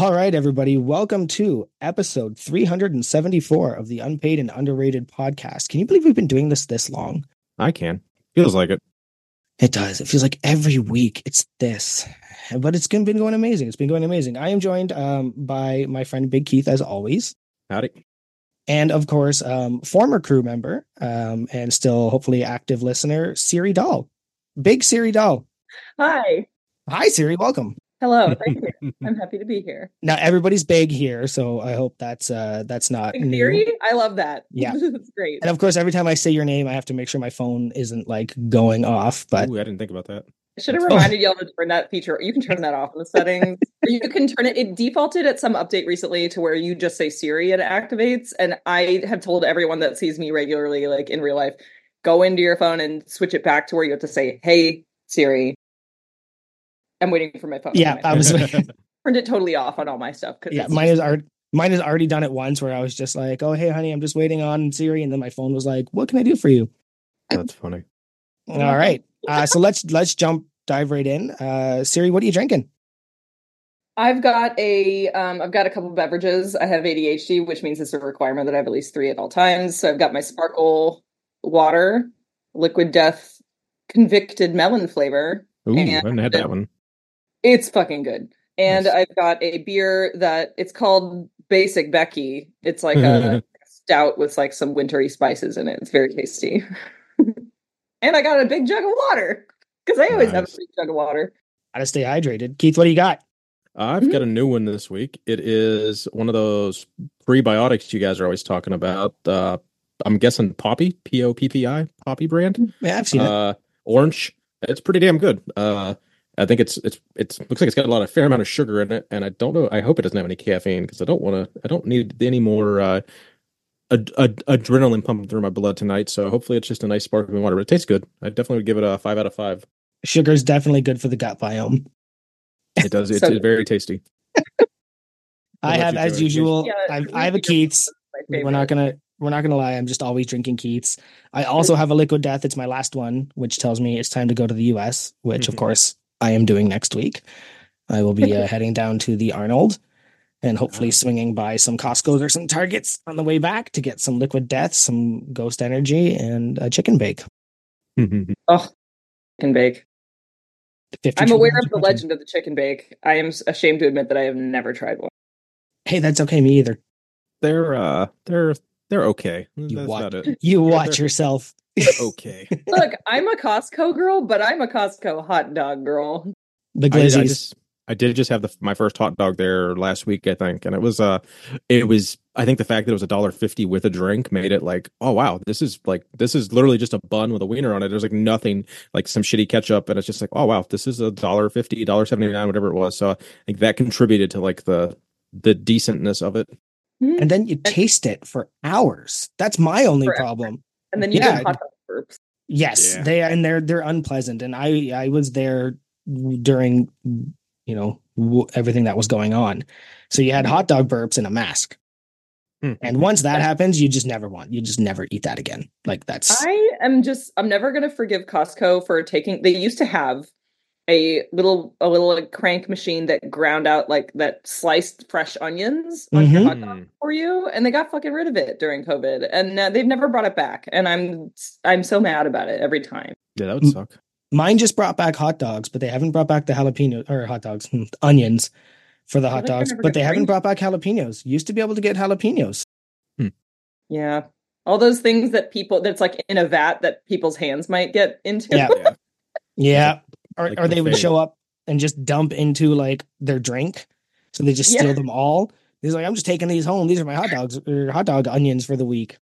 All right, everybody. Welcome to episode 374 of the Unpaid and Underrated podcast. Can you believe we've been doing this this long? I can. Feels like it. It does. It feels like every week it's this, but it's been going amazing. It's been going amazing. I am joined um, by my friend Big Keith, as always. Howdy. And of course, um, former crew member um, and still hopefully active listener, Siri Dahl. Big Siri Dahl. Hi. Hi, Siri. Welcome. Hello. Thank you. I'm happy to be here. Now everybody's big here, so I hope that's uh that's not Big new. I love that. Yeah. it's great. And of course, every time I say your name, I have to make sure my phone isn't like going off. But Ooh, I didn't think about that. I should have Oh. reminded y'all to turn that feature. You can turn that off in the settings. you can turn it. It defaulted at some update recently to where you just say Siri and it activates. And I have told everyone that sees me regularly, like in real life, go into your phone and switch it back to where you have to say, "Hey Siri." I'm waiting for my phone. yeah, come. I was turned it totally off on all my stuff. 'cause yeah, mine is art. Mine has already done it once where I was just like, "Oh, hey, honey, I'm just waiting on Siri," and then my phone was like, "What can I do for you?" That's funny. All right, uh, so let's let's jump dive right in. Uh, Siri, what are you drinking? I've got a um I've got a couple beverages. I have ADHD, which means it's a requirement that I have at least three at all times. So I've got my sparkle water, liquid death convicted melon flavor. Ooh, I haven't had that one. It's fucking good. And Nice. I've got a beer that it's called Basic Becky. It's like a stout with like some wintry spices in it. It's very tasty. and I got a big jug of water because I always have a big jug of water. Gotta stay hydrated. Keith, what do you got? I've got a new one this week. It is one of those prebiotics you guys are always talking about. Uh, I'm guessing Poppi, P O P P I, Poppi brand. Yeah, I've seen it. Uh, orange. It's pretty damn good. Uh, I think it's it's it's looks like it's got a lot of fair amount of sugar in it, and I don't know. I hope it doesn't have any caffeine because I don't want to. I don't need any more uh, ad- ad- adrenaline pumping through my blood tonight. So hopefully it's just a nice sparkling water. But it tastes good. I definitely would give it a five out of five. Sugar is definitely good for the gut biome. It does. It's, So- it's very tasty. I have, as Joey? usual, Yeah, I've, I have a really good. Keith's. We're not gonna we're not gonna lie. I'm just always drinking Keith's. I also have a liquid death. It's my last one, which tells me it's time to go to the U.S. Which, of Mhm. course, I am doing next week. I will be uh, heading down to the Arnold and hopefully swinging by some Costco's or some Targets on the way back to get some liquid death, some Ghost Energy, and a chicken bake. Oh, chicken bake. I'm aware of the chicken. legend of the chicken bake. I am ashamed to admit that I have never tried one. Hey, that's okay. Me either. they're uh, they're they're okay. You That's what? about it. You watch they're- yourself. They're okay. Look, I'm a Costco girl, but I'm a Costco hot dog girl. The I, I just I did just have the my first hot dog there last week, I think, and it was uh it was I think the fact that it was a dollar fifty with a drink made it like oh wow this is like this is literally just a bun with a wiener on it. There's like nothing like some shitty ketchup, and it's just like oh wow this is a dollar fifty, dollar seventy nine, whatever it was. So I think that contributed to like the the decentness of it. and then you taste it for hours. That's my only Forever. problem. And then you Yeah. get hot dog burps. Yes, Yeah. they and they're they're unpleasant. And I I was there during you know w- everything that was going on. So you had hot dog burps and a mask. Hmm. And once that happens, you just never want. You just never eat that again. Like that's I am just I'm never gonna forgive Costco for taking they used to have a little a little like crank machine that ground out like that sliced fresh onions on your hot dog for you and they got fucking rid of it during covid and uh, they've never brought it back and i'm i'm so mad about it every time Yeah, that would suck. mine just brought back hot dogs, but they haven't brought back the jalapeno or hot dogs, hmm, onions for the hot like dogs, but they haven't brought back jalapenos. Used to be able to get jalapenos. yeah all those things that people that's like in a vat that people's hands might get into Yeah. Yeah. Yeah. Or, Like or they would buffet. show up and just dump into like their drink. So they just Yeah. steal them all. He's like, I'm just taking these home. These are my hot dogs or hot dog onions for the week.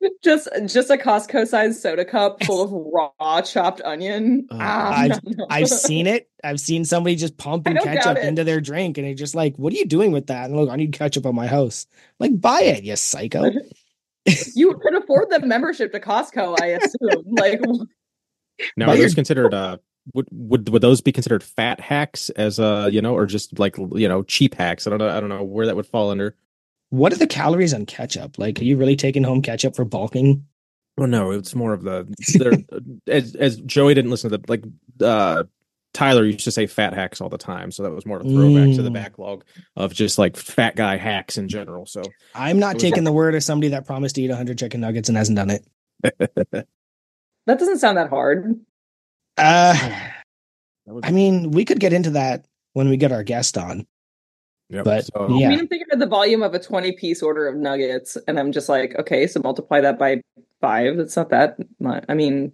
just just a costco sized soda cup full of raw chopped onion Oh, Ah, I've- no, no. I've seen it. I've seen somebody just pumping I ketchup into their drink and they're just like, What are you doing with that? And look, I need ketchup on my house. Like, buy it, you psycho. you can afford the membership to costco i assume like Now But are you're- those considered uh would would would those be considered fat hacks as uh you know or just like you know cheap hacks? I don't know I don't know where that would fall under. What are the calories on ketchup? Like, are you really taking home ketchup for bulking? Well, no, it's more of the there. as as Joey didn't listen to the like uh Tyler used to say fat hacks all the time, so that was more of a throwback to the Mm. backlog of just like fat guy hacks in general. So I'm not was- taking the word of somebody that promised to eat 100 chicken nuggets and hasn't done it. That doesn't sound that hard. Uh, I mean, we could get into that when we get our guest on. yep, but, so- I mean, I'm thinking of the volume of a 20 piece order of nuggets, and I'm just like, okay, so multiply that by five. It's not that much. I mean,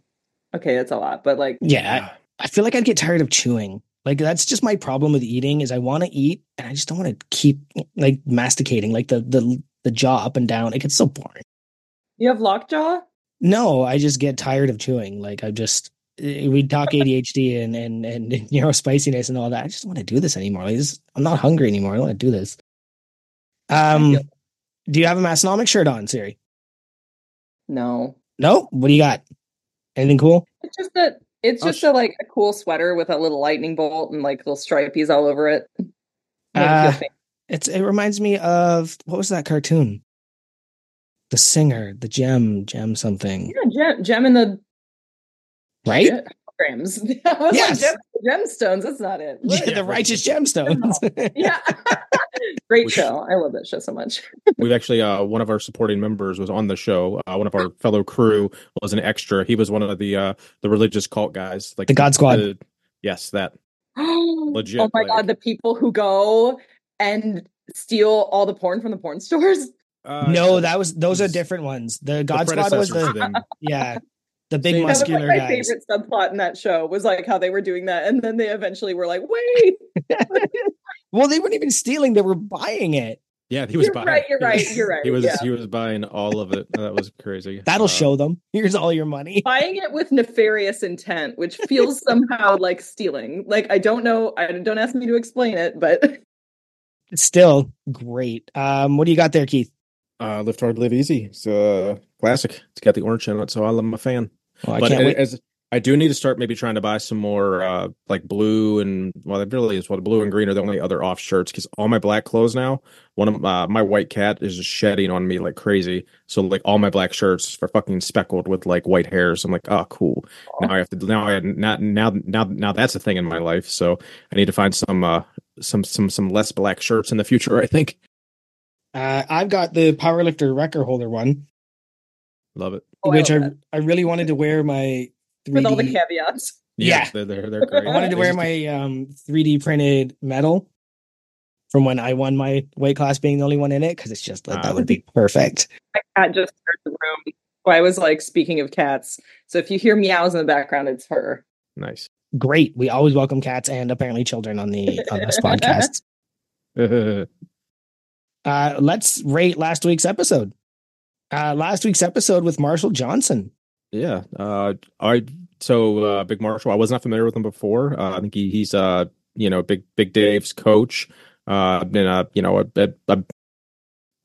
okay, that's a lot, but like, Yeah, I, I feel like I'd get tired of chewing. Like that's just my problem with eating is I want to eat and I just don't want to keep like masticating like the the the jaw up and down. It gets so boring. you have lockjaw? No, I just get tired of chewing. Like I just we talk ADHD and and and you know spiciness and all that. I just don't want to do this anymore. Like this, I'm not hungry anymore. I don't want to do this. Um, feel- do you have a Massenomic shirt on, Siri? No. No. What do you got? Anything cool? It's just that it's Oh, just sh- a like a cool sweater with a little lightning bolt and like little stripies all over it. Made me feel Uh. It's it reminds me of what was that cartoon? The singer, the gem, gem something, yeah, gem, gem in the right? shit grams. Yes. like gem, gemstones. That's not it. Yeah, the righteous gemstones. Yeah. Great Which- show. I love that show so much. We've actually uh, one of our supporting members was on the show. Uh, one of our fellow crew was an extra. He was one of the uh, the religious cult guys, like The God Squad. the- yes, that. Legit. Legit, Oh my like- god, the people who go and steal all the porn from the porn stores. Uh, no, that was those are different ones. The the God Squad was the them. yeah, the big Same- That was like my guys. favorite subplot in that show was like how they were doing that, and then they eventually were like, "Wait, Well, they weren't even stealing; they were buying it. Yeah, he was You're buying. right, you're right, you're right, He was yeah. he was buying all of it. That was crazy. That'll Uh, show them. Here's all your money. buying it with nefarious intent," which feels somehow like stealing. Like I don't know. I don't ask me to explain it, but It's still great. Um, what do you got there, Keith? Uh, Lift Hard, Live Easy. It's a classic. It's got the orange in it, so I'm a fan. Well, I but can't wait. as I do need to start maybe trying to buy some more uh like blue and well it really is what blue and green are the only other off shirts because all my black clothes now one of uh, my white cat is just shedding on me like crazy. So like all my black shirts are fucking speckled with like white hairs. I'm like oh cool. Now I have to now I not now now now that's a thing in my life. So I need to find some uh some some some less black shirts in the future I think. Uh, I've got the powerlifter record holder one, love it Oh, which I love I really wanted to wear my 3D. with all the caveats. Yeah. they're they're, they're great I wanted to wear my um 3D printed medal from when I won my weight class, being the only one in it, because it's just like Ah. that would be perfect. My cat just entered the room. So I was like, speaking of cats, so if you hear meows in the background, it's her. nice Great. We always welcome cats and apparently children on the on this podcast. Uh, let's rate last week's episode. Uh, last week's episode with Marshall Johnson. Yeah. Uh, I so uh, Big Marshall. I was not familiar with him before. Uh, I think he, he's uh you know Big Big Dave's coach. Uh, been a you know a, a, a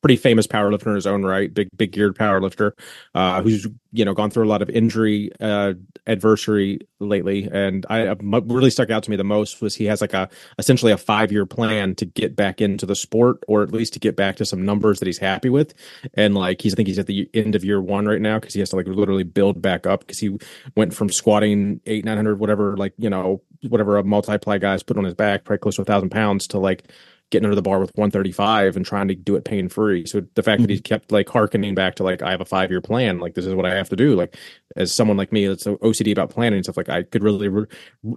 pretty famous powerlifter in his own right. Big big geared powerlifter. Uh, who's you know gone through a lot of injury uh adversary lately. And I uh, really stuck out to me the most was he has like a essentially a five year plan to get back into the sport or at least to get back to some numbers that he's happy with and like he's I think he's at the end of year one right now because he has to like literally build back up because he went from squatting eight nine hundred whatever like you know whatever a multiply guy's put on his back probably close to a thousand pounds to like getting under the bar with 135 and trying to do it pain free so the fact that he's kept like harkening back to like i have a five year plan like this is what i have to do like as someone like me that's ocd about planning and stuff like i could really re-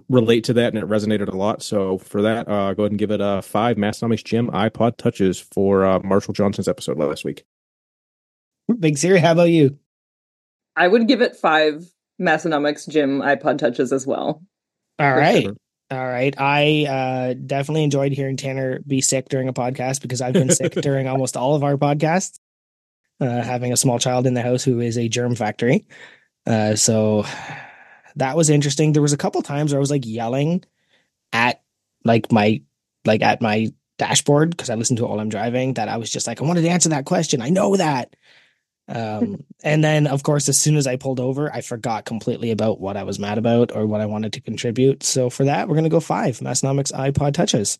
relate to that and it resonated a lot so for that uh go ahead and give it a five Massenomics gym ipod touches for uh marshall johnson's episode last week Big Siri, how about you? I would give it five Massenomics gym iPod touches as well. All right. Sure. All right. I uh, definitely enjoyed hearing Tanner be sick during a podcast because I've been sick during almost all of our podcasts, uh, having a small child in the house who is a germ factory. Uh, so that was interesting. There was a couple times where I was like yelling at like my like at my dashboard because I listened to it while I'm driving that I was just like, I wanted to answer that question. I know that. Um, and then of course, as soon as I pulled over, I forgot completely about what I was mad about or what I wanted to contribute. So for that, we're gonna go five Massenomics iPod touches.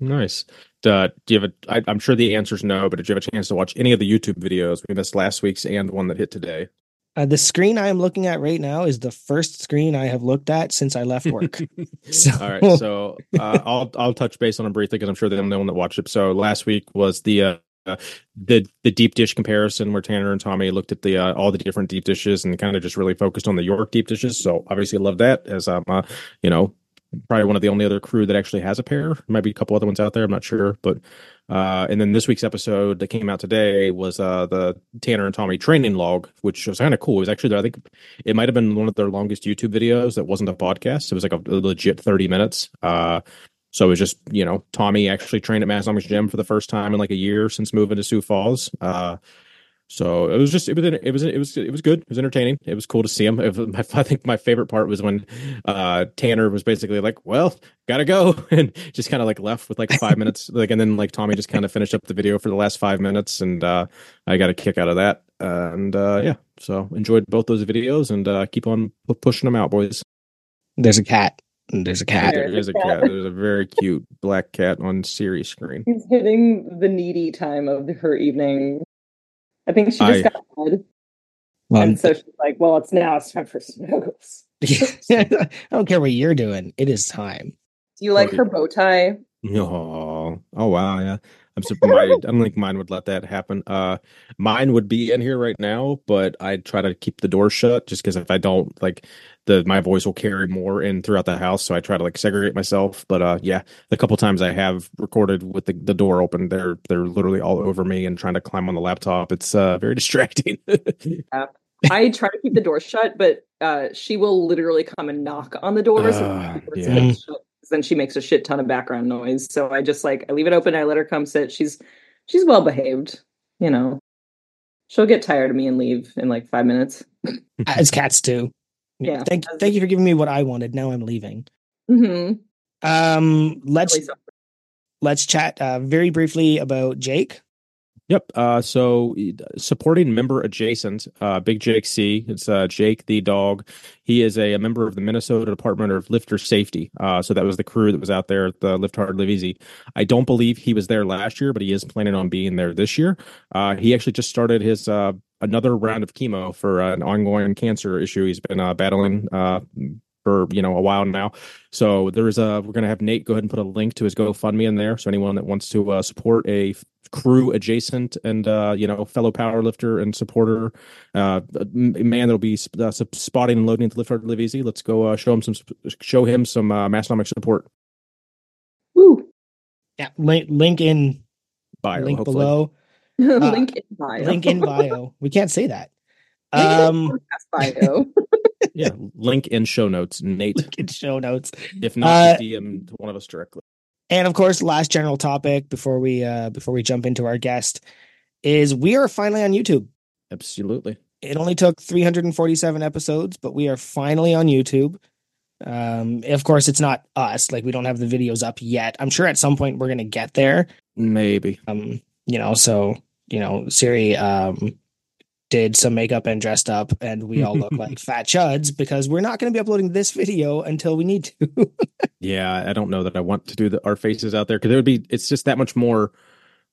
Nice. Uh, do you have a? I, I'm sure the answer is no, but did you have a chance to watch any of the YouTube videos we missed last week's and one that hit today? Uh, the screen I am looking at right now is the first screen I have looked at since I left work. so, All right, so uh, I'll I'll touch base on them briefly because I'm sure they're the only one that watched it. So last week was the uh, the the deep dish comparison where Tanner and Tommy looked at the uh, all the different deep dishes and kind of just really focused on the York deep dishes. So obviously, love that as um uh, you know probably one of the only other crew that actually has a pair. Might be a couple other ones out there. I'm not sure, but uh, and then this week's episode that came out today was uh, the Tanner and Tommy training log, which was kind of cool. It was actually, I think, it might have been one of their longest YouTube videos that wasn't a podcast. It was like a, a legit 30 minutes. Uh, so it was just, you know, Tommy actually trained at Masonic Gym for the first time in like a year since moving to Sioux Falls. Uh, so it was just it was it was it was it was good. It was entertaining. It was cool to see him. I think my favorite part was when uh, Tanner was basically like, "Well, gotta go," and just kind of like left with like five minutes. Like, and then like Tommy just kind of finished up the video for the last five minutes, and uh, I got a kick out of that. Uh, and uh, yeah, so enjoyed both those videos, and uh, keep on pushing them out, boys. There's a cat. There's a cat. There is a cat. There's a very cute black cat on Siri's screen. He's hitting the needy time of her evening. I think she just I- got fed. Well, and so she's like, well, it's now it's time for snuggles. I don't care what you're doing. It is time. Do you like Okay. her bow tie? Oh, oh wow, yeah. I'm surprised. I don't think mine would let that happen. Uh, mine would be in here right now, but I'd try to keep the door shut just because if I don't, like, the my voice will carry more in throughout the house. So I try to like segregate myself. But uh, yeah, the couple times I have recorded with the, the door open, they're they're literally all over me and trying to climb on the laptop. It's uh very distracting. I try to keep the door shut, but uh, she will literally come and knock on the door. and Ah, yeah. doors shut, 'cause Then she makes a shit ton of background noise. So I just like I leave it open. I let her come sit. She's she's well behaved. You know, she'll get tired of me and leave in like five minutes. As cats do. Yeah. Thank thank you for giving me what I wanted. Now I'm leaving. hmm Um let's let's chat uh, very briefly about Jake. Yep. Uh, so supporting member adjacent, uh, Big Jake C. It's uh, Jake the dog. He is a, a member of the Minnesota Department of Lifter Safety. Uh, so that was the crew that was out there at the Lift Hard, Live Easy. I don't believe he was there last year, but he is planning on being there this year. Uh, he actually just started his uh, another round of chemo for an ongoing cancer issue he's been battling for you know a while now. So there's a we're gonna have Nate go ahead and put a link to his GoFundMe in there. So anyone that wants to uh, support a crew adjacent and uh, you know fellow powerlifter and supporter, uh, man that'll be sp- uh, spotting and loading at the Lift Hard Live Easy. Let's go uh, show him some show him some uh, Massenomic support. Woo. Yeah, link, link in Bio, link hopefully. below. link in bio. Link in bio. We can't say that. Um podcast bio. Yeah, link in show notes. Nate, link in show notes. if not, Uh, DM one of us directly. And of course, last general topic before we uh before we jump into our guest is we are finally on YouTube. Absolutely. It only took 347 episodes, but we are finally on YouTube. Um, of course, it's not us. Like we don't have the videos up yet. I'm sure at some point we're gonna get there. Maybe. Um, you know, so you know, Siri um did some makeup and dressed up, and we all look like fat chuds because we're not going to be uploading this video until we need to. Yeah, I don't know that I want to do the, our faces out there because it would be. It's just that much more.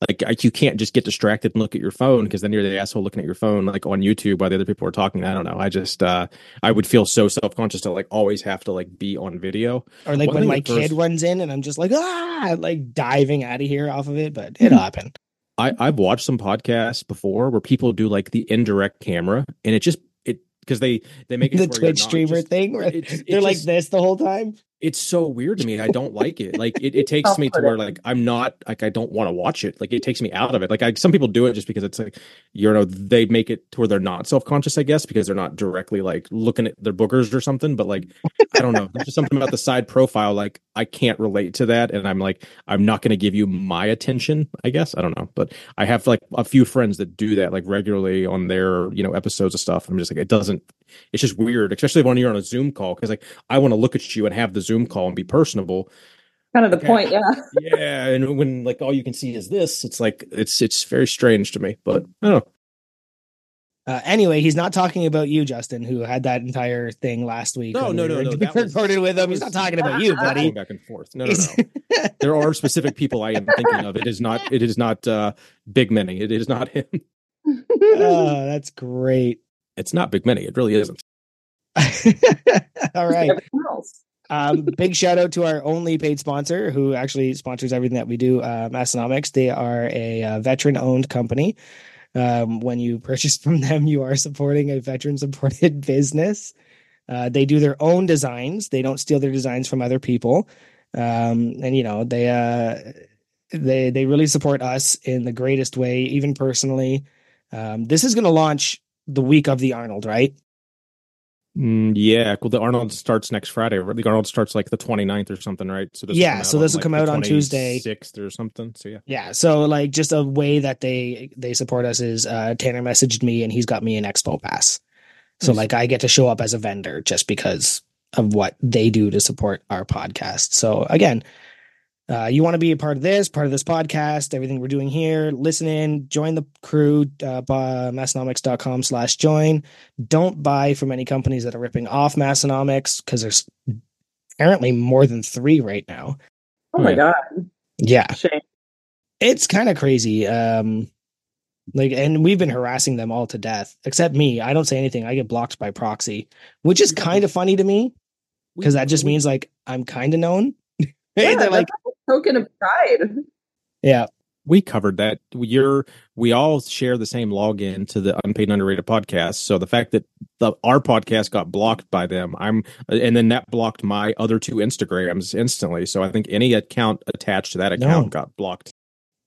Like I- you can't just get distracted and look at your phone because then you're the asshole looking at your phone like on YouTube while the other people are talking. I don't know. I just uh I would feel so self conscious to like always have to like be on video. or like One when my first- kid runs in and I'm just like ah, like diving out of here off of it, but it happened. I I've watched some podcasts before where people do like the indirect camera and it just it because they they make it the to where you're Twitch streamer just- thing where it's- it they're like just- this the whole time. It's so weird to me. I don't like it. Like it, it takes me to where like I'm not like I don't want to watch it. Like it takes me out of it. Like I, some people do it just because it's like you know they make it to where they're not self conscious. I guess because they're not directly like looking at their boogers or something. But like I don't know. There's just something about the side profile. Like I can't relate to that, and I'm like I'm not going to give you my attention. I guess I don't know. But I have like a few friends that do that like regularly on their you know episodes of stuff. I'm just like it doesn't. It's just weird, especially when you're on a Zoom call because like I want to look at you and have the Zoom call and be personable. kind of the Okay. point, yeah. Yeah, and when like all you can see is this, it's like it's it's very strange to me. But I don't know. Uh, anyway, he's not talking about you, Justin, who had that entire thing last week. No, no, we no, no, that was- recorded with him. He's not talking about you, Going buddy. back and forth. No, no, no. there are specific people I am thinking of. It is not. It is not uh, Big Many. It is not him. oh, that's great. It's not Big Mini. It really isn't. All right. Um, big shout out to our only paid sponsor who actually sponsors everything that we do, uh, Massenomics. They are a uh, veteran owned company. Um, when you purchase from them, you are supporting a veteran supported business. Uh, they do their own designs. They don't steal their designs from other people. Um, and you know, they, uh, they, they really support us in the greatest way, even personally. Um, this is going to launch the week of the Arnold, right? Mm, yeah, well, the Arnold starts next Friday. The Arnold starts like the 29th or something, right? So this will Yeah, come out so this will like, come the out on Tuesday. sixth or something. So yeah, Yeah, so like just a way that they they support us is uh Tanner messaged me and he's got me an expo pass. So Nice. like I get to show up as a vendor just because of what they do to support our podcast. So again, uh, you want to be a part of this, part of this podcast, everything we're doing here, listen in, join the crew, uh, massenomics.com slash join. Don't buy from any companies that are ripping off Massenomics because there's apparently more than three right now. Oh my god. Yeah Shame. it's kind of crazy um like and we've been harassing them all to death except me i don't say anything i get blocked by proxy which is kind of funny to me because that just means like i'm kind of known Yeah, they're like that's a token of pride. yeah we covered that. You're we all share the same login to the unpaid and underrated podcast. So the fact that the our podcast got blocked by them, I'm and then that blocked my other two Instagrams instantly. So I think any account attached to that No. account got blocked.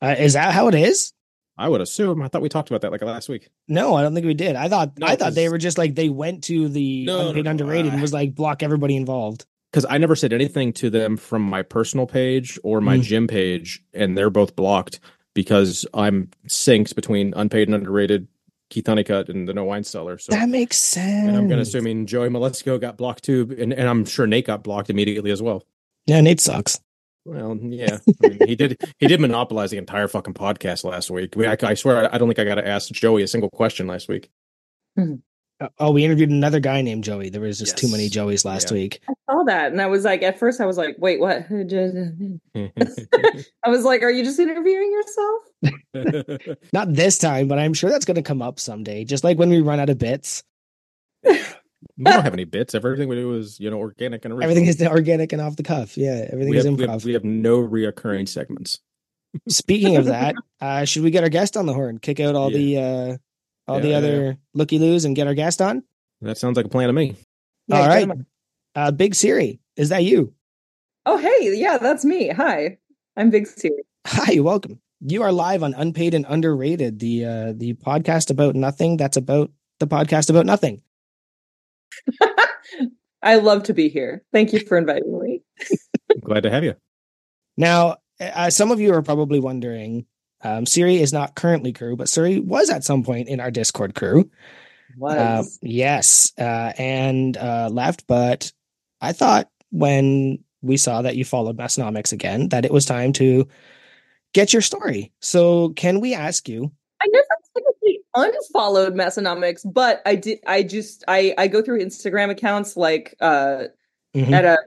uh, is that how it is I would assume. I thought we talked about that like last week. no i don't think we did i thought No, i thought they 'cause- were just like they went to the No, no, unpaid no, underrated and was like block everybody involved because I never said anything to them from my personal page or my Mm. gym page, and they're both blocked because I'm synced between unpaid and underrated Keith Honeycutt and the No Whine Cellar. So, that makes sense and I'm going to assuming Joey Mleczko got blocked too, and, and I'm sure Nate got blocked immediately as well. yeah nate sucks Well, yeah, I mean, he did. He did monopolize the entire fucking podcast last week. I, I, I swear, I don't think I got to ask Joey a single question last week. Uh, oh we interviewed another guy named joey there was just too many joeys last Yeah. week I saw that and I was like, at first I was like, wait, what? I was like, are you just interviewing yourself? Not this time, but I'm sure that's going to come up someday. Just like when we run out of bits, we don't have any bits. Everything we do is you know organic and original. everything is organic and off the cuff. Yeah, everything we is have, we, improv. have, we have no reoccurring segments. Speaking of that, uh, should we get our guest on the horn? Kick out all the uh, all Yeah, the yeah, other looky loos and get our guest on. That sounds like a plan to me. Yeah, all right, uh, Big Siri, is that you? Oh, hey, yeah, that's me. Hi, I'm Big Siri. Hi, welcome. You are live on Unpaid and Underrated, the uh, the podcast about nothing. That's about the podcast about nothing. I love to be here. Thank you for inviting me. Glad to have you. Now, uh, some of you are probably wondering. Um, Siri is not currently crew, but Siri was at some point in our Discord crew. Was Uh, yes, uh, and uh, left. But I thought when we saw that you followed Massenomics again, that it was time to get your story. So, can we ask you? I never technically unfollowed Massenomics, but I did. I just I I go through Instagram accounts like uh Mhm. at a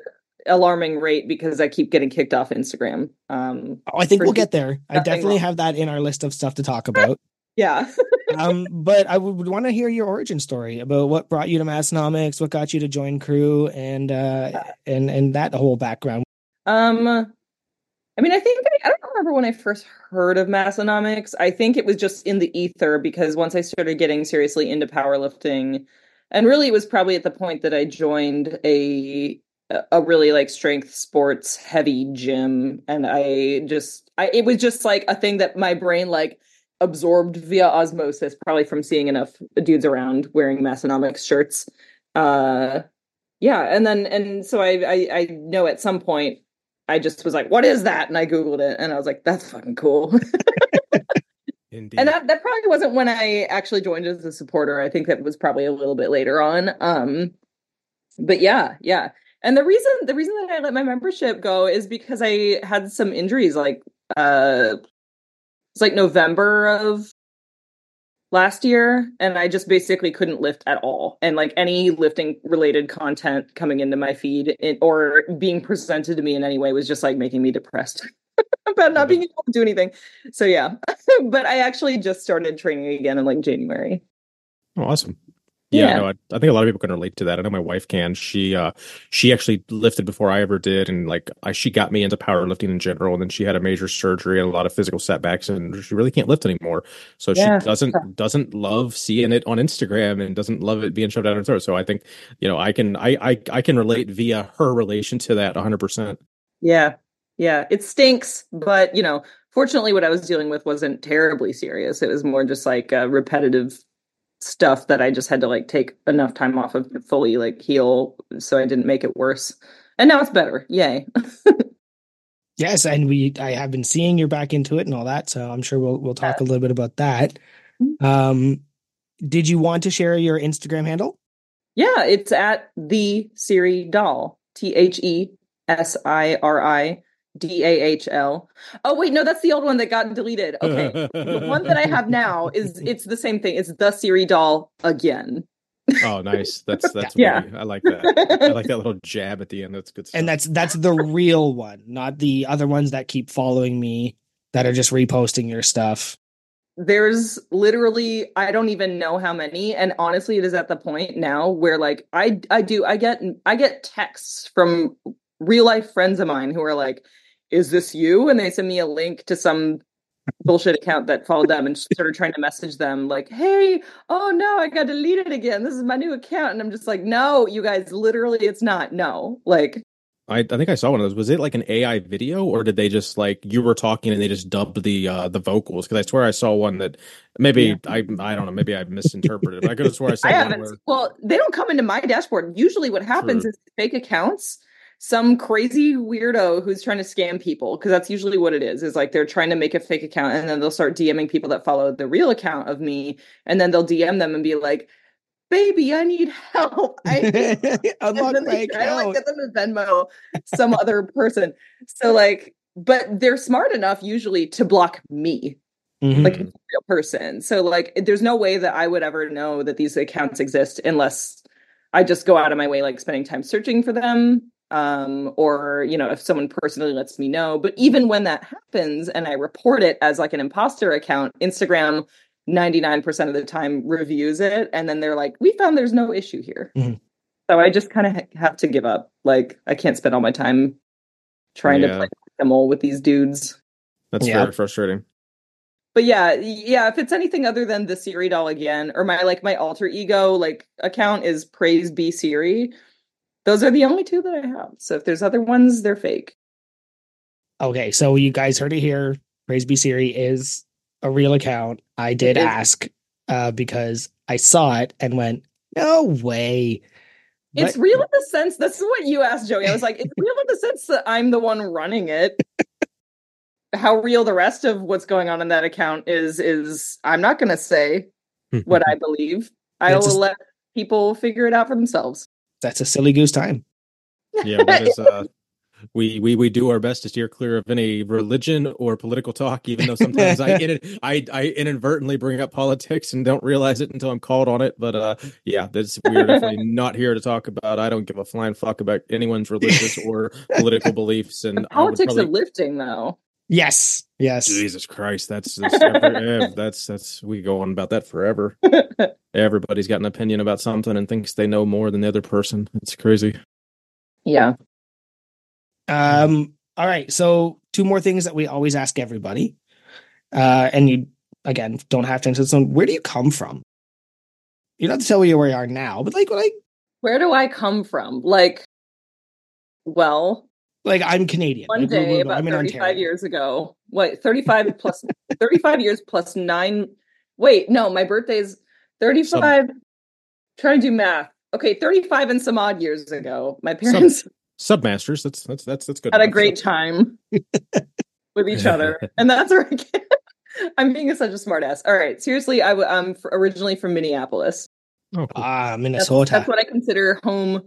alarming rate because I keep getting kicked off Instagram. Um, Oh, I think we'll get there. I definitely wrong. have that in our list of stuff to talk about. yeah. um, but I would want to hear your origin story about what brought you to Massenomics, what got you to join crew, and uh, and and that whole background. Um, I mean, I think I, I don't remember when I first heard of Massenomics. I think it was just in the ether because once I started getting seriously into powerlifting, and really it was probably at the point that I joined a a really like strength sports heavy gym, and I just I it was just like a thing that my brain like absorbed via osmosis, probably from seeing enough dudes around wearing Massenomics shirts. Uh, yeah, and then and so I, I I know at some point I just was like, "What is that?" And I googled it, and I was like, "That's fucking cool." Indeed. and that that probably wasn't when I actually joined as a supporter. I think that was probably a little bit later on. Um, but yeah, yeah. And the reason the reason that I let my membership go is because I had some injuries. Like uh, it's like November of last year, and I just basically couldn't lift at all. And like any lifting related content coming into my feed it, or being presented to me in any way was just like making me depressed about not being able to do anything. So yeah, but I actually just started training again in like January. Oh, awesome. Yeah, Yeah. no, I, I think a lot of people can relate to that. I know my wife can. She uh she actually lifted before I ever did and like I she got me into powerlifting in general and then she had a major surgery and a lot of physical setbacks and she really can't lift anymore. So Yeah. she doesn't doesn't love seeing it on Instagram and doesn't love it being shoved down her throat. So I think, you know, I can I I, I can relate via her relation to that 100%. Yeah. Yeah. It stinks, but you know, fortunately what I was dealing with wasn't terribly serious. It was more just like uh, repetitive stuff that I just had to like take enough time off of to fully like heal so I didn't make it worse. And now it's better. Yay. Yes, and we I have been seeing you're back into it and all that, so I'm sure we'll we'll talk a little bit about that. Mhm. Um, did you want to share your Instagram handle? Yeah, it's at the Siri Dahl. T H E S I R I D A H L. Oh wait, no, that's the old one that got deleted. Okay. the one that I have now is it's the same thing. It's the Siri Dahl again. Oh, nice. That's that's Yeah. really- I like that. I like that little jab at the end. That's good stuff. And that's that's the real one, not the other ones that keep following me that are just reposting your stuff. There's literally I don't even know how many and honestly it is at the point now where like I I do I get I get texts from real life friends of mine who are like is this you and they send me a link to some bullshit account that followed them and started trying to message them like hey oh no I got deleted again this is my new account and I'm just like no you guys literally it's not no like I, I think I saw one of those. Was it like an AI video, or did they just like you were talking and they just dubbed the uh the vocals? Because I swear I saw one that maybe Yeah. I I don't know, maybe I misinterpreted. But I could have sworn I saw I one where Well, they don't come into my dashboard. Usually, what happens True. is fake accounts. Some crazy weirdo who's trying to scam people, because that's usually what it is. Is like they're trying to make a fake account, and then they'll start DMing people that follow the real account of me, and then they'll DM them and be like, "Baby, I need help." I Unlock and then my they try to like account. get them to Venmo some other person. So like, but they're smart enough usually to block me Mhm. like a real person. So like there's no way that I would ever know that these accounts exist unless I just go out of my way like spending time searching for them um or you know if someone personally lets me know but even when that happens and I report it as like an imposter account Instagram 99% of the time reviews it and then they're like we found there's no issue here. Mhm. So I just kind of ha- have to give up. Like I can't spend all my time trying to play them with these dudes that's Yeah. very frustrating. but yeah yeah if it's anything other than the Siri Dahl again or my like my alter ego like account is praise be siri those are the only two that i have. So if there's other ones they're fake. Okay, so you guys heard it here. Praise be Siri is a real account. I did ask uh, because I saw it and went, "No way." it's real in the sense this is what you asked joey. I was like it's real in the sense that i'm the one running it. How real the rest of what's going on in that account is is i'm not going to say what i believe. I will let people figure it out for themselves That's a silly goose time. yeah, that is uh we we we do our best to steer clear of any religion or political talk, even though sometimes I, in, I I inadvertently bring up politics and don't realize it until I'm called on it. But uh, yeah, that's we're definitely not here to talk about. I don't give a flying fuck about anyone's religious or political beliefs. And I politics probably- of lifting though Yes, yes. Jesus Christ, that's that's, every, eh, that's that's we go on about that forever. Everybody's got an opinion about something and thinks they know more than the other person. It's crazy. yeah Um. All right. So two more things that we always ask everybody, uh, and you again don't have to answer this one. Where do you come from? You don't have to tell me where you are now, but like, like, where do i come from like well like I'm Canadian. one day about I'm in 35 Ontario. years ago what 35 plus 35 years plus nine wait no my birthday is 35 trying to do math okay 35 and some odd years ago my parents Submasters. That's that's that's that's good. had a enough. great time with each other and that's where I get, i'm being such a smart ass all right seriously I, w- i'm f- originally from minneapolis Oh, cool. Ah, that's, Minnesota. that's what i consider home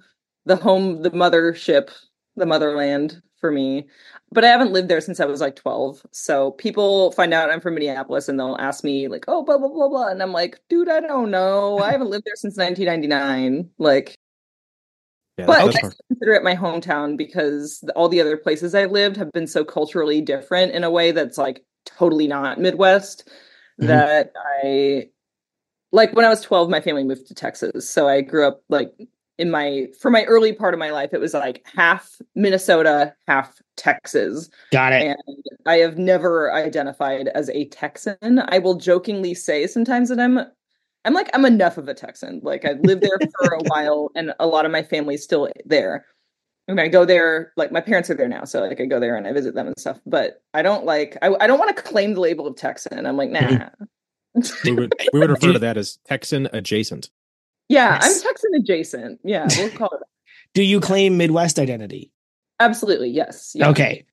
the home the mothership the motherland for me but i haven't lived there since i was like 12 so people find out i'm from minneapolis and they'll ask me like oh blah blah blah blah and i'm like dude i don't know i haven't lived there since 1999 like yeah, but I hard. consider it my hometown because all the other places I've lived have been so culturally different in a way that's like totally not Midwest Mhm. that I like when I was 12, my family moved to Texas. So I grew up like in my for my early part of my life, it was like half Minnesota, half Texas. Got it. And I have never identified as a Texan. I will jokingly say sometimes that I'm I'm like I'm enough of a Texan. Like I've lived there for a while and a lot of my family's still there. I mean, I go there, like my parents are there now, so like I go there and I visit them and stuff. But I don't like I, I don't want to claim the label of Texan. I'm like, nah. we would we would refer to that as Texan adjacent. Yeah, Yes. I'm Texan adjacent. Yeah, we'll call it. that. Do you claim Midwest identity? Absolutely, yes. Yeah. Okay.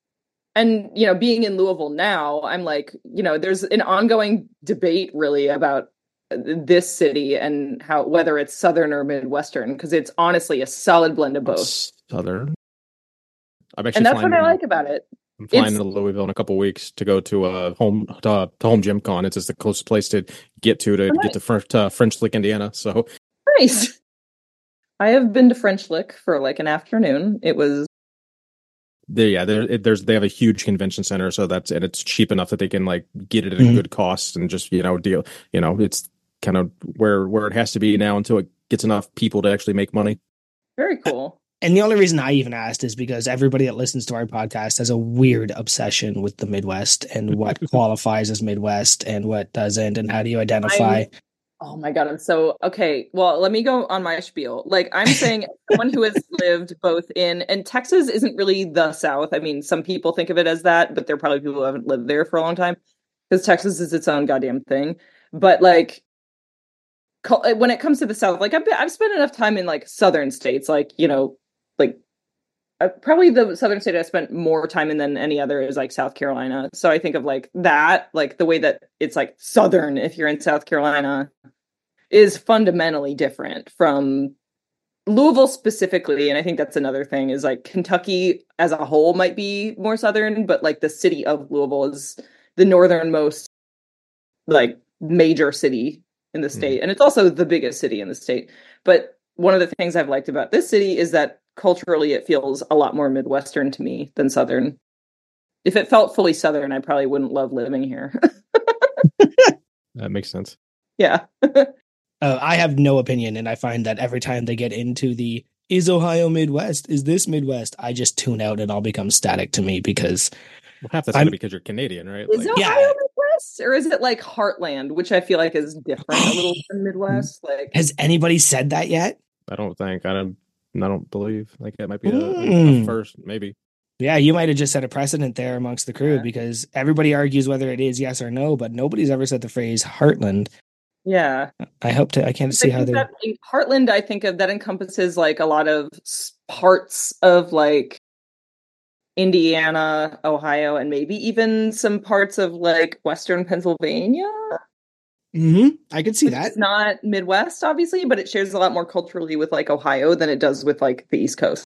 And you know, being in Louisville now, I'm like, you know, there's an ongoing debate really about uh, this city and how whether it's southern or midwestern because it's honestly a solid blend of both. Southern. I'm actually And that's what I like about it. I'm flying It's- to Louisville in a couple weeks to go to a home uh, to, to home gym con. It's just the closest place to get to to Oh, get to French, to French Lick, Indiana. So Nice. I have been to French Lick for like an afternoon. It was they, yeah, there, it, there's they have a huge convention center, so that's and it's cheap enough that they can like get it at a Mhm. good cost and just you know deal. You know, it's kind of where where it has to be now until it gets enough people to actually make money. very cool. And the only reason I even asked is because everybody that listens to our podcast has a weird obsession with the Midwest and what qualifies as Midwest and what doesn't, and how do you identify? I'm- Oh my god, I'm so okay. Well, let me go on my spiel. Like I'm saying, someone who has lived both in and Texas isn't really the South. I mean, some people think of it as that, but there are probably people who haven't lived there for a long time because Texas is its own goddamn thing. But like, when it comes to the South, like I've been, I've spent enough time in like southern states, like you know, uh, probably the southern state I spent more time in than any other is like South Carolina. So I think of like that, like the way that it's like southern if you're in South Carolina is fundamentally different from Louisville specifically. And I think that's another thing is like Kentucky as a whole might be more southern, but like the city of Louisville is the northernmost like major city in the state. And it's also the biggest city in the state. But one of the things I've liked about this city is that culturally it feels a lot more Midwestern to me than Southern. If it felt fully Southern, I probably wouldn't love living here. That makes sense. yeah. Uh, I have no opinion, and I find that every time they get into the is Ohio Midwest, is this Midwest, I just tune out and all becomes static to me because Well, half that's I'm- gonna be because you're Canadian, right? Is Like, Yeah. Ohio Midwest or is it like Heartland, which I feel like is different a little from Midwest? Like has anybody said that yet? I don't think I don't. I don't believe like that might be a, a Mm. first, maybe. Yeah, you might have just set a precedent there amongst the crew Yeah. because everybody argues whether it is yes or no, but nobody's ever said the phrase Heartland. yeah. I hope to. I can't see how think they. that in Heartland, I think of that encompasses like a lot of parts of like Indiana, Ohio, and maybe even some parts of like Western Pennsylvania. Hmm I could see which that. is not Midwest, obviously, but it shares a lot more culturally with like Ohio than it does with like the East Coast.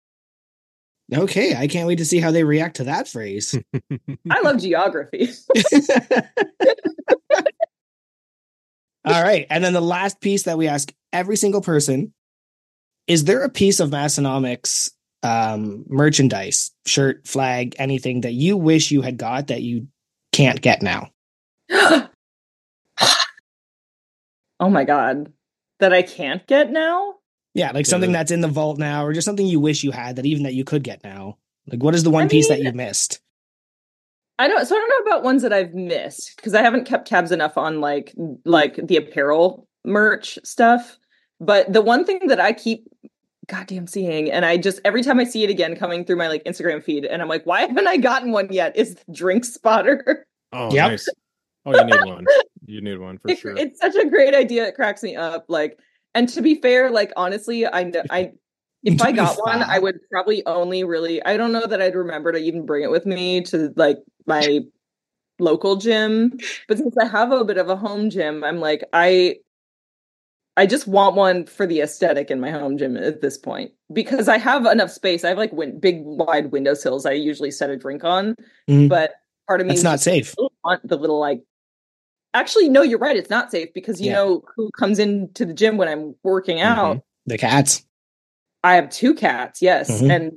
Okay, I can't wait to see how they react to that phrase. I love geography. All right. And then the last piece that we ask every single person is there a piece of Massenomics um, merchandise, shirt, flag, anything that you wish you had got that you can't get now? oh my god, that I can't get now. Yeah, like something that's in the vault now, or just something you wish you had that even that you could get now. Like, what is the one I piece that you missed? I don't. So I don't know about ones that I've missed because I haven't kept tabs enough on like like the apparel merch stuff. But the one thing that I keep goddamn seeing, and I just every time I see it again coming through my like Instagram feed, and I'm like, why haven't I gotten one yet? Is the drink spotter. Oh, Yep. nice. Oh, you need one. You need one for It- sure. It's such a great idea. It cracks me up. Like, and to be fair, like honestly, I I if I got one, I would probably only really. I don't know that I'd remember to even bring it with me to like my local gym. But since I have a bit of a home gym, I'm like I. I just want one for the aesthetic in my home gym at this point because I have enough space. I have like win- big, wide windowsills. I usually set a drink on, Mhm. but part of me It's not safe. want the little like actually no you're right it's not safe because you Yeah. know who comes into the gym when i'm working out The cats. i have two cats yes Mhm. and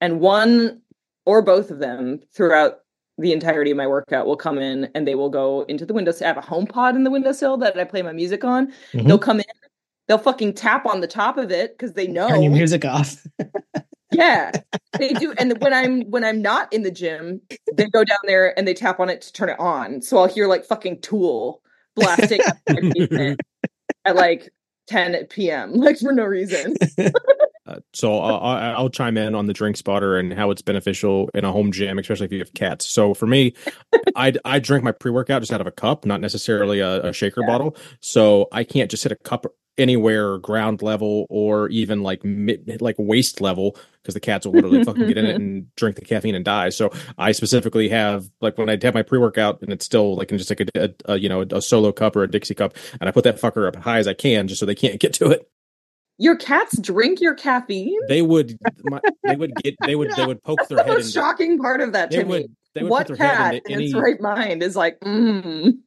and one or both of them throughout the entirety of my workout will come in and they will go into the windows I have a HomePod in the windowsill that I play my music on. Mhm. They'll come in, they'll fucking tap on the top of it because they know Turn your music off. yeah, they do. And when I'm when I'm not in the gym, they go down there and they tap on it to turn it on. So I'll hear like fucking Tool blasting up my basement at like 10 p.m. like for no reason. Uh, so I'll, I'll I'll chime in on the drink spotter and how it's beneficial in a home gym, especially if you have cats. So for me, I I drink my pre workout just out of a cup, not necessarily a, a shaker Yeah. bottle. So I can't just hit a cup anywhere ground level or even like mid, like waist level because the cats will literally fucking get in it and drink the caffeine and die. So I specifically have like when I have my pre workout and it's still like in just like a, a, a you know a solo cup or a Dixie cup, and I put that fucker up as high as I can just so they can't get to it. Your cats drink your caffeine? They would my, they would get they would they would poke That's their the head most into shocking part of that they to me. would they would What put their cat in any its right mind is like, mm.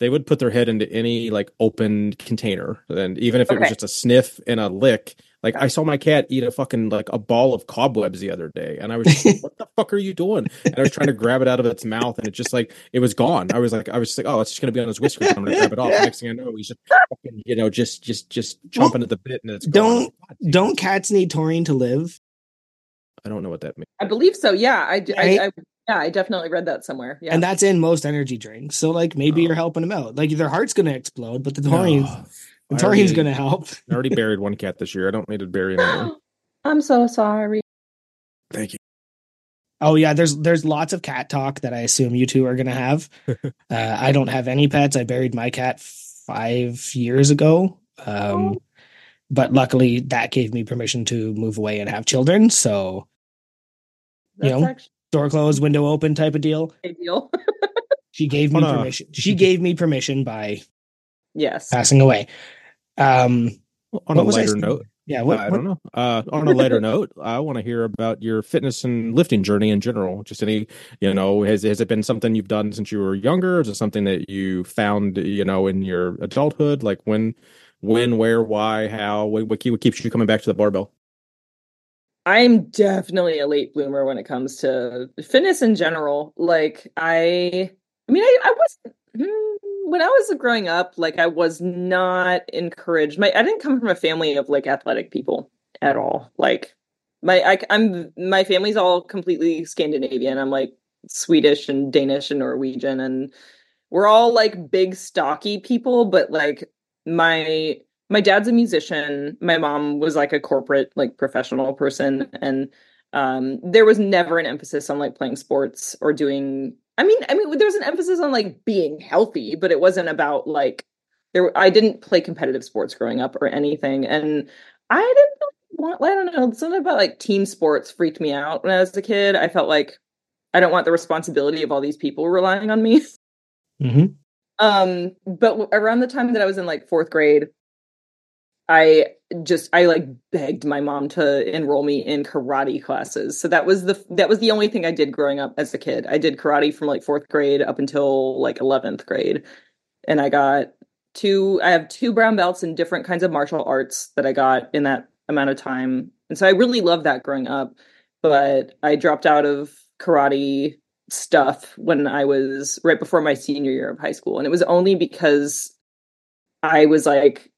They would put their head into any like open container and even if it was just a sniff and a lick like i saw my cat eat a fucking like a ball of cobwebs the other day and i was just like what the fuck are you doing and i was trying to grab it out of its mouth and it just like it was gone i was like i was just like oh it's just gonna be on his whiskers i'm gonna grab it off Yeah. next thing i know he's just fucking, you know just just just Well, at the bit and it's don't- gone. Don't cats need taurine to live? i don't know what that means I believe so. Yeah, I, d- I- Right? I- yeah, I definitely read that somewhere. Yeah, And that's in most energy drinks. So like maybe Oh. you're helping them out. Like their heart's gonna explode, but the taurine's No. the I taurine's already- gonna help. I already buried one cat this year i don't need to bury another I'm so sorry. thank you Oh yeah, there's there's lots of cat talk that I assume you two are gonna have. uh, I don't have any pets. I buried my cat five years ago. Um, Oh. but luckily that gave me permission to move away and have children. So You know, actually door closed, window open type of deal. deal. She gave me permission. She gave me permission by yes. passing away. Um, on a was lighter note yeah. What, I what- don't know. Uh, on a lighter note, I want to hear about your fitness and lifting journey in general. Just any, you know, has has it been something you've done since you were younger? Is it something that you found, you know, in your adulthood? Like when, when, where, why, how? What, what what keeps you coming back to the barbell? I'm definitely a late bloomer when it comes to fitness in general. Like I, I mean, I, I wasn't hmm, when I was growing up. Like I was not encouraged. My I didn't come from a family of like athletic people at all. Like my I, I'm my family's all completely Scandinavian. I'm like Swedish and Danish and Norwegian, and we're all like big stocky people. But like my my dad's a musician. My mom was like a corporate like professional person. And um there was never an emphasis on like playing sports or doing i mean i mean there was an emphasis on like being healthy but it wasn't about like there i didn't play competitive sports growing up or anything. And i didn't want i don't know something about like team sports freaked me out when i was a kid. I felt like i don't want the responsibility of all these people relying on me. Mhm. um but around the time that i was in like fourth grade i just i like begged my mom to enroll me in karate classes. So that was the that was the only thing i did growing up as a kid. I did karate from like fourth grade up until like 11th grade. And i got two i have two brown belts in different kinds of martial arts that i got in that amount of time. And so i really loved that growing up but i dropped out of karate stuff when I was right before my senior year of high school. And it was only because I was like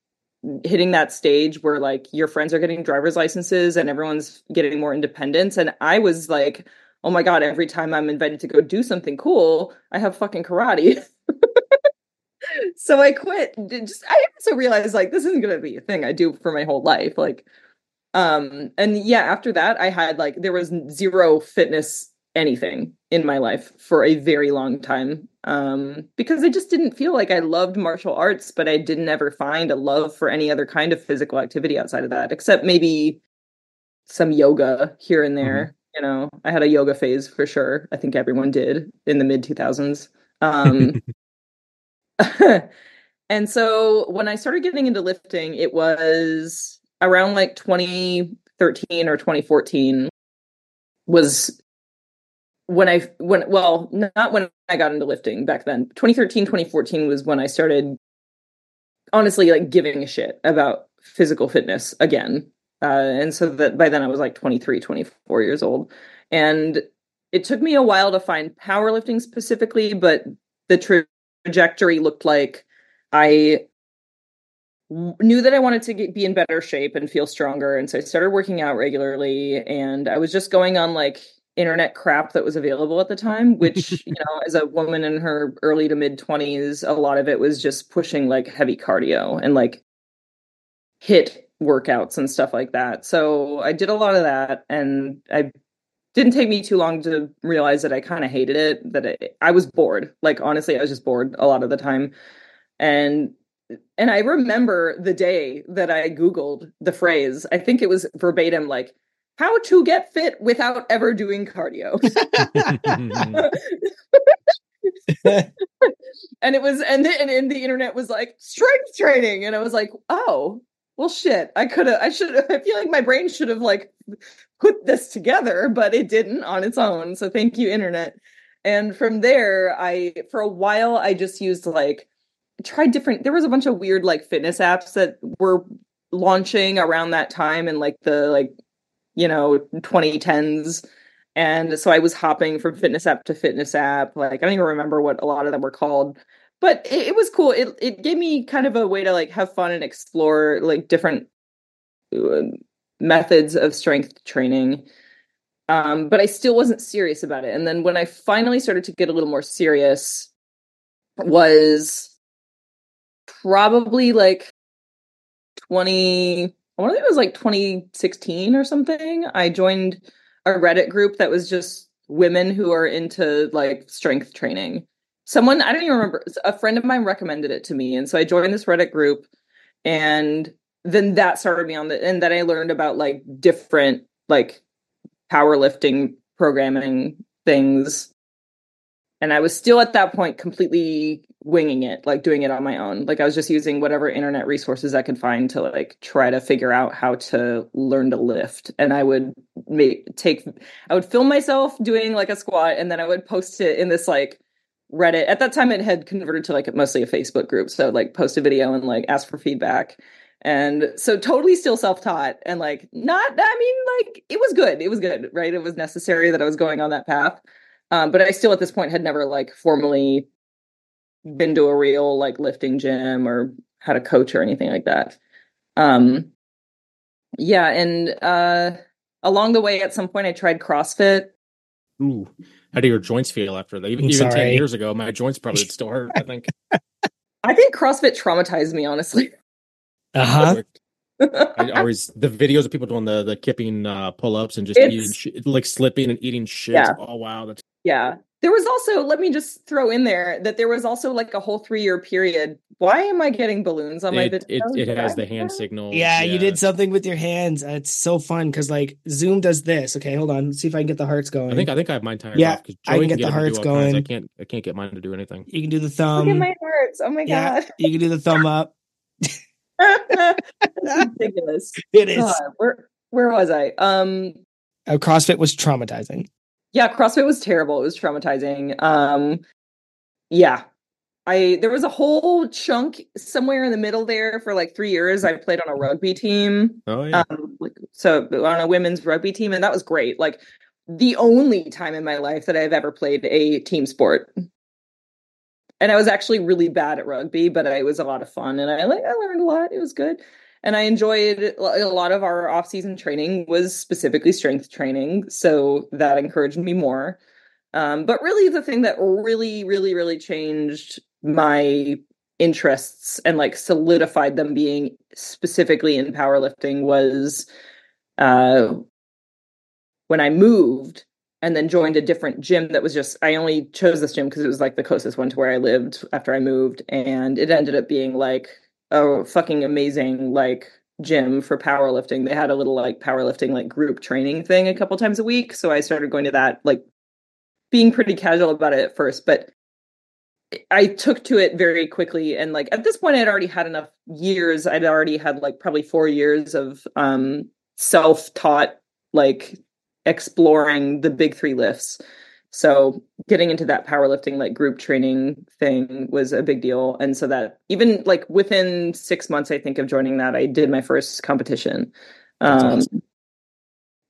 hitting that stage where like your friends are getting driver's licenses and everyone's getting more independence. And I was like, oh my God, every time I'm invited to go do something cool, I have fucking karate. so I quit. Just I also realized like this isn't gonna be a thing I do for my whole life. Like um and yeah, after that I had like there was zero fitness anything in my life for a very long time um because i just didn't feel like i loved martial arts but i didn't ever find a love for any other kind of physical activity outside of that except maybe some yoga here and there you know? I had a yoga phase for sure. I think everyone did in the mid 2000s um and so when i started getting into lifting it was around like 2013 or 2014 was when I when well not when I got into lifting back then. 2013 2014 was when I started honestly like giving a shit about physical fitness again. Uh, and so that by then I was like 23 24 years old. And it took me a while to find powerlifting specifically, but the tra- trajectory looked like I knew that I wanted to get, be in better shape and feel stronger. And so I started working out regularly and I was just going on like internet crap that was available at the time, which, you know, as a woman in her early to mid 20s, a lot of it was just pushing like heavy cardio and like HIIT workouts and stuff like that. So I did a lot of that and I didn't take me too long to realize that I kind of hated it, that it, I was bored. Like honestly, I was just bored a lot of the time. And and I remember the day that I googled the phrase. I think it was verbatim like how to get fit without ever doing cardio. and it was and the, and, and the internet was like strength training. And I was like, "Oh, well shit. I could have i should i feel like my brain should have like put this together but it didn't on its own. So thank you internet. And from there i for a while i just used like tried different there was a bunch of weird like fitness apps that were launching around that time and like the like you know 2010s and so i was hopping from fitness app to fitness app like i don't even remember what a lot of them were called but it, it, was cool. It it gave me kind of a way to like have fun and explore like different uh, methods of strength training. Um, but I still wasn't serious about it. And then when I finally started to get a little more serious, was probably like twenty. I want to think it was like 2016 or something. I joined a Reddit group that was just women who are into like strength training someone I don't even remember a friend of mine recommended it to me and so I joined this Reddit group and then that started me on the and then I learned about like different like powerlifting programming things and I was still at that point completely winging it like doing it on my own like I was just using whatever internet resources I could find to like try to figure out how to learn to lift and I would make take I would film myself doing like a squat and then I would post it in this like Reddit. At that time, it had converted to like mostly a Facebook group. So like post a video and like ask for feedback. And so totally still self-taught and like not, I mean, like it was good. It was good, right? It was necessary that I was going on that path. Um, but I still at this point had never like formally been to a real like lifting gym or had a coach or anything like that. Um, yeah. And, uh, along the way, at some point I tried CrossFit. Ooh how do your joints feel after that? Even, even 10 years ago, my joints probably still hurt, I think. I think CrossFit traumatized me, honestly. Uh huh. I always the videos of people doing the the kipping uh, pull ups and just it's, eating sh- like slipping and eating shit. Yeah. Oh wow, that's yeah. There was also, let me just throw in there that there was also like a whole three year period. Why am I getting balloons on my it, video? It, it has the hand signal. Yeah, yeah, you did something with your hands. It's so fun because like Zoom does this. Okay, hold on. Let's see if I can get the hearts going. I think I think I have mine timed yeah, off. I can get, can get the hearts going. I can't I can't get mine to do anything. You can do the thumb. Look at my hearts. Oh my yeah, god. You can do the thumb up. ridiculous. It is. God, where where was I? Um uh, CrossFit was traumatizing. Yeah, CrossFit was terrible. It was traumatizing. Um, yeah, I there was a whole chunk somewhere in the middle there for like three years. I played on a rugby team. Oh yeah. Um, like, so on a women's rugby team, and that was great. Like the only time in my life that I've ever played a team sport. And I was actually really bad at rugby, but it was a lot of fun, and I like I learned a lot. It was good and I enjoyed a lot of our off-season training was specifically strength training, so that encouraged me more. Um, but really, the thing that really, really, really changed my interests and like solidified them being specifically in powerlifting was uh, when I moved and then joined a different gym that was just I only chose this gym because it was like the closest one to where I lived after I moved, and it ended up being like a fucking amazing like gym for powerlifting. They had a little like powerlifting like group training thing a couple times a week. So I started going to that, like being pretty casual about it at first, but I took to it very quickly. And like at this point, I'd already had enough years. I'd already had like probably four years of um self taught like exploring the big three lifts. So getting into that powerlifting like group training thing was a big deal. And so that even like within six months, I think of joining that, I did my first competition. Um, awesome.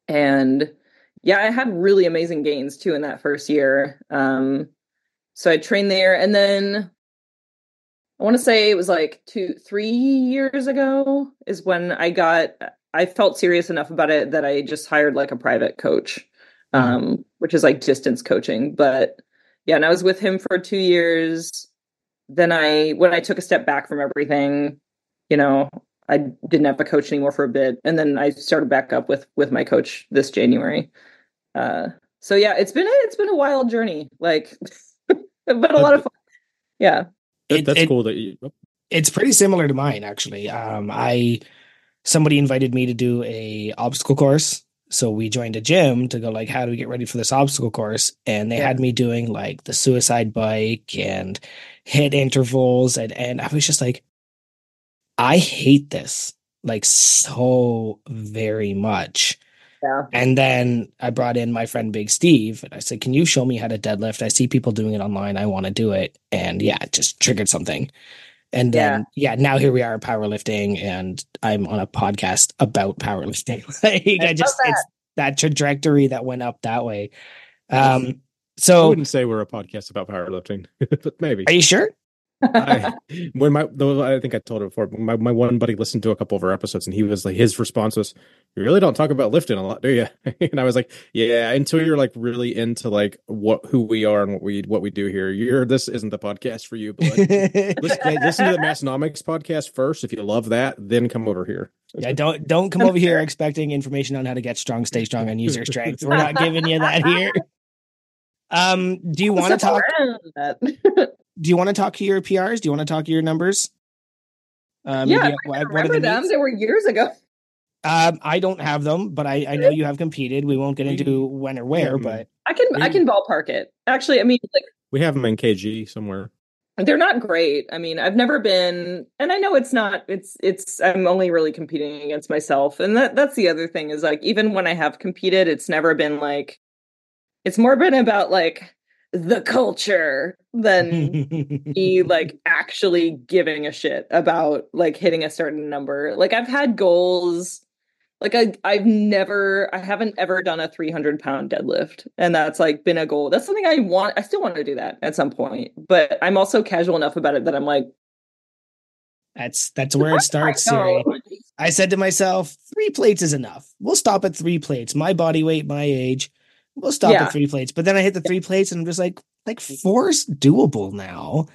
And yeah, I had really amazing gains too in that first year. Um, so I trained there, and then I want to say it was like two, three years ago is when I got. I felt serious enough about it that I just hired like a private coach, um, which is like distance coaching. But yeah, and I was with him for two years. Then I, when I took a step back from everything, you know, I didn't have a coach anymore for a bit, and then I started back up with with my coach this January. Uh, so yeah, it's been a, it's been a wild journey, like, but a lot of fun. Yeah, That- It- that's it- cool that you. oh, It's pretty similar to mine, actually. Um, I somebody invited me to do a obstacle course, so we joined a gym to go like, how do we get ready for this obstacle course? And they Yeah. had me doing like the suicide bike and HIIT intervals, and and I was just like, I hate this like so very much. Yeah. And then I brought in my friend Big Steve and I said, Can you show me how to deadlift? I see people doing it online. I want to do it. And yeah, it just triggered something. And then, yeah, now here we are powerlifting and I'm on a podcast about powerlifting. like, I love just, that. it's that trajectory that went up that way. Um, so I so wouldn't say we're a podcast about powerlifting, but maybe. are you sure? I, when my though I think I told it before, my, my one buddy listened to a couple of our episodes and he was like his response was, You really don't talk about lifting a lot, do you? and I was like, Yeah, until you're like really into like what who we are and what we what we do here. You're this isn't the podcast for you, but listen, listen to the Massenomics podcast first. If you love that, then come over here. yeah, don't don't come over here expecting information on how to get strong, stay strong, and use your strength. We're not giving you that here. Um, do you want to talk? Around that. Do you want to talk to your PRs? Do you want to talk to your numbers? Uh, yeah, maybe I what, what are remember the them. needs? They were years ago. Um, I don't have them, but I, I know you have competed. We won't get into when or where, Yeah. but I can I Mm. can ballpark it. Actually, I mean, like We have them in KG somewhere. they're not great. I mean, I've never been, and I know it's not. It's it's. I'm only really competing against myself, and that that's the other thing is like even when I have competed, it's never been like. It's more been about like the culture than me like actually giving a shit about like hitting a certain number. Like I've had goals. Like I, I've never, I haven't ever done a 300 pound deadlift, and that's like been a goal. That's something I want. I still want to do that at some point, but I'm also casual enough about it that I'm like, that's that's where it starts, Siri. I said to myself, three plates is enough. We'll stop at three plates. My body weight, my age. We'll stop Yeah. at three plates. But then I hit the three plates and I'm just like, like four's doable now.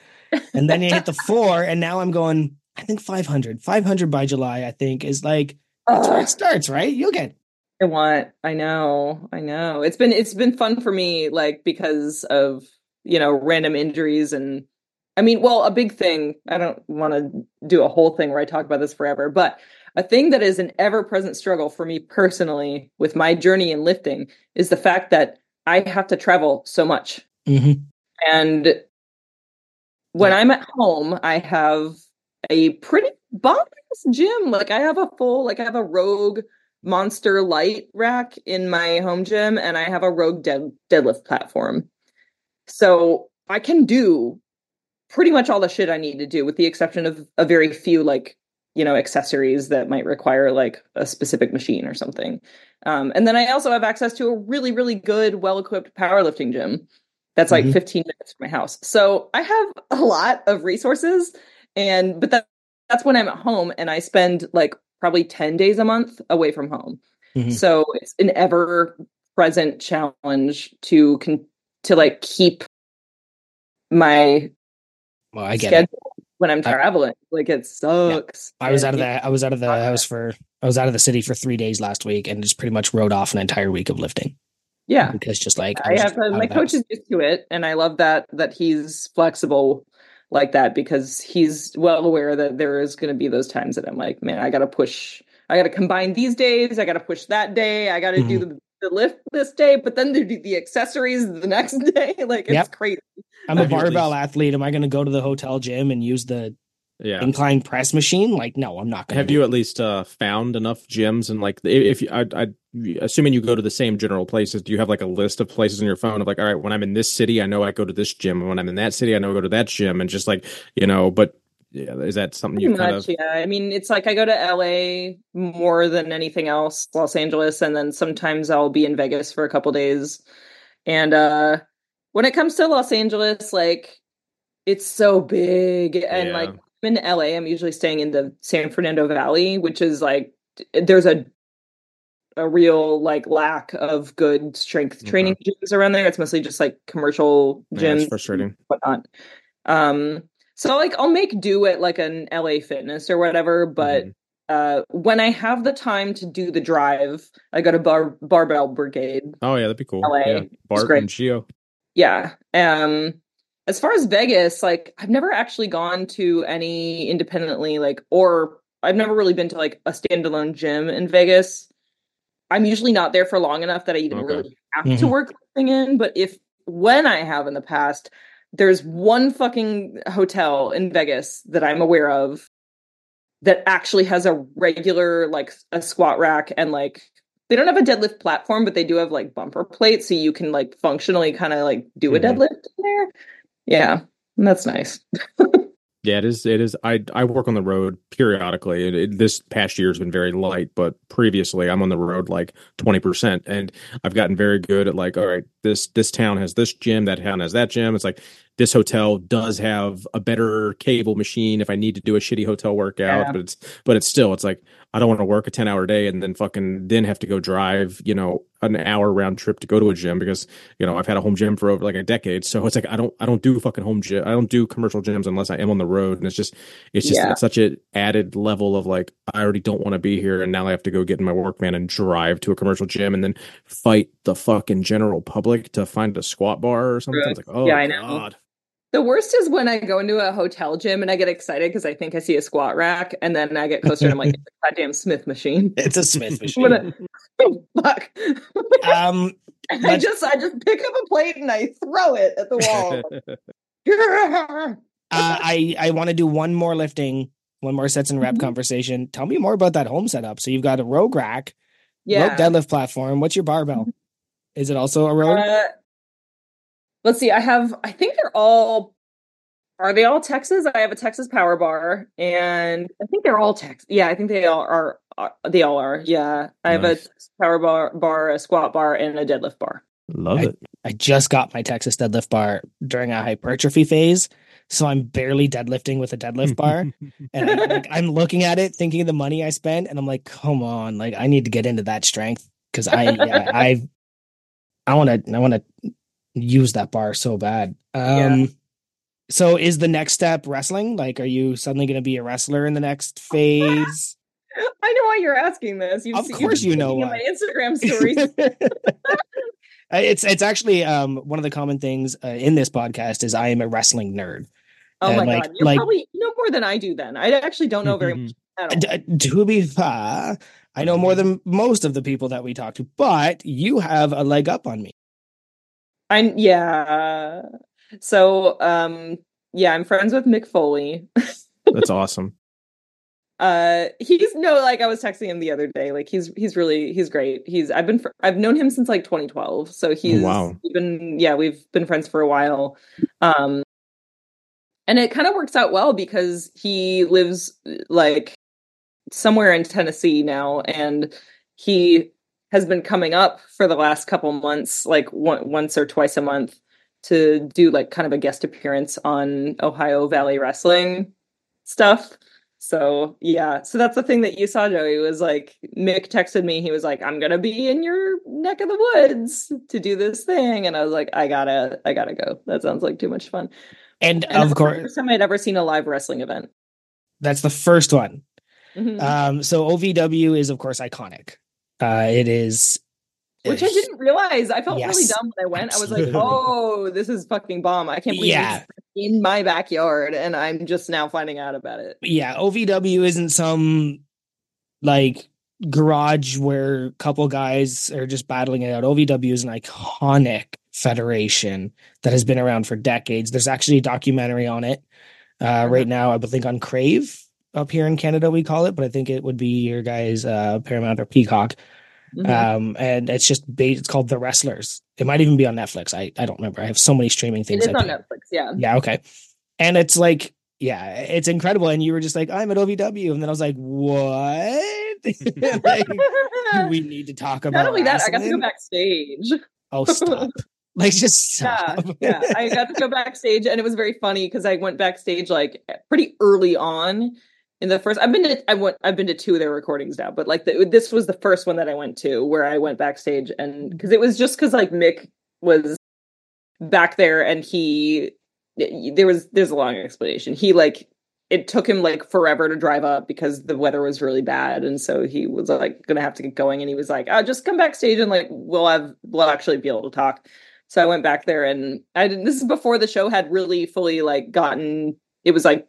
And then you hit the four, and now I'm going, I think 500. 500 by July, I think, is like, that's where it starts, right? You'll get I want. I know. I know. It's been it's been fun for me, like because of you know random injuries and. I mean, well, a big thing. I don't want to do a whole thing where I talk about this forever, but a thing that is an ever-present struggle for me personally with my journey in lifting is the fact that I have to travel so much. Mhm. And when. I'm at home, I have a pretty bomb gym. Like I have a full, like I have a Rogue Monster Lite rack in my home gym, and I have a Rogue dead, deadlift platform. So I can do pretty much all the shit I need to do, with the exception of a very few like you know accessories that might require like a specific machine or something. Um, and then I also have access to a really, really good, well equipped powerlifting gym that's like Mhm. 15 minutes from my house. So I have a lot of resources. And, but that, that's when I'm at home and I spend like probably 10 days a month away from home. Mhm. So it's an ever present challenge to, con- to like keep my Well, I get schedule it. When I'm I- traveling. Like it sucks. I was out of the I was out of the Uh, house for I was out of the city for three days last week and just pretty much rode off an entire week of lifting Yeah. because just like I have to, my coach is used to it, and I love that that he's flexible like that because he's well aware that there is going to be those times that I'm like, man, I got to push, I got to combine these days, I got to push that day, I got to do Mm-hmm. the, the lift this day, but then do the accessories the next day. like it's Yep. crazy. I'm a Have you at barbell athlete. Am I going to go to the hotel gym and use the Yeah. incline press machine? Like, no, I'm not going to. Have you at least uh, found enough gyms and like if you, I, I, assuming you go to the same general places, do you have like a list of places on your phone of like, all right, when I'm in this city, I know I go to this gym, and when I'm in that city, I know I go to that gym, and just like you know, but Yeah, is that something you kind much, of? yeah. I mean, it's like I go to LA more than anything else, Los Angeles, and then sometimes I'll be in Vegas for a couple days. And uh when it comes to Los Angeles, like it's so big and Yeah. like I'm in LA, I'm usually staying in the San Fernando Valley, which is like there's a a real like lack of good strength Okay. training gyms around there. It's mostly just like commercial gyms it's frustrating. whatnot. Um, so like I'll make do at like an LA Fitness or whatever, but Mhm. uh, when I have the time to do the drive, I go to Bar- Barbell Brigade. Oh yeah, that'd be cool. LA. Yeah, Bart and Gio. Yeah. Um, as far as Vegas, like I've never actually gone to any independently like or I've never really been to like a standalone gym in Vegas. I'm usually not there for long enough that I even Okay. really have to Mhm. work something in. But if when I have in the past, there's one fucking hotel in Vegas that I'm aware of that actually has a regular like a squat rack and like they don't have a deadlift platform, but they do have like bumper plates, so you can like functionally kind of like do a Mhm. deadlift in there. Yeah, and that's nice. Yeah, it is. It is. I I work on the road periodically. It, it, this past year has been very light, but previously I'm on the road like twenty percent, and I've gotten very good at like, all right, this this town has this gym, that town has that gym. It's like this hotel does have a better cable machine if I need to do a shitty hotel workout, Yeah. but it's but it's still it's like I don't want to work a ten hour day and then fucking then have to go drive you know an hour round trip to go to a gym because you know I've had a home gym for over like a decade, so it's like I don't I don't do fucking home gym. I don't do commercial gyms unless I am on the road, and it's just it's just Yeah. it's such an added level of like I already don't want to be here, and now I have to go get in my work van and drive to a commercial gym and then fight the fucking general public to find a squat bar or something. It's like oh Yeah, I know. god, The worst is when I go into a hotel gym and I get excited because I think I see a squat rack, and then I get closer and I'm like, it's a goddamn Smith machine. It's a Smith What machine. a- oh, fuck. um, I just I just pick up a plate and I throw it at the wall. uh, I I want to do one more lifting, one more sets and rep Mhm. conversation. Tell me more about that home setup. So you've got a rogue rack, yeah. deadlift platform. What's your barbell? Is it also a rogue? Uh, let's see. I have. I think they're all. Are they all Texas? I have a Texas Power Bar, and I think they're all Texas. Yeah, I think they all are. are they all are. Yeah, I have a Power Bar, bar, a squat bar, and a deadlift bar. love I- it. I just got my Texas deadlift bar during a hypertrophy phase, so I'm barely deadlifting with a deadlift bar. and I, like, I'm looking at it, thinking of the money I spent, and I'm like, come on, like I need to get into that strength because I, yeah, I, I want to, I want to use that bar so bad. Um, Yeah. so is the next step wrestling? Like, are you suddenly going to be a wrestler in the next phase? I know why you're asking this. You've Of seen- course you know why. my Instagram stories. It's it's actually um one of the common things uh, in this podcast is I am a wrestling nerd. Oh And, my like- god, you're like- probably you know more than I do. Then I actually don't know very much at all. D- uh, to be fair, I know more than most of the people that we talk to, but you have a leg up on me. I'm yeah. So um yeah, I'm friends with Mick Foley. That's awesome. uh he's no like I was texting him the other day. Like he's he's really he's great. He's I've been fr- I've known him since like 2012. So he's wow. been yeah, we've been friends for a while. Um and it kind of works out well because he lives like somewhere in Tennessee now and he has been coming up for the last couple months like one, once or twice a month to do like kind of a guest appearance on Ohio Valley Wrestling stuff. So yeah, so that's the thing that you saw, Joey. Was like Mick texted me. He was like, "I'm gonna be in your neck of the woods to do this thing," and I was like, "I gotta, I gotta go. That sounds like too much fun." And, And of course, first time I'd ever seen a live wrestling event. that's the first one. Mhm. Um, so OVW is of course iconic. Uh, it is, Which I didn't realize. I felt really dumb when I went. I was like, "Oh, this is fucking bomb! I can't believe Yeah. it's in my backyard, and I'm just now finding out about it." Yeah, OVW isn't some like garage where a couple guys are just battling it out. OVW is an iconic federation that has been around for decades. There's actually a documentary on it uh, right now. I think on Crave up here in Canada we call it, but I think it would be your guys uh, Paramount or Peacock. Mhm. Um, and it's just ba- it's called The Wrestlers. It might even be on Netflix. I I don't remember. I have so many streaming things. is I on Netflix. Yeah. yeah, okay. And it's like yeah, it's incredible. And you were just like, I'm at OVW. And then I was like, what? like, we need to talk about Not only that, I got to go backstage. Oh, stop. like, just Yeah, yeah. I got to go backstage, and it was very funny because I went backstage like pretty early on in the first. I've been to I went I've been to two of their recordings now, but like the, this was the first one that I went to where I went backstage, and because it was just because like Mick was back there, and he there was there's a long explanation. He like it took him like forever to drive up because the weather was really bad and so he was like gonna have to get going and he was like oh just come backstage and like we'll have we'll actually be able to talk so i went back there and i didn't this is before the show had really fully like gotten it was like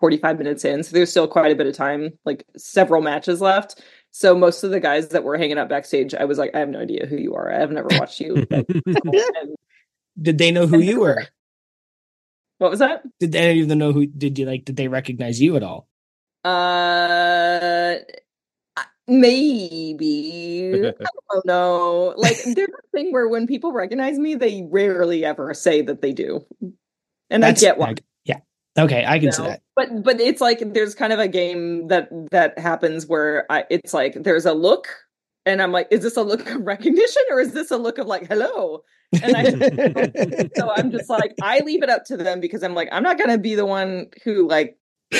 45 minutes in so there's still quite a bit of time like several matches left so most of the guys that were hanging out backstage i was like i have no idea who you are i have never watched you Did they know who you were? what was that Did any of them know who? Did you like? Did they recognize you at all? Uh, maybe. I don't know. Like, there's a thing where when people recognize me, they rarely ever say that they do, and That's- I get why. Okay, I can you see that. But but it's like there's kind of a game that that happens where I, it's like there's a look, and I'm like, is this a look of recognition or is this a look of like hello? And I so I'm just like I leave it up to them because I'm like I'm not gonna be the one who like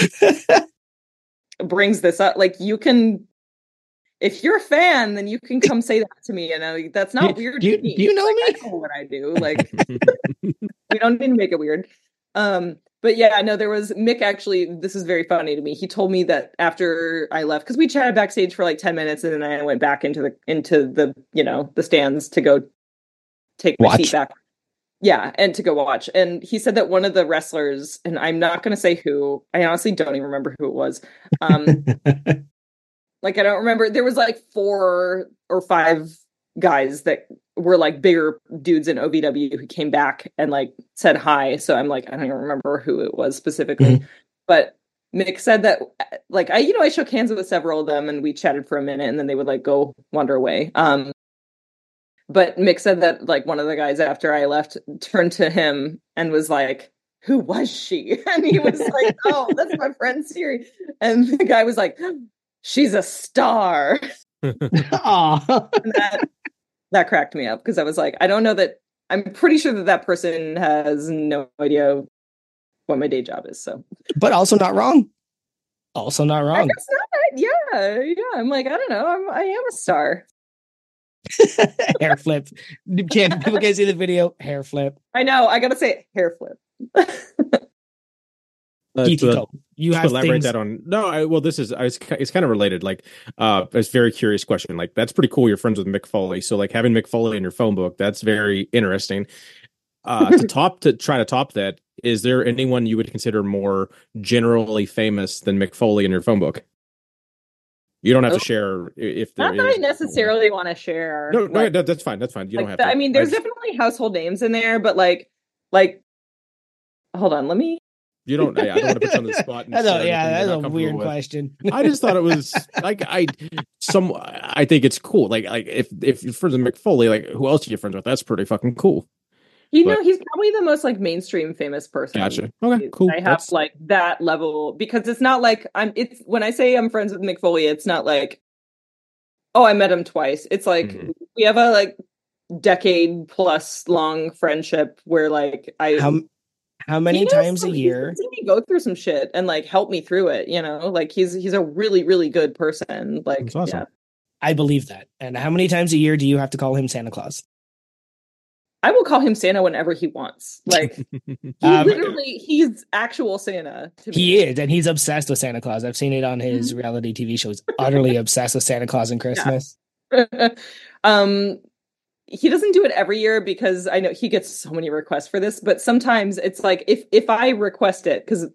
brings this up. Like you can, if you're a fan, then you can come say that to me. And I, that's not weird. do you- to me. do you know Like, me? I know what I do. Like we don't need to make it weird. Um, but yeah, no, there was Mick actually. This is very funny to me. He told me that after I left, because we chatted backstage for like ten minutes, and then I went back into the into the you know the stands to go take my Watch. seat back. Yeah, and to go watch. And he said that one of the wrestlers, and I'm not going to say who. I honestly don't even remember who it was. Um, like I don't remember. There was like four or five guys that were like bigger dudes in OVW who came back and like said hi. So I'm like, I don't even remember who it was specifically, but Mick said that like I, you know, I shook hands with several of them and we chatted for a minute and then they would like go wander away. Um, but Mick said that like one of the guys after I left turned to him and was like, who was she? And he was like, oh, that's my friend Siri. And the guy was like, she's a star. Aw. And that that cracked me up because I was like, I don't know that. I'm pretty sure that that person has no idea what my day job is. So but also not wrong. Also not I wrong. guess not. Yeah, yeah. I'm like, I don't know. I'm, I am a star. hair flip. Can't people can't see the video? Hair flip. I know. I gotta say, hair flip. Uh, DT to- Cole. You to elaborate things. that on no I, well this is I was, it's kind of related like uh it's a very curious question like that's pretty cool you're friends with mick foley so like having mick foley in your phone book that's very interesting uh to top to try to top that is there anyone you would consider more generally famous than mick foley in your phone book you don't have Oh. to share if there Not that I necessarily want to share. no no like, that- that's fine that's fine you like don't have the- to I mean, there's just- definitely household names in there, but like, like, hold on. Let me. You don't I, I don't want to put you on the spot and That's a, yeah, that's a weird with. question. I just thought it was like I some I think it's cool. Like like if if you're friends with Mick Foley, like who else are you friends with? That's pretty fucking cool. You But- know, he's probably the most like mainstream famous person. Gotcha. Okay, cool. I have That's- like that level because it's not like I'm. It's when I say I'm friends with Mick Foley, it's not like, oh, I met him twice. It's like Mhm. we have a like decade plus long friendship where like I How how many he knows times a some- he's year? seen me go through some shit and like help me through it. You know, like he's he's a really really good person. Like That's awesome. yeah, I believe that. And how many times a year do you have to call him Santa Claus? I will call him Santa whenever he wants. Like he Um, literally, he's actual Santa. To He me. is, and he's obsessed with Santa Claus. I've seen it on his reality TV shows. Utterly obsessed with Santa Claus and Christmas. um he doesn't do it every year because I know he gets so many requests for this, but sometimes it's like if if I request it because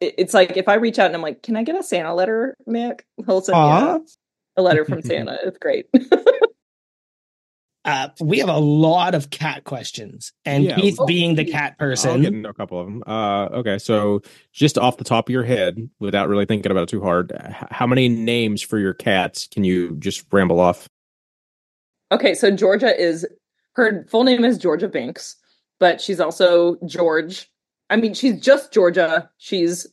it's like if I reach out and I'm like, "Can I get a Santa letter, Mick?" He'll send me a, a letter from Santa. It's great. Uh, we have a lot of cat questions, and Yeah. Keith Oh, being the please. cat I'll person. get into a couple of them. Uh, okay, so just off the top of your head, without really thinking about it too hard, how many names for your cats can you just ramble off? Okay, so Georgia is her full name is Georgia Banks, but she's also George. I mean, she's just Georgia. She's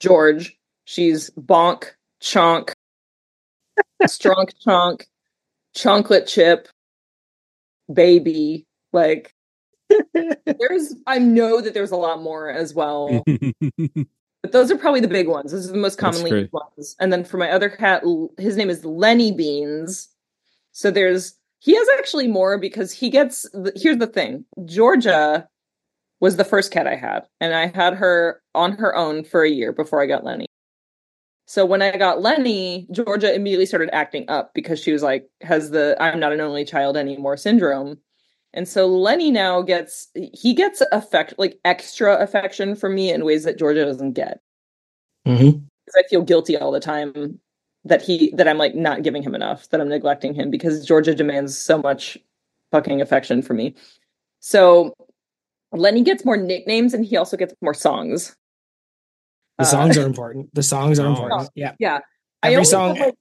George. She's bonk, chonk, strong chonk, chocolate chip, baby. Like, there's, I know that there's a lot more as well. but those are probably the big ones. Those are the most commonly used ones. And then for my other cat, his name is Lenny Beans. So there's he has actually more because he gets. Here's the thing: Georgia was the first cat I had, and I had her on her own for a year before I got Lenny. So when I got Lenny, Georgia immediately started acting up because she was like, has the I'm not an only child anymore syndrome. And so Lenny now gets he gets affect like extra affection from me in ways that Georgia doesn't get. Mm-hmm. I feel guilty all the time that he that I'm like not giving him enough, that I'm neglecting him because Georgia demands so much fucking affection from me. So Lenny gets more nicknames and he also gets more songs. The songs uh, are important. The songs are important. Yeah. Yeah. Every song like,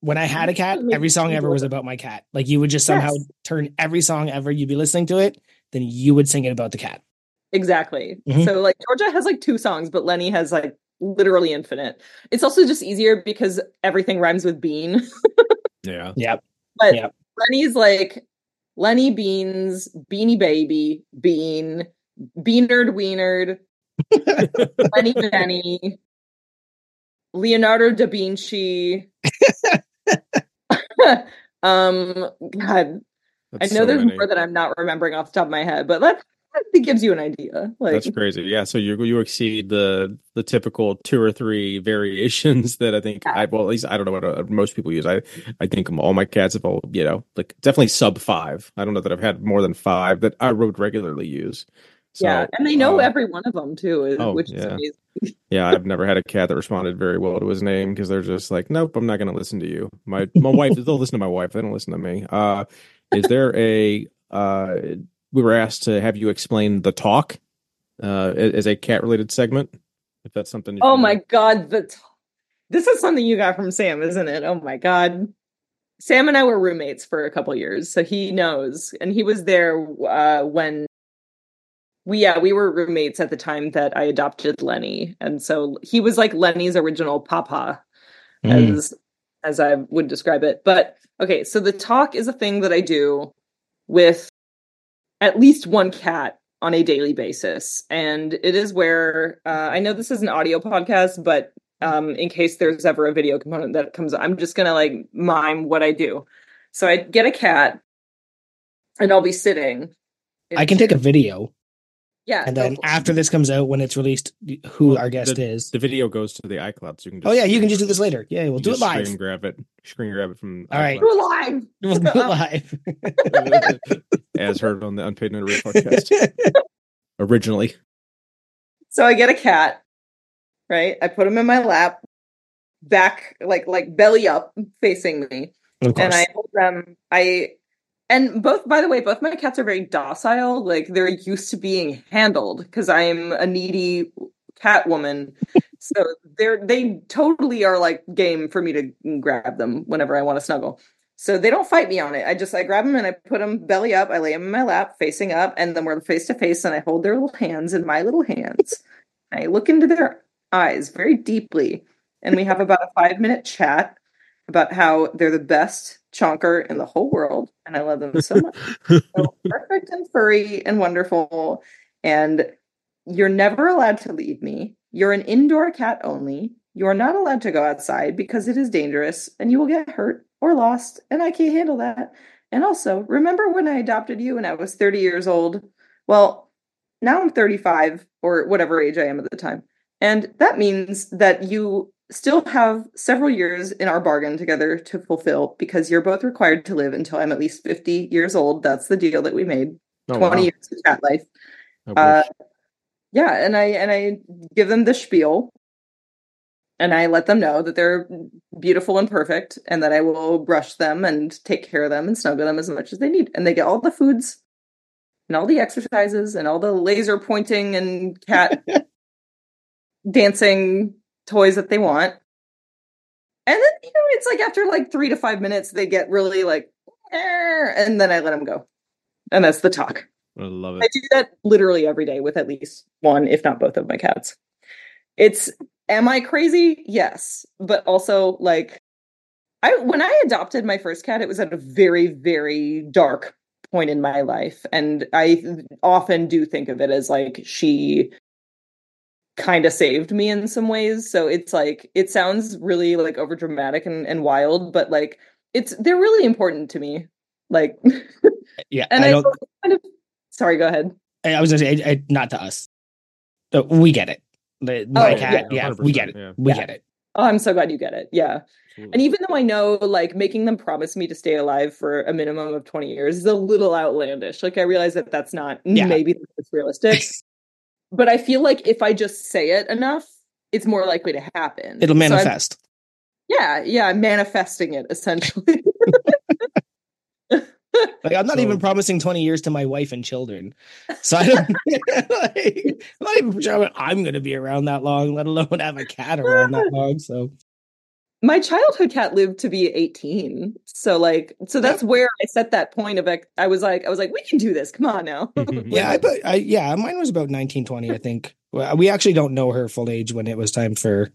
when I had a cat, every song ever was about my cat. Like you would just somehow yes. turn every song ever you'd be listening to it, then you would sing it about the cat. Exactly. Mm-hmm. So like Georgia has like two songs, but Lenny has like literally infinite. It's also just easier because everything rhymes with bean. yeah. Yep. But yep. Lenny's like Lenny Beans, Beanie Baby, Bean, Beanard Weenard, Lenny Benny, Leonardo da Vinci. um, God, That's I know so there's many. more that I'm not remembering off the top of my head, but let's it gives you an idea. Like that's crazy. Yeah. So you you exceed the the typical two or three variations that I think yeah. I well at least I don't know what uh, most people use. I I think all my cats have all you know like definitely sub five. I don't know that I've had more than five that I would regularly use. So, yeah, and they know uh, every one of them too, oh, which is amazing. yeah, I've never had a cat that responded very well to his name because they're just like, nope, I'm not going to listen to you. My my wife, they'll listen to my wife. They don't listen to me. Uh, is there a uh we were asked to have you explain the talk uh, as a cat related segment. If that's something. oh my god, the t- this is something you got from Sam, isn't it? Oh my god. Sam and I were roommates for a couple years, so he knows, and he was there uh, when we yeah we were roommates at the time that I adopted Lenny, and so he was like Lenny's original papa, mm. as as I would describe it. But okay, so the talk is a thing that I do with at least one cat on a daily basis. And it is where uh, I know this is an audio podcast, but um, in case there's ever a video component that comes, I'm just gonna like mime what I do. So I get a cat, and I'll be sitting. I can take a video. Yeah. And then after this comes out, when it's released, who well, our guest the, is. The video goes to the iCloud, so you can. oh yeah, you can just do this later. Yeah, we'll do it live. Screen grab it. Screen grab it from. All right, do it live. We'll do it live. As heard on the Unpaid Underrated podcast. Originally. So I get a cat, right? I put him in my lap, back like like belly up, facing me, and I hold them. I and both, by the way, both my cats are very docile. Like they're used to being handled because I'm a needy cat woman. so they're they totally are like game for me to grab them whenever I want to snuggle. So they don't fight me on it. I just I grab them and I put them belly up. I lay them in my lap, facing up, and then we're face to face. And I hold their little hands in my little hands. I look into their eyes very deeply, and we have about a five minute chat about how they're the best chonker in the whole world, and I love them so much. so perfect and furry and wonderful. And you're never allowed to leave me. You're an indoor cat only. You are not allowed to go outside because it is dangerous and you will get hurt or lost, and I can't handle that. And also, remember when I adopted you and I was 30 years old? Well, now I'm 35 or whatever age I am at the time. And that means that you still have several years in our bargain together to fulfill because you're both required to live until I'm at least 50 years old. That's the deal that we made. Oh, 20 wow. years of cat life. Uh, yeah, and I and I give them the spiel and I let them know that they're beautiful and perfect and that I will brush them and take care of them and snuggle them as much as they need. And they get all the foods and all the exercises and all the laser pointing and cat dancing toys that they want. And then, you know, it's like after like three to five minutes, they get really like, eh, and then I let them go. And that's the talk. I love it. I do that literally every day with at least one, if not both of my cats. It's am I crazy? Yes. But also like I when I adopted my first cat, it was at a very, very dark point in my life. And I often do think of it as like she kind of saved me in some ways. So it's like it sounds really like over dramatic and, and wild, but like it's they're really important to me. Like Yeah, and I I, don't. kind of sorry, go ahead. I was gonna say, I, I- not to us. Uh, we get it. The, my Oh, cat, yeah, yeah, we get it. yeah. We Yeah. get it. Oh, I'm so glad you get it. Yeah. Absolutely. And even though I know like making them promise me to stay alive for a minimum of 20 years is a little outlandish. Like I realize that that's not Yeah. maybe that's realistic. But I feel like if I just say it enough, it's more likely to happen. It'll So manifest. yeah, yeah, I'm manifesting it essentially. like I'm not even promising 20 years to my wife and children. So I don't like, I'm not even sure I'm gonna be around that long, let alone have a cat around that long. So My childhood cat lived to be 18. So like so that's where I set that point of like I was like I was like we can do this. Come on now. yeah, I put I yeah, mine was about 1920, I think. We actually don't know her full age when it was time for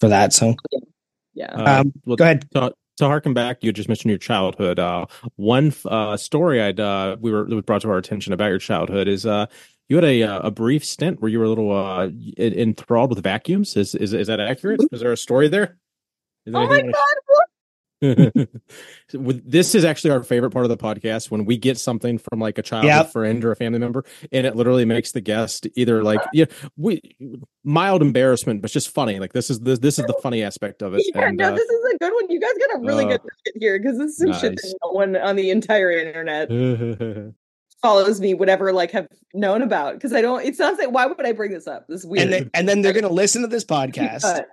for that. So yeah. Uh, um, well, go ahead. to, to harken back, you just mentioned your childhood. Uh, one uh, story I'd uh, we were was brought to our attention about your childhood is uh, you had a uh, a brief stint where you were a little uh, enthralled with vacuums. Is is is that accurate? Is there a story there? Is Oh my god. This is actually our favorite part of the podcast when we get something from like a child Yep. friend or a family member and it literally makes the guest either like yeah we mild embarrassment but just funny like this is this, this is the funny aspect of it Yeah, and no, uh, this is a good one. You guys got a really uh, good shit here because this is some shit that no one on the entire internet follows me would ever like have known about. Because I don't. It's not like why would I bring this up? This is weird. And then and then they're gonna listen to this podcast.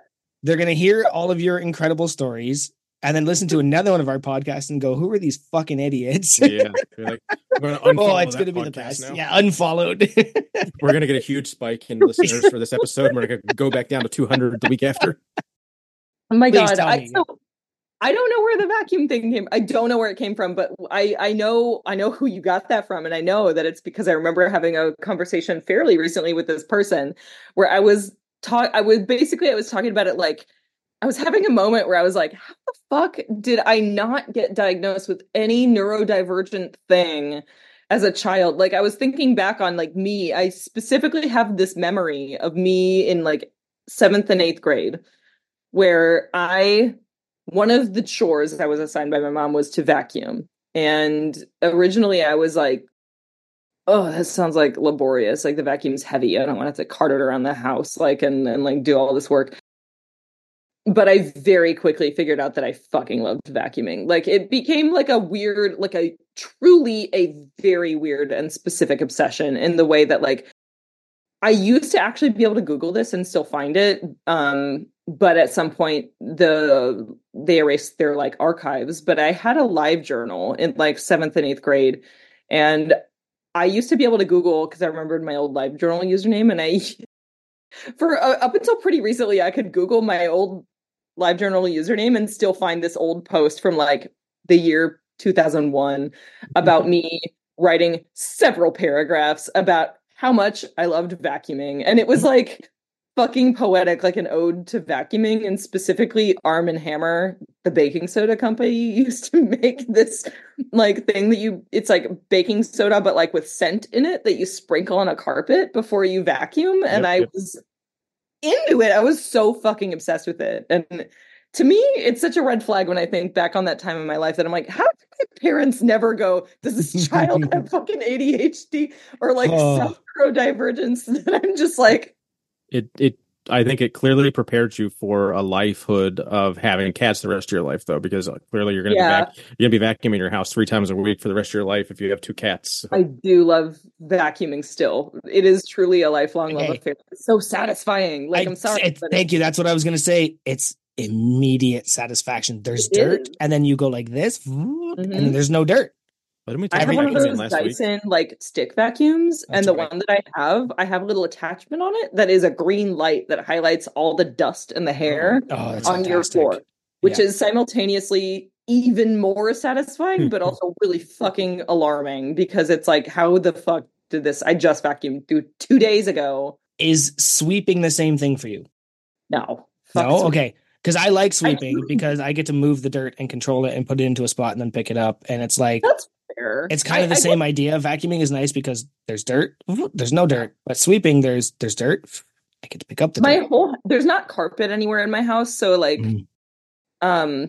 They're gonna hear all of your incredible stories and then listen to another one of our podcasts and go, Who are these fucking idiots? yeah like, we're gonna oh, it's gonna be the podcast best. now. Yeah, unfollowed. we're gonna get a huge spike in listeners for this episode we're gonna go back down to 200 the week after oh my Please god. I, so, I don't know where the vacuum thing came. I don't know where it came from, but I I know I know who you got that from, and I know that it's because I remember having a conversation fairly recently with this person where I was talk. I was basically I was talking about it like I was having a moment where I was like, how the fuck did I not get diagnosed with any neurodivergent thing as a child? Like I was thinking back on like me, I specifically have this memory of me in like seventh and eighth grade where I one of the chores I was assigned by my mom was to vacuum. And originally I was like, oh, that sounds like laborious. Like the vacuum's heavy. I don't want to have to cart it around the house, like and and like do all this work. But I very quickly figured out that I fucking loved vacuuming. Like it became like a weird, like a truly a very weird and specific obsession in the way that like I used to actually be able to Google this and still find it. Um, but at some point the they erased their like archives. But I had a live journal in like seventh and eighth grade. And I used to be able to Google because I remembered my old live journal username. And I for uh, up until pretty recently, I could Google my old live journal username and still find this old post from like the year 2001 about me writing several paragraphs about how much I loved vacuuming. And it was like fucking poetic, like an ode to vacuuming, and specifically Arm and Hammer, the baking soda company, used to make this like thing that you it's like baking soda, but like with scent in it that you sprinkle on a carpet before you vacuum. And Yep, I yep. was into it. I was so fucking obsessed with it. And to me, it's such a red flag when I think back on that time in my life that I'm like, how did my parents never go, does this child have fucking ADHD or like Oh. some neurodivergence? That I'm just like, it it I think it clearly prepared you for a lifehood of having cats the rest of your life, though, because uh, clearly you're going to Yeah. be vac- you're going to be vacuuming your house three times a week for the rest of your life if you have two cats. I do love vacuuming still. It is truly a lifelong love Okay. affair. It's so satisfying. Like, I- I'm sorry. it- but thank you. That's what I was gonna say. It's immediate satisfaction. There's dirt, is. and then you go like this, and Mhm. then there's no dirt. But didn't we I have one of those last week? Dyson like stick vacuums, That's and the right. one that I have, I have a little attachment on it that is a green light that highlights all the dust and the hair Oh, oh that's on your floor, which Yeah. is simultaneously even more satisfying, but also really fucking alarming because it's like, how the fuck did this? I just vacuumed through two days ago. Is sweeping the same thing for you? No. No, sweep. okay. Because I like sweeping because I get to move the dirt and control it and put it into a spot and then pick it up. And it's like That's it's kind of the I same idea. Vacuuming is nice because there's dirt. There's no dirt, but sweeping there's there's dirt. I get to pick up the my dirt. whole there's not carpet anywhere in my house so like Mhm. um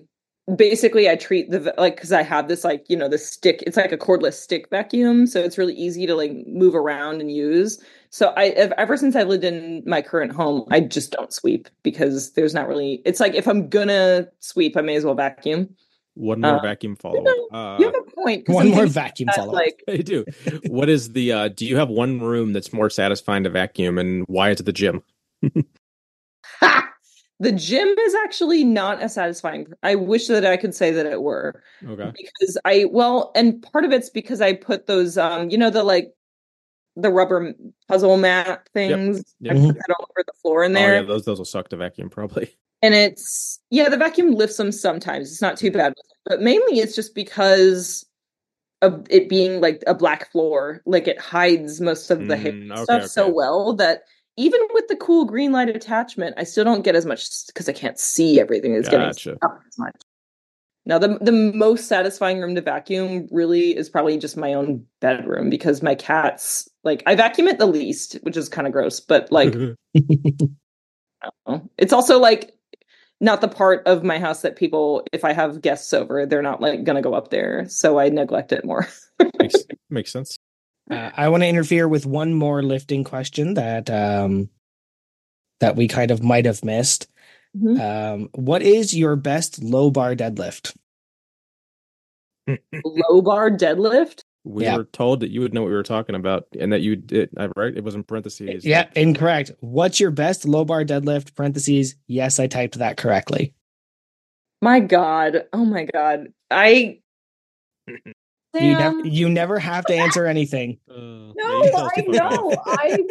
basically i treat the like because i have this like you know the stick it's like a cordless stick vacuum so it's really easy to like move around and use so i ev- ever since I've lived in my current home i just don't sweep because there's not really it's like if i'm gonna sweep i may as well vacuum One more Uh, vacuum follow no, up. you Uh, have a point 'cause One I'm more vacuum that, follow. like I do. What is the? uh Do you have one room that's more satisfying to vacuum, and why is it the gym? ha! the gym is actually not as satisfying i wish that i could say that it were Okay. because I well, and part of it's because I put those um, you know, the like the rubber puzzle mat things. Yep. I put that all over the floor in there. Oh yeah, those those will suck to vacuum probably. and it's yeah, the vacuum lifts them sometimes. It's not too bad, but mainly it's just because of it being like a black floor, like it hides most of the Mm, okay, stuff so well that. Even with the cool green light attachment, I still don't get as much because I can't see everything that's Gotcha. getting up as much. Now, the the most satisfying room to vacuum really is probably just my own bedroom because my cats like I vacuum it the least, which is kind of gross, but like I don't know. it's also like not the part of my house that people, if I have guests over, they're not like gonna go up there, so I neglect it more. makes makes sense. Uh, I want to interfere with one more lifting question that um, that we kind of might have missed. Mhm. Um, what is your best low bar deadlift? Low bar deadlift. We Yeah. were told that you would know what we were talking about, and that you did. Right? It was in parentheses. Yeah, incorrect. What's your best low bar deadlift? Parentheses. Yes, I typed that correctly. My God, oh my God, I. You Sam, never you never have to answer anything. Uh, No, you I to fuck off. know. I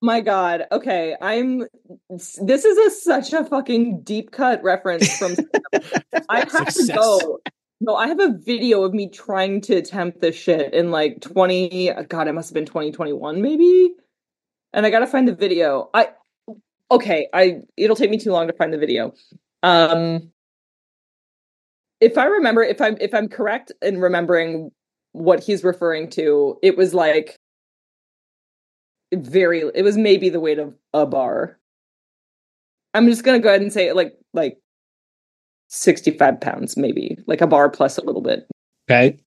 my God. Okay, I'm. This is a such a fucking deep cut reference from. I have Success. to go. No, I have a video of me trying to attempt this shit in like twenty. God, it must have been twenty twenty one, maybe. And I gotta find the video. I okay. I it'll take me too long to find the video. Um, if I remember, if I'm if I'm correct in remembering what he's referring to, it was like very. It was maybe the weight of a bar. I'm just gonna go ahead and say like like sixty five pounds, maybe like a bar plus a little bit. Okay.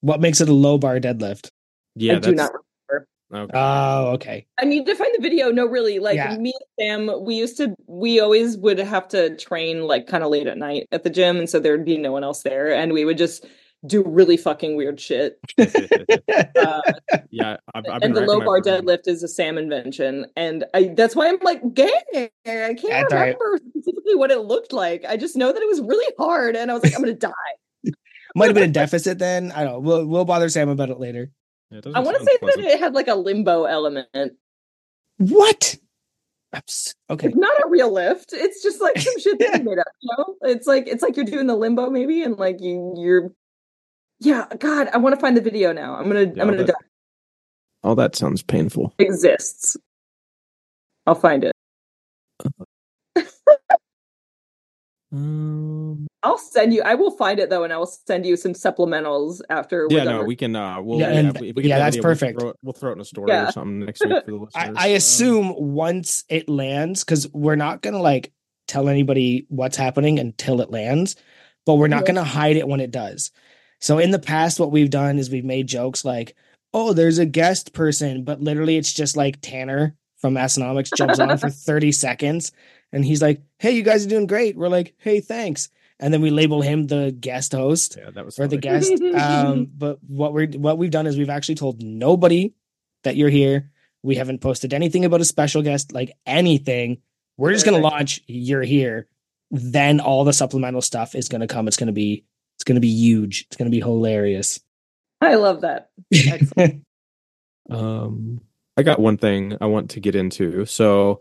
What makes it a low bar deadlift? Yeah, I do that's not. okay. Oh, okay. I need to find the video. No, really, like Yeah. me and Sam, we used to. We always would have to train like kind of late at night at the gym, and so there'd be no one else there, and we would just do really fucking weird shit. Uh, yeah, I've, I've and the low bar brain. deadlift is a Sam invention, and I that's why I'm like, gay. I can't That's all right. Remember specifically what it looked like. I just know that it was really hard, and I was like, I'm gonna die. Might have been a deficit then. I don't know. We'll we'll bother Sam about it later. Yeah, it I want to say pleasant. that it had like a limbo element. What? Ups- Okay. It's not a real lift. It's just like some shit that you made up. You know, it's like it's like you're doing the limbo maybe, and like you you're. Yeah, God, I want to find the video now. I'm gonna Yeah, I'm gonna that- die. Oh, that sounds painful. exists. I'll find it. Um, I'll send you. I will find it though, and I will send you some supplementals after. we're yeah, done no, with- we can. Uh, we'll, Yeah, yeah, and- we, we get yeah, the that's video, we'll perfect. throw it- We'll throw it in a story Yeah. or something next week for the listeners. I, I Um, assume once it lands, because we're not gonna like tell anybody what's happening until it lands, but we're not Yeah. gonna hide it when it does. So in the past, what we've done is we've made jokes like, "Oh, there's a guest person," but literally it's just like Tanner from Massenomics jumps on for 30 seconds, and he's like, "Hey, you guys are doing great." We're like, "Hey, thanks," and then we label him the guest host yeah, that was or the guest. Um, but what we're what we've done is we've actually told nobody that you're here. We haven't posted anything about a special guest, like anything. We're just gonna launch. You're here. Then all the supplemental stuff is gonna come. It's gonna be it's gonna be huge. It's gonna be hilarious. I love that. Excellent. Um, I got one thing I want to get into. So,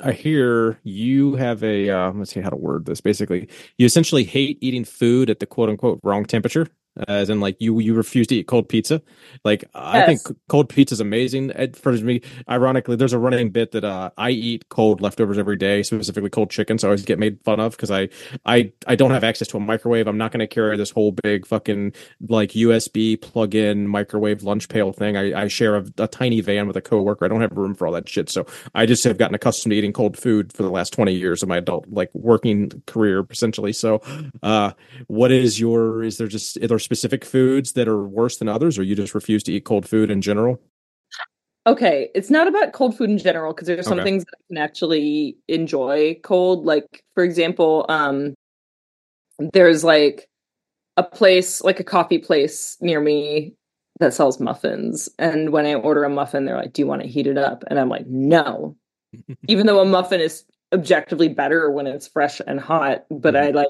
I hear you have a uh, let's see how to word this. Basically, you essentially hate eating food at the quote unquote wrong temperature as in like you you refuse to eat cold pizza? Like yes. i think cold pizza is amazing. For me ironically there's a running bit that uh, i eat cold leftovers every day specifically cold chicken so i always get made fun of because I, I i don't have access to a microwave. I'm not going to carry this whole big fucking like usb plug-in microwave lunch pail thing. I, I share a, a tiny van with a coworker. I don't have room for all that shit. So i just have gotten accustomed to eating cold food for the last 20 years of my adult like working career essentially. So uh what is your is there just are there specific foods that are worse than others, or you just refuse to eat cold food in general? Okay, it's not about cold food in general because there's some okay. things that I can actually enjoy cold. Like, for example, um, there's like a place, like a coffee place near me that sells muffins. And when I order a muffin, they're like, Do you want to heat it up? And I'm like, No. Even though a muffin is objectively better when it's fresh and hot, but mm-hmm. I like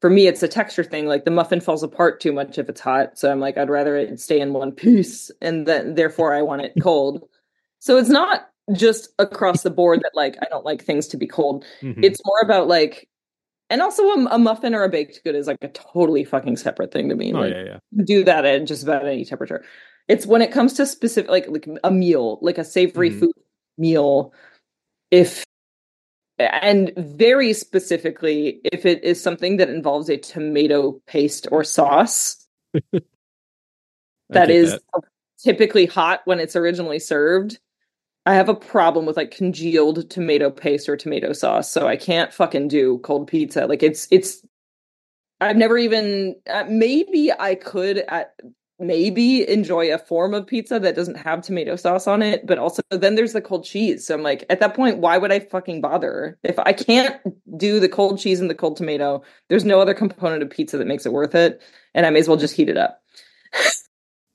for me it's a texture thing like the muffin falls apart too much if it's hot. So i'm like i'd rather it stay in one piece and then therefore i want it cold. So it's not just across the board that like i don't like things to be cold. Mm-hmm. it's more about like and also a, a, muffin or a baked good is like a totally fucking separate thing to me. Oh like, yeah yeah. do that at just about any temperature. It's when it comes to specific like like a meal like a savory mm-hmm. food meal if and very specifically if it is something that involves a tomato paste or sauce that is that. typically hot when it's originally served i have a problem with like congealed tomato paste or tomato sauce so i can't fucking do cold pizza like it's it's i've never even uh, maybe i could at maybe enjoy a form of pizza that doesn't have tomato sauce on it, but also then there's the cold cheese. So I'm like, at that point, why would I fucking bother? If I can't do the cold cheese and the cold tomato, there's no other component of pizza that makes it worth it. And I may as well just heat it up.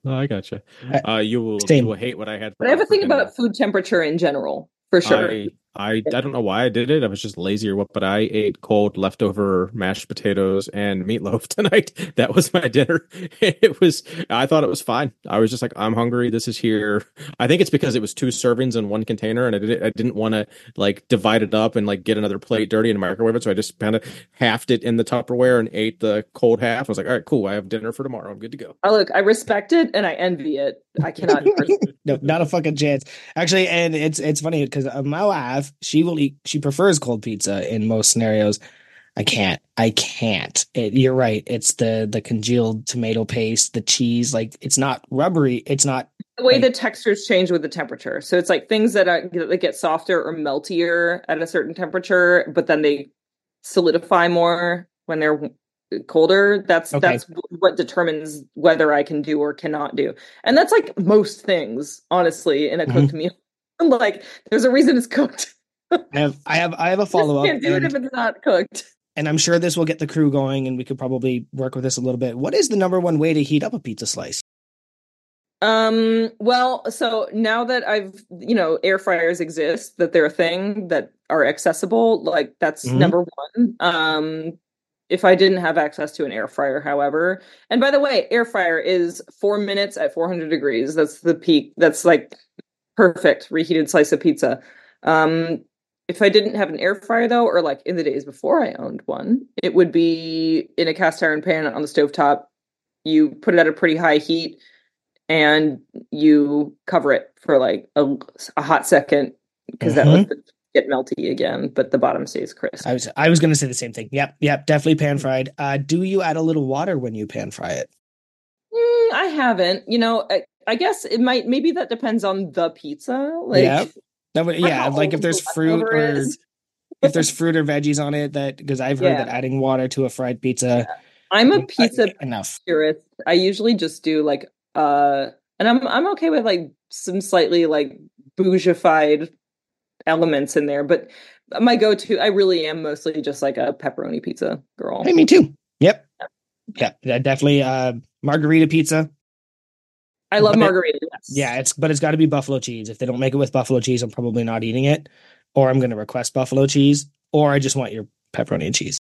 oh, I gotcha. Uh, you will you will hate what I had. but I have a thing about food temperature in general, for sure. I, I I don't know why I did it. I was just lazy or what, but I ate cold leftover mashed potatoes and meatloaf tonight. That was my dinner. It was I thought it was fine. I was just like, I'm hungry. This is here. I think it's because it was two servings in one container, and I didn't I didn't want to like divide it up and like get another plate dirty and microwave it. So I just kind of halved it in the Tupperware and ate the cold half. I was like, all right, cool. I have dinner for tomorrow. I'm good to go. Oh look, I respect it and I envy it. I cannot. no, not a fucking chance. Actually, and it's it's funny because uh, my wife she will eat. She prefers cold pizza in most scenarios. I can't. I can't. It, you're right. It's the the congealed tomato paste, the cheese. Like it's not rubbery. It's not the way like, the textures change with the temperature. So it's like things that are that get softer or meltier at a certain temperature, but then they solidify more when they're colder that's okay. that's what determines whether i can do or cannot do and that's like most things honestly in a cooked mm-hmm. meal like there's a reason it's cooked i have i have i have a follow-up can't do and, it if it's not cooked and i'm sure this will get the crew going and we could probably work with this a little bit what is the number one way to heat up a pizza slice um well so now that i've you know air fryers exist that they're a thing that are accessible like that's mm-hmm. number one um if I didn't have access to an air fryer, however. And by the way, air fryer is four minutes at 400 degrees. That's the peak. That's like perfect reheated slice of pizza. Um, if I didn't have an air fryer though, or like in the days before I owned one, it would be in a cast iron pan on the stove top. You put it at a pretty high heat and you cover it for like a, a hot second because mm-hmm. that lets the get melty again, but the bottom stays crisp. I was I was going to say the same thing. Yep, yep, definitely pan fried. Uh, do you add a little water when you pan fry it? Mm, I haven't. You know, I, I, guess it might. Maybe that depends on the pizza. Like, yeah, that would, yeah. Like if there's fruit or if there's fruit or veggies on it, that because I've heard yeah. that adding water to a fried pizza. Yeah. I'm a pizza I, enough purist. I usually just do like uh, and I'm I'm okay with like some slightly like bougified elements in there. But my go-to, I really am mostly just like a pepperoni pizza girl. Hey, me too. Yep. Yeah, yeah definitely. Uh, margarita pizza. I love but margarita. It, yes. Yeah, it's but it's got to be buffalo cheese. If they don't make it with buffalo cheese, I'm probably not eating it, or I'm going to request buffalo cheese, or I just want your pepperoni and cheese.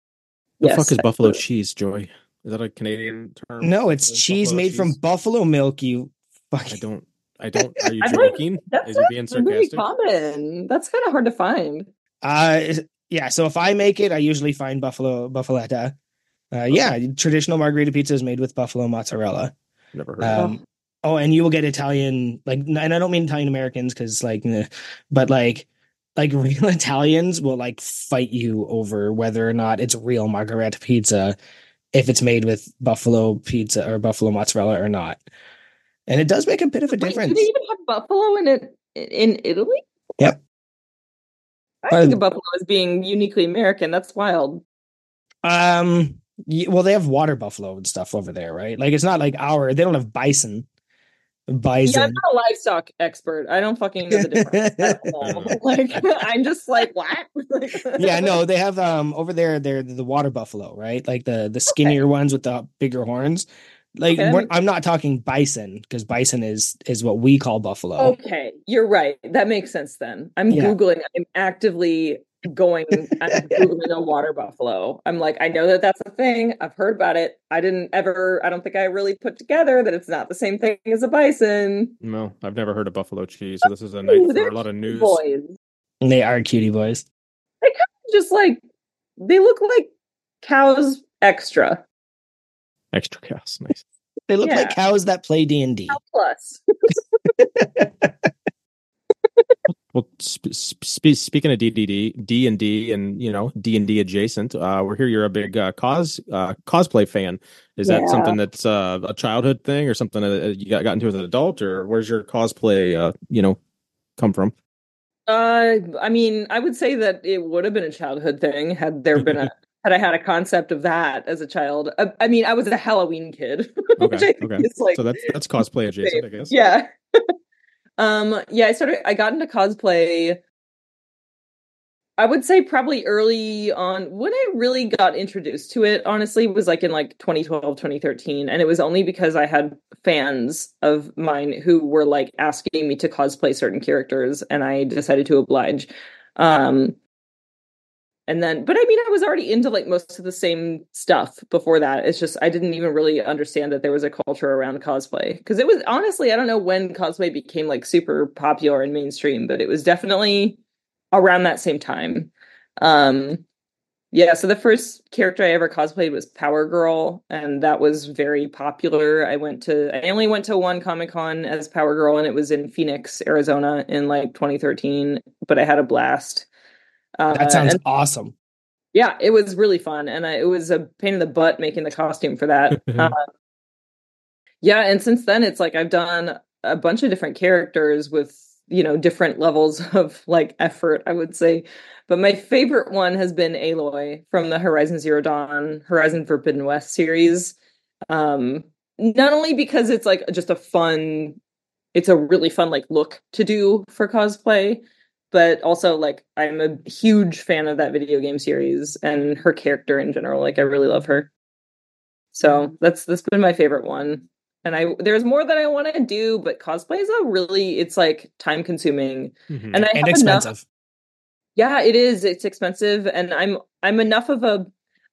The yes, fuck is buffalo cheese, Joey? Is that a Canadian term? No, it's cheese made cheese? from buffalo milk. You fucking. I don't. I don't. Are you joking? Like, Is he being sarcastic? Really common. That's kind of hard to find. Uh, yeah. So if I make it, I usually find buffalo buffaletta. Uh, yeah, traditional margarita pizza is made with buffalo mozzarella. Never heard. of Um, oh, and you will get Italian, like, and I don't mean Italian Americans because, like, nah, but like, like real Italians will like fight you over whether or not it's real margarita pizza if it's made with buffalo pizza or buffalo mozzarella or not. And it does make a bit of a Wait, do difference. they even have buffalo in it in Italy? Yep. I think Um, of buffalo as being uniquely American. That's wild. Um, well, they have water buffalo and stuff over there, right? Like, it's not like our. They don't have bison. Yeah, I'm not a livestock expert. I don't fucking know the difference. like, I'm just like, what? Yeah, no, they have um over there. They're the water buffalo, right? Like the the skinnier ones with the bigger horns. Like Okay, we're- I'm not talking bison because bison is is what we call buffalo. Okay, you're right. That makes sense then. I'm Yeah. googling. I'm actively going. I'm googling a water buffalo. I'm like, I know that that's a thing. I've heard about it. I didn't ever. I don't think I really put together that it's not the same thing as a bison. No, I've never heard of buffalo cheese, so this is a night Ooh, for they're a lot of news. Boys, And they are cutie boys. They kind of just like they look like cows extra Extra cows, nice. They look like cows that play D and D. plus. Well, sp- sp- sp- speaking of DDD, D and D, and you know D and D adjacent, uh, we're here. You're a big uh, cos uh, cosplay fan. Is that Yeah. something that's uh, a childhood thing, or something that you got, got into as an adult, or where's your cosplay, uh, you know, come from? Uh, I mean, I would say that it would have been a childhood thing had there been a had I had a concept of that as a child. I, I mean, I was a Halloween kid, which I Okay, think okay. is like so that's that's cosplay adjacent, I guess. yeah. um, yeah, I started. I got into cosplay. I would say probably early on when I really got introduced to it, honestly, was like in like 2012, 2013. And it was only because I had fans of mine who were like asking me to cosplay certain characters and I decided to oblige. Um and then but I mean I was already into like most of the same stuff before that. It's just I didn't even really understand that there was a culture around cosplay. Because it was honestly, I don't know when cosplay became like super popular and mainstream, but it was definitely around that same time. Um yeah, so the first character I ever cosplayed was Power Girl, and that was very popular. I went to I only went to one Comic Con as Power Girl, and it was in Phoenix, Arizona in like 2013, but I had a blast. Uh, That sounds and awesome. yeah, it was really fun, and I, it was a pain in the butt making the costume for that. uh, yeah, and since then, it's like I've done a bunch of different characters with you know different levels of like effort, I would say. But my favorite one has been Aloy from the Horizon Zero Dawn, Horizon Forbidden West series. Um, not only because it's like just a fun, it's a really fun like look to do for cosplay, but also like I'm a huge fan of that video game series and her character in general. Like I really love her. So that's that's been my favorite one. And I there's more that I want to do, but cosplay is a really it's like time consuming. Mhm. And I And have enough expensive. yeah, it is. It's expensive and I'm I'm enough of a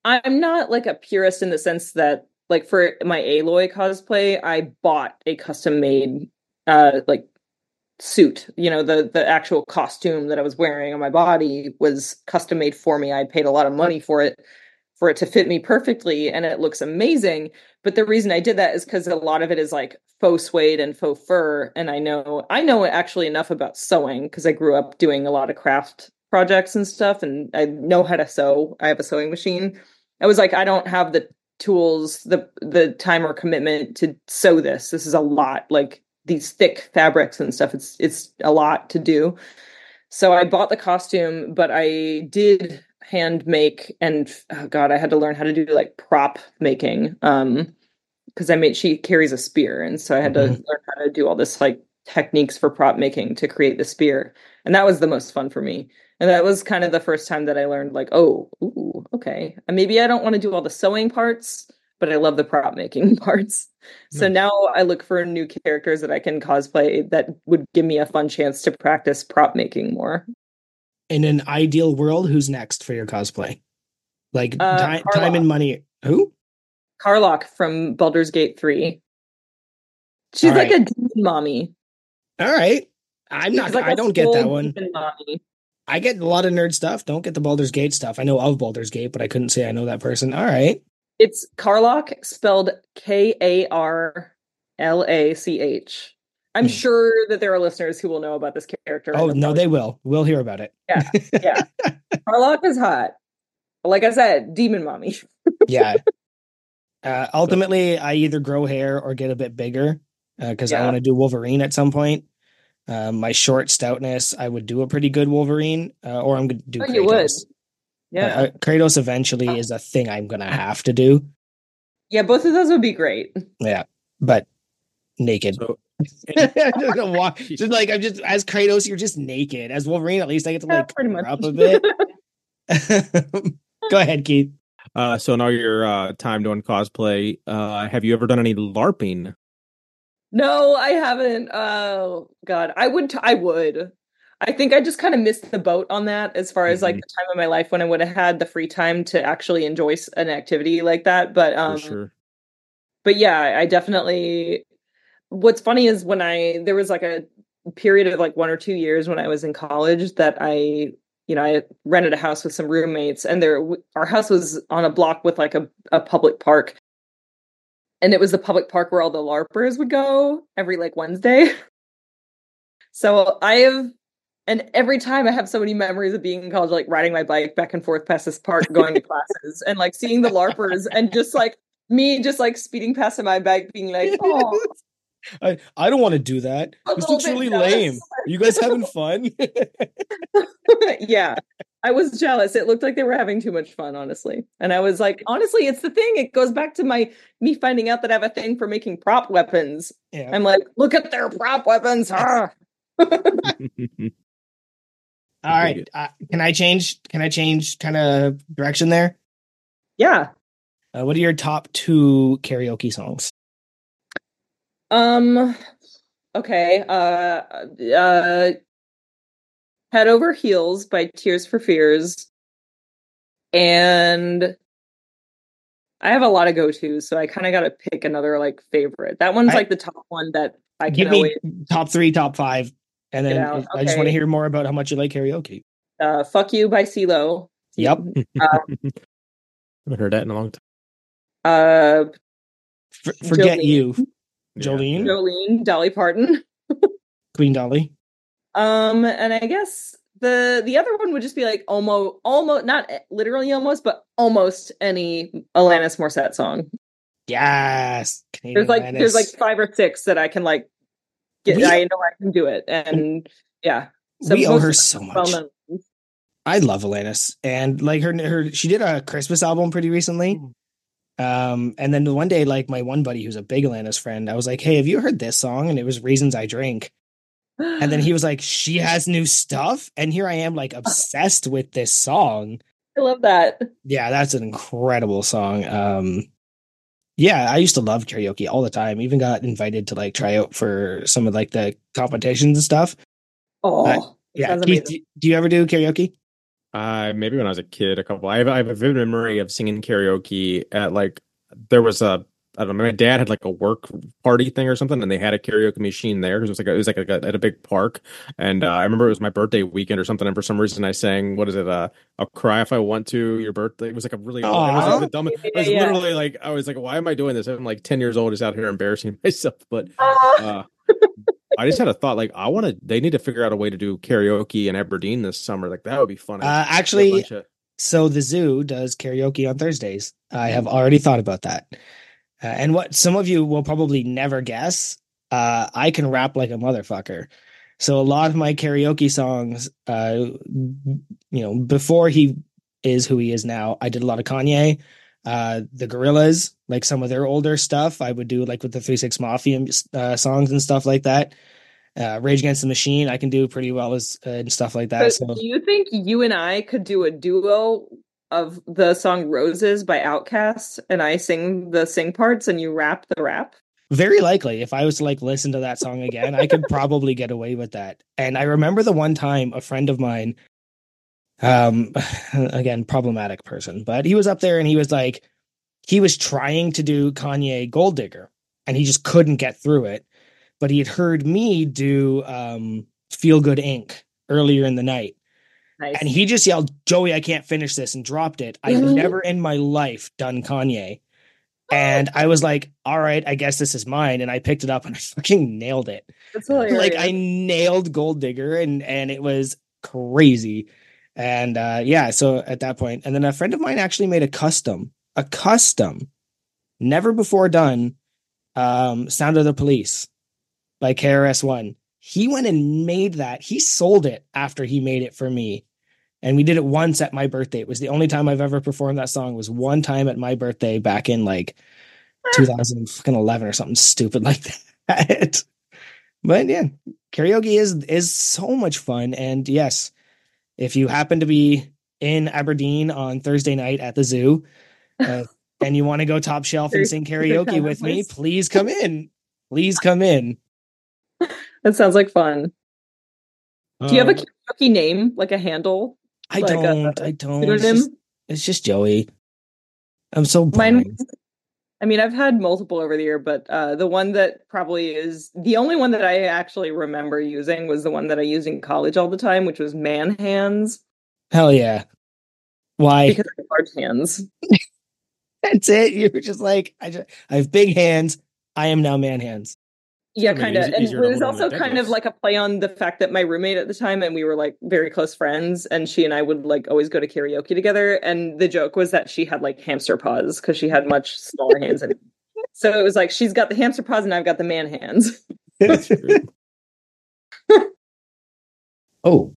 I'm not like a purist in the sense that like for my Aloy cosplay, I bought a custom made uh like suit. You know, the the actual costume that I was wearing on my body was custom made for me. I paid a lot of money for it for it to fit me perfectly and it looks amazing. But the reason I did that is because a lot of it is like faux suede and faux fur. And I know I know actually enough about sewing because I grew up doing a lot of craft projects and stuff and I know how to sew. I have a sewing machine. I was like, I don't have the tools, the the time or commitment to sew this. This is a lot. Like these thick fabrics and stuff. It's it's a lot to do. So I bought the costume, but I did hand make and oh god, I had to learn how to do like prop making. Um because I made she carries a spear, and so I had to Mhm. learn how to do all this like techniques for prop making to create the spear, and that was the most fun for me. And that was kind of the first time that I learned like, oh, ooh, okay, and maybe I don't want to do all the sewing parts, but I love the prop making parts. So Nice. now I look for new characters that I can cosplay that would give me a fun chance to practice prop making more. In an ideal world, who's next for your cosplay? Like Uh, time, time and money. Who? Karlach from Baldur's Gate 3. She's All like right. a demon mommy. All right. I'm She's not. like I don't get that one. I get a lot of nerd stuff. Don't get the Baldur's Gate stuff. I know of Baldur's Gate, but I couldn't say I know that person. All right. It's Karlach spelled K A R L A C H. I'm Hmm. sure that there are listeners who will know about this character. Oh no, they'll. We'll hear about it. Yeah, yeah. Karlach is hot. Like I said, demon mommy. yeah. Uh, ultimately, I either grow hair or get a bit bigger because I Yeah. want to do Wolverine at some point. Um, my short stoutness, I would do a pretty good Wolverine, uh, or I'm going to do Oh, you would. Yeah. Uh, Kratos eventually is a thing I'm going to have to do. yeah, both of those would be great. Yeah, but naked. So, I don't know why. Just like I'm just as Kratos, you're just naked. As Wolverine, at least I get to Yeah, like pretty much. up a bit. Go ahead, Keith. uh, so now your uh, time doing cosplay. Uh, have you ever done any LARPing? No, I haven't. Oh God, I would. T- I would. I think I just kind of missed the boat on that as far as like Mhm. the time of my life when I would have had the free time to actually enjoy an activity like that. But um, sure. but yeah, I definitely. What's funny is when I there was like a period of like one or two years when I was in college that I you know I rented a house with some roommates and there our house was on a block with like a, a public park and it was the public park where all the larpers would go every like Wednesday. So I have and every time I have so many memories of being in college, like riding my bike back and forth past this park, going to classes, and like seeing the larpers, and just like me, just like speeding past on my bike, being like, "Oh, I, I don't want to do that. A This looks really jealous. lame. Are you guys having fun? yeah." I was jealous. It looked like they were having too much fun, honestly. And I was like, honestly, it's the thing. It goes back to my me finding out that I have a thing for making prop weapons. yeah. I'm like, look at their prop weapons. Ah. All right. Uh, can I change? Can I change kind of direction there? yeah. Uh, what are your top two karaoke songs? Um okay. Uh uh Head Over Heels by Tears for Fears. And I have a lot of go-tos, so I kind of got to pick another like favorite. That one's I- like the top one that I Give can me always top three, top five, and then Get out. I just want to hear more about how much you like karaoke. uh Fuck You by CeeLo. Yep. I haven't heard that in a long time. Uh For, forget Jolene. you, Yeah. Jolene, Jolene, Dolly Parton. Queen Dolly. Um, and I guess the the other one would just be like almost almost not literally almost, but almost any Alanis Morissette song. Yes. Canadian There's like Atlantis. there's like five or six that I can like get. We- I know I can do it, and yeah. we owe her so much. well-known. I love Alanis, and like her, her, she did a Christmas album pretty recently. Um, and then one day, like my one buddy who's a big Alanis friend, I was like, "Hey, have you heard this song?" And it was "Reasons I Drink." And then he was like, "She has new stuff," and here I am, like obsessed with this song. I love that. Yeah, that's an incredible song. Um, yeah, I used to love karaoke all the time. Even got invited to like try out for some of like the competitions and stuff. Oh, Uh, Yeah, Keith, do, do you ever do karaoke? Uh, maybe when I was a kid, a couple. I have, I have a vivid memory of singing karaoke at like there was a I don't know. My dad had like a work party thing or something, and they had a karaoke machine there. Because it was like a, it was like a, at a big park, and uh, I remember it was my birthday weekend or something. And for some reason, I sang what is it? Uh, "I'll cry if I want to." Your birthday. It was like a really. It was like the dumb. It was Yeah, yeah. literally like I was like, "Why am I doing this?" I'm like ten years old, just out here embarrassing myself. But uh, I just had a thought, like I want to. They need to figure out a way to do karaoke in Aberdeen this summer. Like that would be fun. Uh, actually, so the zoo does karaoke on Thursdays. I have already thought about that. Uh, and what some of you will probably never guess, uh, I can rap like a motherfucker. So a lot of my karaoke songs, uh, you know, before he is who he is now, I did a lot of Kanye, uh, the Gorillaz, like some of their older stuff. I would do like with the Three Six Mafia uh, songs and stuff like that. Uh, Rage Against the Machine, I can do pretty well as uh, and stuff like that. So So do you think you and I could do a duo of the song Roses by Outkast and I sing the sing parts and you rap the rap? Very likely, if I was to like listen to that song again, I could probably get away with that. And I remember the one time a friend of mine, um, again, problematic person, but he was up there and he was like, he was trying to do Kanye Gold Digger and he just couldn't get through it. But he had heard me do um, Feel Good Inc. earlier in the night. Nice. and he just yelled, "Joey, I can't finish this," and dropped it. I've Mhm. never in my life done Kanye, and I was like, "All right, I guess this is mine," and I picked it up and I fucking nailed it. That's hilarious. Like I nailed Gold Digger, and and it was crazy. And uh, yeah, so at that point, and then a friend of mine actually made a custom, a custom, never before done, um, "Sound of the Police" by KRS One. He went and made that. He sold it after he made it for me, and we did it once at my birthday. It was the only time I've ever performed that song. Was one time at my birthday back in like 2011 or something stupid like that. but yeah, karaoke is is so much fun, and yes, if you happen to be in Aberdeen on Thursday night at the zoo, uh, and you want to go top shelf and sing karaoke with me, please come in. Please come in. that sounds like fun. Do you have a Um, karaoke name, like a handle? I Like don't. I don't. It's just, it's just Joey. I'm so Mine. I mean, I've had multiple over the year, but uh, the one that probably is the only one that I actually remember using was the one that I used in college all the time, which was man hands Hell yeah. Why? because I have large hands. That's it. You were just like, I just, I have big hands. I am now man hands. Yeah, I mean, kind of. And it was also kind of like a play on the fact that my roommate at the time and we were like very close friends, and she and I would like always go to karaoke together. And the joke was that she had like hamster paws because she had much smaller hands. And so it was like she's got the hamster paws and I've got the man hands. Oh.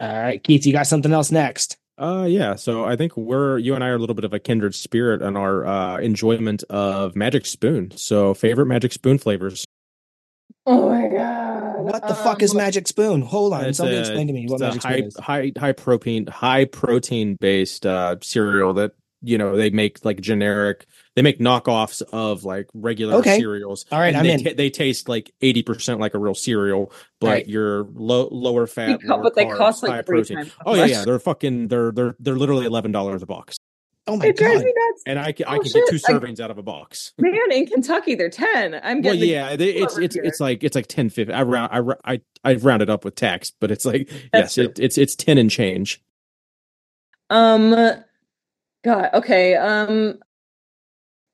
All right, Keith, you got something else next. Uh, yeah. So I think we're you and I are a little bit of a kindred spirit on our uh, enjoyment of Magic Spoon. So favorite Magic Spoon flavors. Oh my god! What the fuck is Um, Magic Spoon? Hold on. It's Somebody a- explain to me what it's a Magic high Spoon is. high high protein high protein based uh, cereal that you know they make like generic. They make knockoffs of like regular Okay. cereals. All right, and I'm they, in. ta- they taste like eighty percent like a real cereal, but Right. you're low lower fat. They lower but they carbs, cost like three protein. times. Oh yeah, yeah. They're fucking. They're they're they're literally eleven dollars a box, Oh my It god. me nuts. and I can I Oh, can get two shit. I- servings out of a box. Man, in Kentucky, they're ten. I'm Well, getting. the- yeah, they, it's it's here. it's like it's like ten fifty. I round I ro- I I rounded up with tax, but it's like That's yes, it, it's it's ten and change. Um, God. Okay. Um,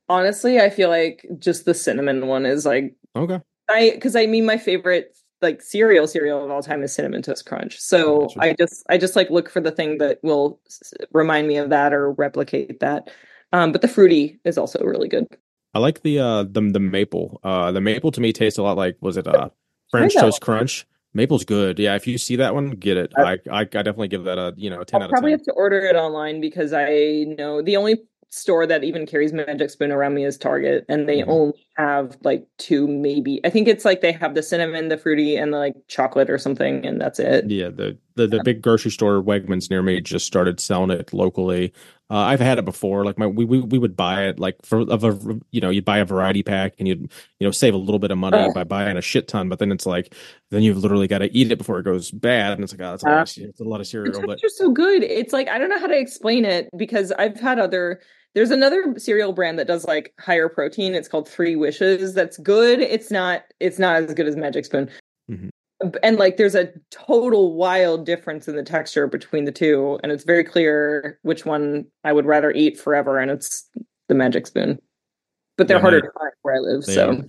honestly, I feel like just the cinnamon one is like Okay, I because I mean my favorite like cereal cereal of all time is cinnamon toast crunch. So. I just I just like look for the thing that will s- remind me of that or replicate that. Um, but the fruity is also really good. I like the uh the the maple. Uh, the maple to me tastes a lot like was it uh French toast crunch. Maple's good. Yeah, if you see that one, get it. I I, I definitely give that a you know a ten I'll out of probably have to order it online because I know the only store that even carries Magic Spoon around me is Target, and they Mhm. only have like two, maybe. I think it's like they have the cinnamon, the fruity, and the like chocolate or something, and that's it. Yeah, the, the the big grocery store Wegmans near me just started selling it locally. Uh, I've had it before. Like my we, we we would buy it like for of a you know you'd buy a variety pack and you'd you know save a little bit of money by buying a shit ton, but then it's like then you've literally got to eat it before it goes bad, and it's like oh, that's a, lot, of, it's a lot of cereal. But texture's so good. It's like I don't know how to explain it because I've had other. There's another cereal brand that does like higher protein. It's called Three Wishes. That's good. It's not. It's not as good as Magic Spoon. Mhm. And like, there's a total wild difference in the texture between the two, and it's very clear which one I would rather eat forever, and it's the Magic Spoon. But they're Yeah, harder to find where I live. So are.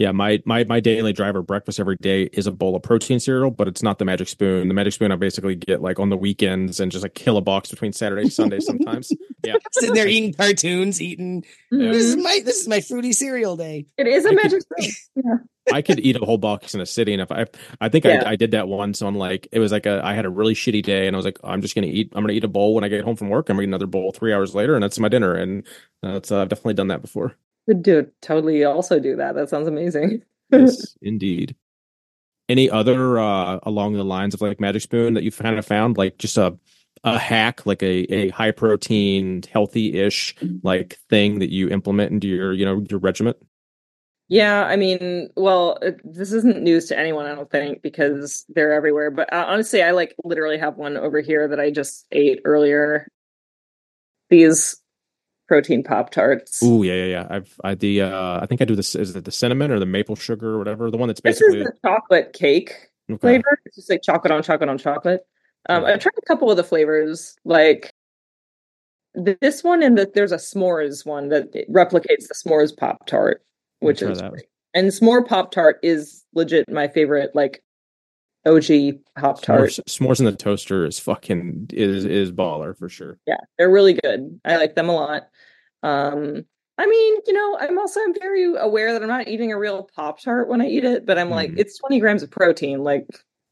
Yeah, my my my daily driver breakfast every day is a bowl of protein cereal, but it's not the Magic Spoon. The Magic Spoon I basically get like on the weekends and just like kill a box between Saturday and Sunday sometimes. Yeah, Sitting there eating cartoons, eating. This is my this is my fruity cereal day. it is a I could- Magic Spoon. I could eat a whole box in a sitting if I. I think Yeah. I, I did that once on like it was like a I had a really shitty day and I was like I'm just gonna eat I'm gonna eat a bowl when I get home from work I'm gonna eat another bowl three hours later and that's my dinner and that's uh, I've definitely done that before. Could do totally also do that. That sounds amazing. Yes, indeed. Any other uh along the lines of like Magic Spoon that you've kind of found like just a a hack like a a high protein healthy ish like thing that you implement into your you know your regiment? Yeah, I mean, well, it, this isn't news to anyone, I don't think, because they're everywhere. But uh, honestly, I like literally have one over here that I just ate earlier. These protein pop tarts. Ooh yeah yeah yeah I've I the uh I think I do this is it the cinnamon or the maple sugar or whatever the one that's This basically is the chocolate cake okay. flavor. It's just like chocolate on chocolate on chocolate. Um, I've tried a couple of the flavors, like this one, and that there's a s'mores one that replicates the s'mores pop tart, which is. And s'more pop tart is legit my favorite, like OG pop tart. S'mores, s'mores in the toaster is fucking is is baller for sure. Yeah, they're really good. I like them a lot. Um, I mean, you know, I'm also I'm very aware that I'm not eating a real Pop Tart when I eat it, but I'm mm. like, it's 20 grams of protein. Like,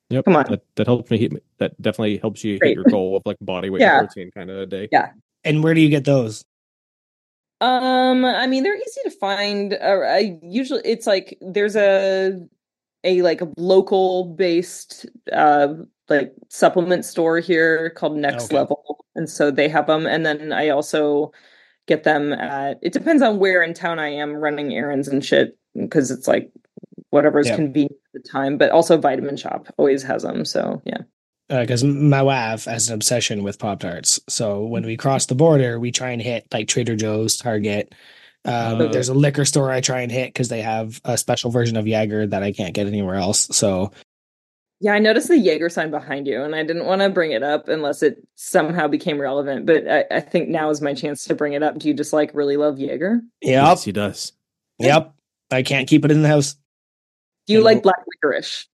yep, come on, that, that helps me. Hit, that definitely helps you Great. hit your goal of like body weight yeah. protein kind of a day. Yeah. And where do you get those? Um, I mean, they're easy to find. Uh, I usually it's like there's a a like a local based uh like supplement store here called Next okay. Level, and so they have them. And then I also get them at it depends on where in town I am running errands and shit because it's like whatever is convenient at the time. But also Vitamin Shoppe always has them. So yeah. Because uh, my wife has an obsession with Pop Tarts. So when we cross the border, we try and hit like Trader Joe's, Target. Um, uh, there's a liquor store I try and hit because they have a special version of Jaeger that I can't get anywhere else. So yeah, I noticed the Jaeger sign behind you, and I didn't want to bring it up unless it somehow became relevant. But I, I, think now is my chance to bring it up. Do you just like really love Jaeger? Yep. Yes, he does. Yep. I can't keep it in the house. Do you and like black licorice?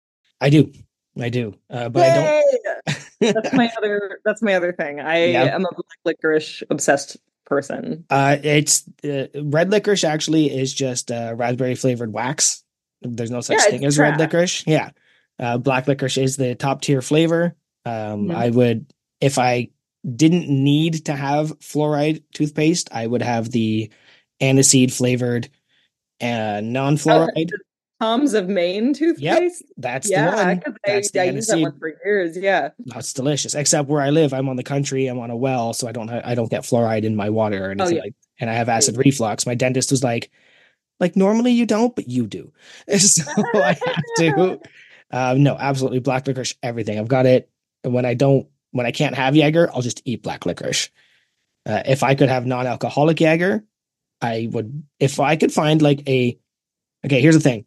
I do. I do. Uh, but Yay! I don't. that's my other. That's my other thing. I yep. am a black licorice obsessed person. Uh, it's uh, red licorice. Actually, is just uh, raspberry flavored wax. There's no such yeah, thing as red licorice. Yeah. Uh, black licorice is the top tier flavor. Um, mm-hmm. I would, if I didn't need to have fluoride toothpaste, I would have the aniseed flavored and non fluoride. Oh, Tom's of Maine toothpaste. Yep, that's yeah, the one. That's I, I used that one for years. Yeah, that's delicious. Except where I live, I'm on the country. I'm on a well, so I don't I don't get fluoride in my water or oh, anything oh, yeah. like. And I have acid reflux. My dentist was like, like normally you don't, but you do. So I have to uh, no, absolutely black licorice, everything. I've got it. And when I don't, when I can't have Jaeger, I'll just eat black licorice. Uh, if I could have non-alcoholic Jaeger, I would. If I could find like a, okay, here's the thing.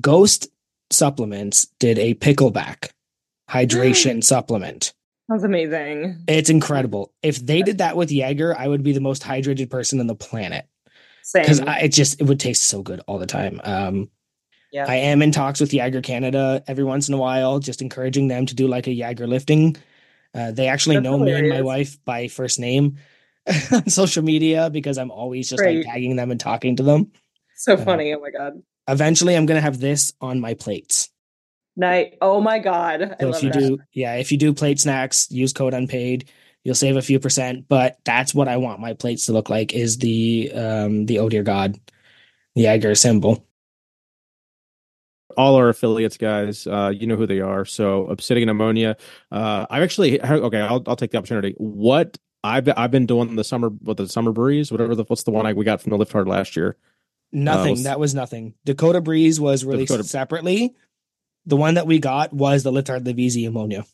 Ghost supplements did a pickleback hydration supplement. That's amazing. It's incredible. If they did that with Jaeger, I would be the most hydrated person on the planet. Because it just it would taste so good all the time. Um, yeah. I am in talks with Jaeger Canada every once in a while, just encouraging them to do like a Jaeger lifting. Uh, they actually That's know hilarious. me and my wife by first name on social media because I'm always just like tagging them and talking to them. So uh, funny. Uh, oh my God. Eventually, I'm going to have this on my plates. Night. Oh my God. So if you that. do, yeah, if you do plate snacks, use code unpaid. You'll save a few percent, but that's what I want my plates to look like is the um the oh dear God the Jaeger symbol all our affiliates, guys. Uh, you know who they are. So Obsidian Ammonia. Uh, I've actually okay. I'll I'll take the opportunity. What I've I've been doing the summer with the summer breeze, whatever the what's the one I, we got from the lift hard last year. Nothing. Uh, was, that was nothing. Dakota Breeze was released Dakota... separately. The one that we got was the lift hard VZ ammonia.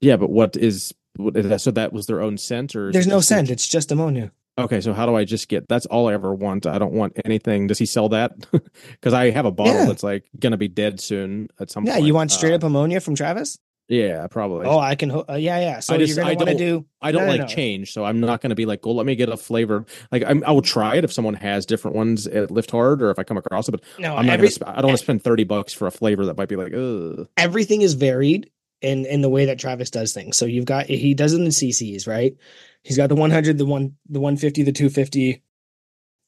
Yeah, but what is, what is that? So that was their own scent, or there's no scent. It's just ammonia. Okay, so how do I just get? That's all I ever want. I don't want anything. Does he sell that? Because I have a bottle yeah. that's like gonna be dead soon at some point. yeah, point. you want straight uh, up ammonia from Travis? Yeah, probably. Oh, I can. Uh, yeah, yeah. So I just, you're gonna want to do. I don't no, like no. change, so I'm not gonna be like, "Well, let me get a flavor." Like, I'm, I will try it if someone has different ones at Lift Hard, or if I come across it. But no, I'm not. Every, gonna, I don't want to spend thirty bucks for a flavor that might be like, ugh. Everything is varied in in the way that Travis does things. So you've got he does it in CCs, right? He's got the 100, the one, the 150, the 250,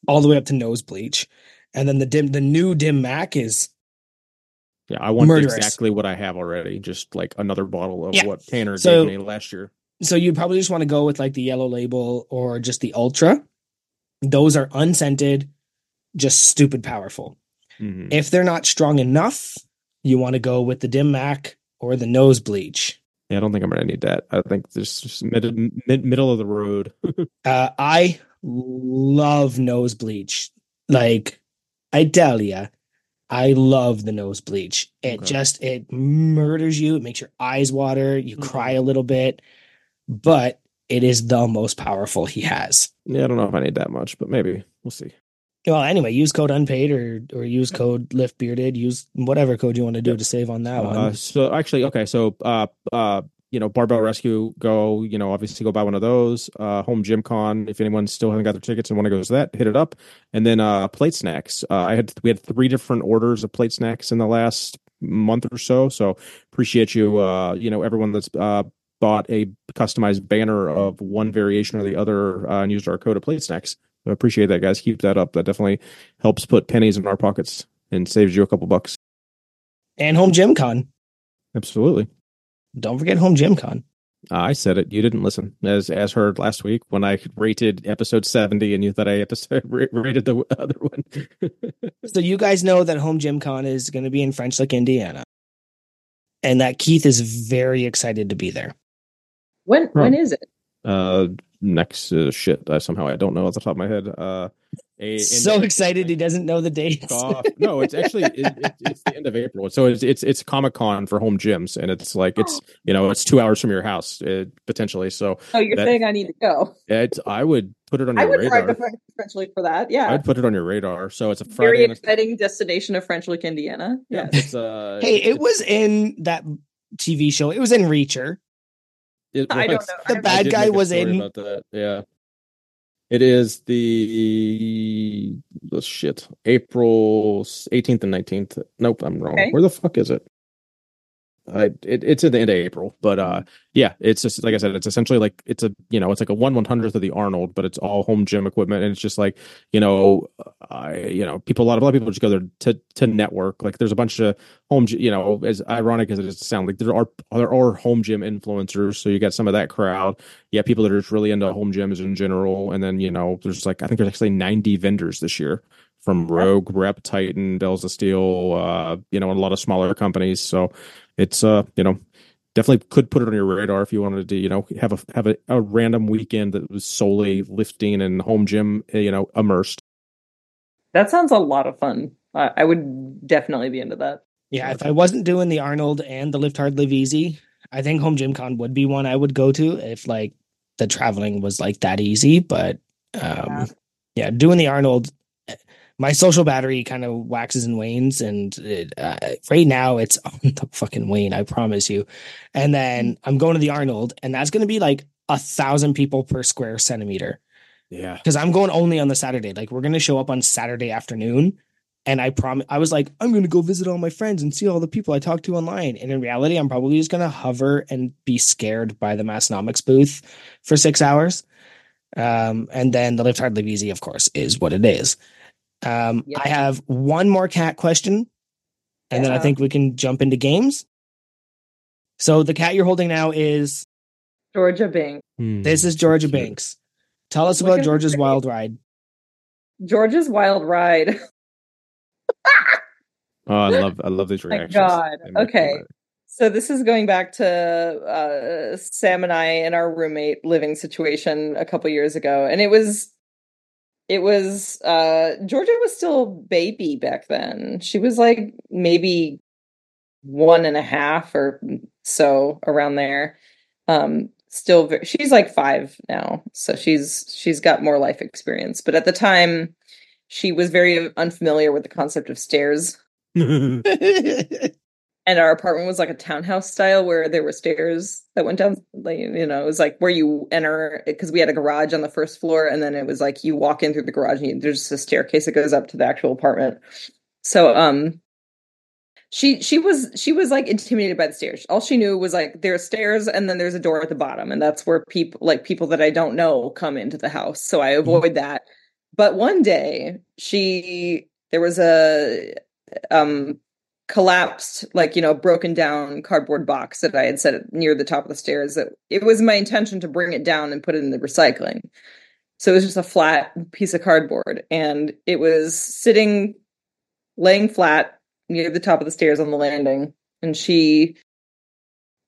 all the way up to nose bleach, and then the dim, the new dim Mac is. Yeah, I want murderous. exactly what I have already. Just like another bottle of yeah. what Tanner so, gave me last year. So you probably just want to go with like the yellow label or just the ultra. Those are unscented, just stupid powerful. Mm-hmm. If they're not strong enough, you want to go with the dim Mac or the nose bleach. Yeah, I don't think I'm gonna need that. I think this just mid, mid middle of the road. uh, I love nose bleach. Like I tell you, I love the nose bleach. It okay. just it murders you. It makes your eyes water. You mm-hmm. cry a little bit, but it is the most powerful he has. Yeah, I don't know if I need that much, but maybe we'll see. Well, anyway, use code unpaid or or use code lift bearded. Use whatever code you want to do to save on that uh, one. So actually, okay, so uh, uh, you know, Barbell Rescue, go, you know, obviously go buy one of those. Uh, Home Gym Con, if anyone still hasn't got their tickets and want to go to that, hit it up. And then uh, plate snacks. Uh, I had we had three different orders of plate snacks in the last month or so. So appreciate you, uh, you know, everyone that's uh, bought a customized banner of one variation or the other uh, and used our code of plate snacks. I appreciate that, guys. Keep that up. That definitely helps put pennies in our pockets and saves you a couple bucks. And Home Gym Con. Absolutely. Don't forget Home Gym Con. Uh, I said it. You didn't listen, as as heard last week when I rated episode seventy, and you thought I had to rated the other one. so you guys know that Home Gym Con is going to be in French Lick, Indiana, and that Keith is very excited to be there. When when is it? Uh, next uh, shit. Uh, somehow I don't know off the top of my head. Uh, a, so excited he doesn't know the dates. no, it's actually it, it, it's the end of April. So it's it's it's Comic Con for home gyms, and it's like it's you know it's two hours from your house uh, potentially. So oh, you're that, saying I need to go? It, I would put it on your I would radar. French for that. Yeah, I'd put it on your radar. So it's a Friday very exciting destination of French Lick, Indiana. Yeah, it's uh. hey, it was in that TV show. It was in Reacher. It, I don't know. The bad guy was in. About that. Yeah. It is the the shit April 18th and 19th. Nope, I'm wrong. Okay. Where the fuck is it? I it, it's at the end of April, but uh, yeah, it's just like I said, it's essentially like it's a you know it's like a one one hundredth of the Arnold, but it's all home gym equipment, and it's just like you know, I you know people a lot of a lot of people just go there to to network. Like there's a bunch of home, you know, as ironic as it is to sound, like there are there are home gym influencers, so you got some of that crowd. Yeah, people that are just really into home gyms in general, and then you know there's like I think there's actually 90 vendors this year from Rogue, Rep, Titan, Bells of Steel, uh, you know, a lot of smaller companies. So it's uh you know definitely could put it on your radar if you wanted to you know have a have a, a random weekend that was solely lifting and home gym you know immersed. That sounds a lot of fun. I, I would definitely be into that. Yeah if i wasn't doing the arnold and the lift hard live easy i think home gym con would be one i would go to if like the traveling was like that easy but um yeah, yeah doing the arnold my social battery kind of waxes and wanes and it, uh, right now it's on the fucking wane i promise you. And then i'm going to the arnold and that's going to be like a thousand people per square centimeter. Yeah. Because i'm going only on the saturday. Like we're going to show up on saturday afternoon and i promise i was like i'm going to go visit all my friends and see all the people i talked to online. And in reality i'm probably just going to hover and be scared by the Massenomics booth for six hours. Um, and then the lift hard live easy of course is what it is um, yep. I have one more cat question, and yeah. then I think we can jump into games. So the cat you're holding now is Georgia Banks. Hmm, this is Georgia Banks. Tell us about Georgia's Wild Ride. Georgia's Wild Ride. oh, I love I love these reactions. My God. Okay. So this is going back to uh, Sam and I and our roommate living situation a couple years ago, and it was it was uh Georgia was still baby back then. She was like maybe one and a half or so around there. Um still very, she's like 5 now. So she's she's got more life experience, but at the time she was very unfamiliar with the concept of stairs. and our apartment was like a townhouse style where there were stairs that went down like you know it was like where you enter because we had a garage on the first floor and then it was like you walk in through the garage and you, there's a staircase that goes up to the actual apartment. So um she she was she was like intimidated by the stairs. All she knew was like there's stairs and then there's a door at the bottom and that's where people like people that i don't know come into the house. So i mm-hmm. avoid that. But one day she there was a um collapsed like you know broken down cardboard box that i had set near the top of the stairs that it was my intention to bring it down and put it in the recycling. So it was just a flat piece of cardboard and it was sitting laying flat near the top of the stairs on the landing and she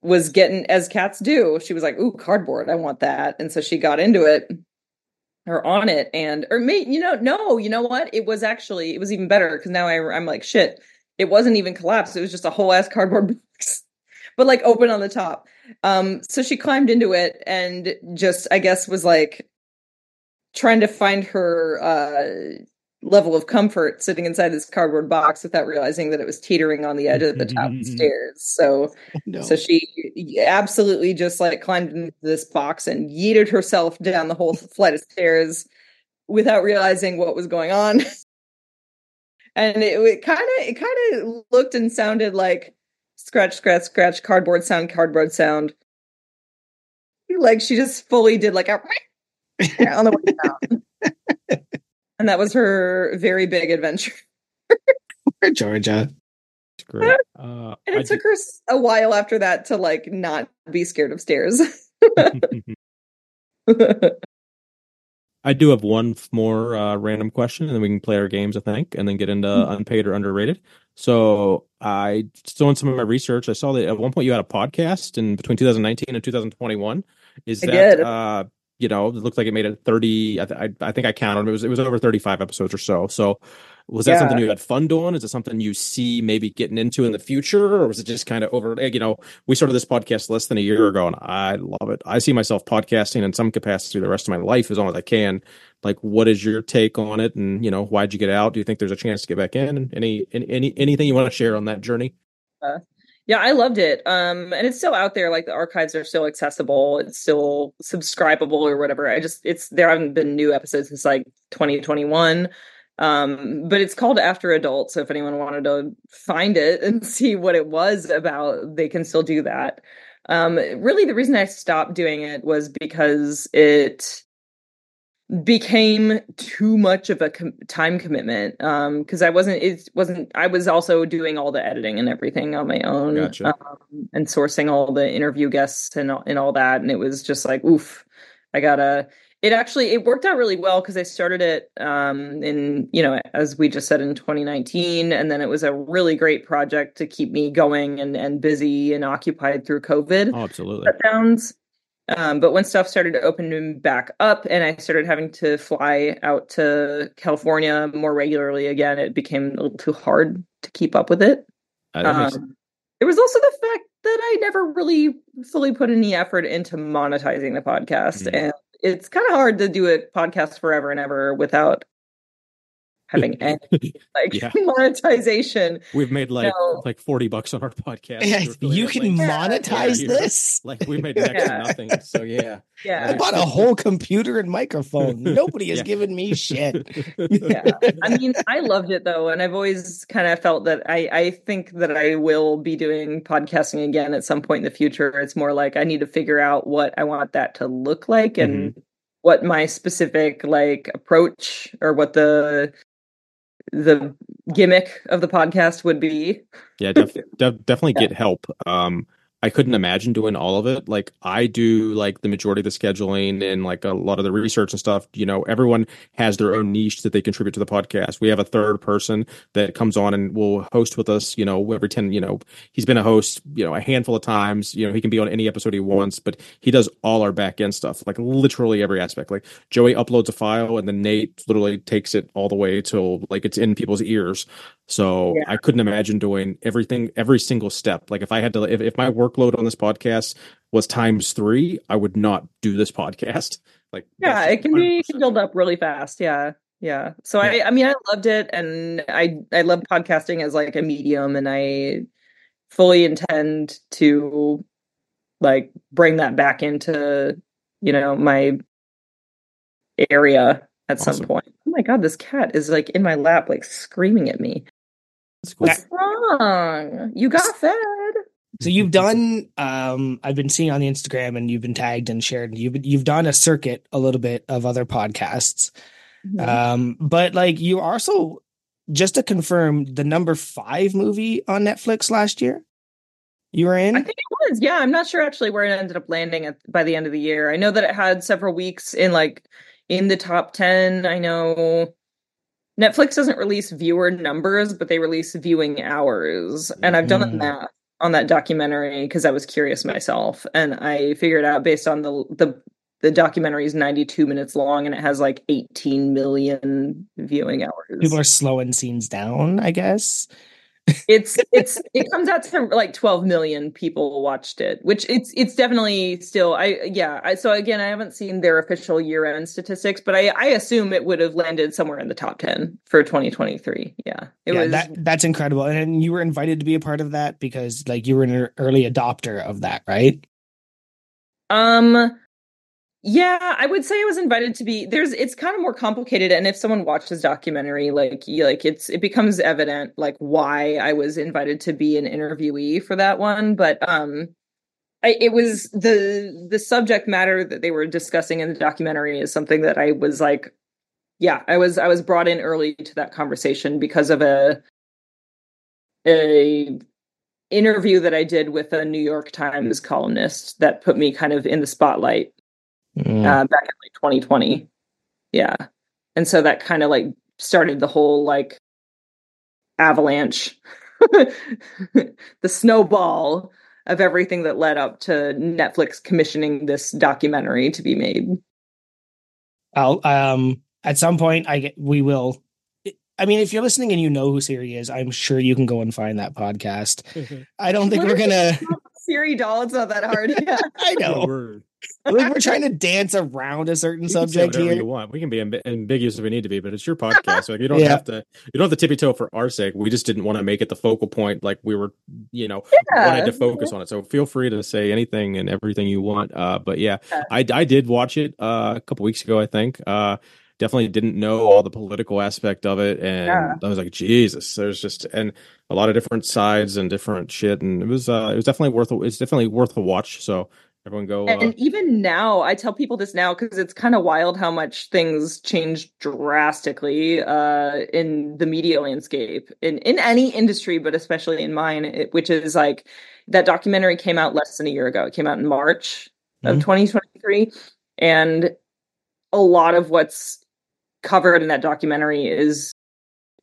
was getting as cats do she was like ooh cardboard i want that. And so she got into it or on it and or me you know no you know what? It was actually it was even better because now I, i'm like shit it wasn't even collapsed. It was just a whole ass cardboard box, but like open on the top. Um, so she climbed into it and just, I guess, was like trying to find her, uh, level of comfort sitting inside this cardboard box without realizing that it was teetering on the edge of the top of the stairs. So, No. so she absolutely just like climbed into this box and yeeted herself down the whole flight of stairs without realizing what was going on. and it kind of it kind of looked and sounded like scratch scratch scratch cardboard sound cardboard sound. Like she just fully did like a on the way down. and that was her very big adventure. Georgia. It's great. Uh, And I it took her a while after that to like not be scared of stairs. I do have one more uh, random question, and then we can play our games, I think, and then get into Mhm. unpaid or underrated. So I doing some of my research. I saw that at one point you had a podcast in between 2019 and 2021. Is I that did. uh, you know, it looked like it made it 30. I, th- I, I think I counted. It was it was over 35 episodes or so. So was that Yeah. something you had fun doing? Is it something you see maybe getting into in the future, or was it just kind of over? You know, we started this podcast less than a year ago, and I love it. I see myself podcasting in some capacity the rest of my life as long as I can. Like, what is your take on it? And you know, why'd you get out? Do you think there's a chance to get back in? And any any, any anything you want to share on that journey? yeah, I loved it. Um and it's still out there like the archives are still accessible. It's still subscribable or whatever. I just it's there haven't been new episodes since like 2021. Um but it's called After Adult, so if anyone wanted to find it and see what it was about, they can still do that. Um really the reason I stopped doing it was because it became too much of a com- time commitment um because i wasn't it wasn't i was also doing all the editing and everything on my own Gotcha. um, and sourcing all the interview guests and and all that and it was just like oof i gotta it actually it worked out really well because i started it um in you know as we just said in 2019 and then it was a really great project to keep me going and and busy and occupied through covid Oh, absolutely. shutdowns. Um, but when stuff started to open back up and I started having to fly out to California more regularly again, it became a little too hard to keep up with it. Uh, Um, there was also the fact that I never really fully put any effort into monetizing the podcast. Mhm. And it's kind of hard to do a podcast forever and ever without having any like Yeah. monetization. We've made like No. like 40 bucks on our podcast. Yeah, really you can like, monetize yeah. this. like we made next Yeah. to nothing. So yeah. Yeah. I bought a whole computer and microphone. Nobody has Yeah. given me shit. yeah i mean i loved it though and i've always kind of felt that i i think that i will be doing podcasting again at some point in the future it's more like i need to figure out what i want that to look like and mm-hmm. what my specific like approach or what the the gimmick of the podcast would be Yeah, def- def- definitely get help. Um, I couldn't imagine doing all of it. Like I do, like the majority of the scheduling and like a lot of the research and stuff. You know, everyone has their own niche that they contribute to the podcast. We have a third person that comes on and will host with us. You know, every ten. You know, he's been a host. You know, a handful of times. You know, he can be on any episode he wants, but he does all our back end stuff, like literally every aspect. Like Joey uploads a file, and then Nate literally takes it all the way till like it's in people's ears. So Yeah. I couldn't imagine doing everything, every single step. Like if I had to, if, if my workload on this podcast was times three, I would not do this podcast. Like, yeah it can be 100%. build up really fast yeah yeah so i i mean i loved it and i i love podcasting as like a medium and i fully intend to like bring that back into you know my area at Awesome. some point oh my god this cat is like in my lap like screaming at me That's cool. what's wrong you got fed So you've done um I've been seeing on the Instagram and you've been tagged and shared you've you've done a circuit a little bit of other podcasts. Um but like you also just to confirm the number 5 movie on Netflix last year. You were in? I think it was. Yeah, I'm not sure actually where it ended up landing at by the end of the year. I know that it had several weeks in like in the top 10. I know Netflix doesn't release viewer numbers, but they release viewing hours. And I've done the Mhm. math on that documentary because I was curious myself and I figured out based on the the the documentary is 92 minutes long and it has like 18 million viewing hours. People are slowing scenes down, I guess. It's it's it comes out to like 12 million people watched it which it's it's definitely still i yeah I, so again i haven't seen their official year-end statistics but i i assume it would have landed somewhere in the top 10 for 2023 yeah it yeah, was that, that's incredible and you were invited to be a part of that because like you were an early adopter of that right? Um yeah, I would say I was invited to be there's it's kind of more complicated and if someone watches documentary like like it's it becomes evident like why I was invited to be an interviewee for that one, but um I, it was the the subject matter that they were discussing in the documentary is something that I was like yeah, I was I was brought in early to that conversation because of a a interview that I did with a New York Times columnist that put me kind of in the spotlight mm. uh, back in like 2020. Yeah. And so that kind of like started the whole like avalanche, the snowball of everything that led up to Netflix commissioning this documentary to be made. I'll um at some point I get we will I mean, if you're listening and you know who Siri is, I'm sure you can go and find that podcast. I don't think we're gonna Siri Dahl. It's not that hard. Yeah. I know like we're trying to dance around a certain subject here. You want we can be amb- ambiguous if we need to be, but it's your podcast. like you don't yeah. have to. You don't have to tippy toe for our sake. We just didn't want to make it the focal point. Like we were, you know, yeah. wanted to focus on it. So feel free to say anything and everything you want. Uh, but yeah, yeah. I I did watch it uh, a couple weeks ago. I think. Uh, definitely didn't know all the political aspect of it and yeah. i was like jesus there's just and a lot of different sides and different shit and it was uh it was definitely worth a, it's definitely worth a watch so Everyone go. Uh... And even now, I tell people this now because it's kind of wild how much things change drastically uh, in the media landscape in in any industry, but especially in mine, it, which is like that documentary came out less than a year ago. It came out in March mm-hmm. of 2023, and a lot of what's covered in that documentary is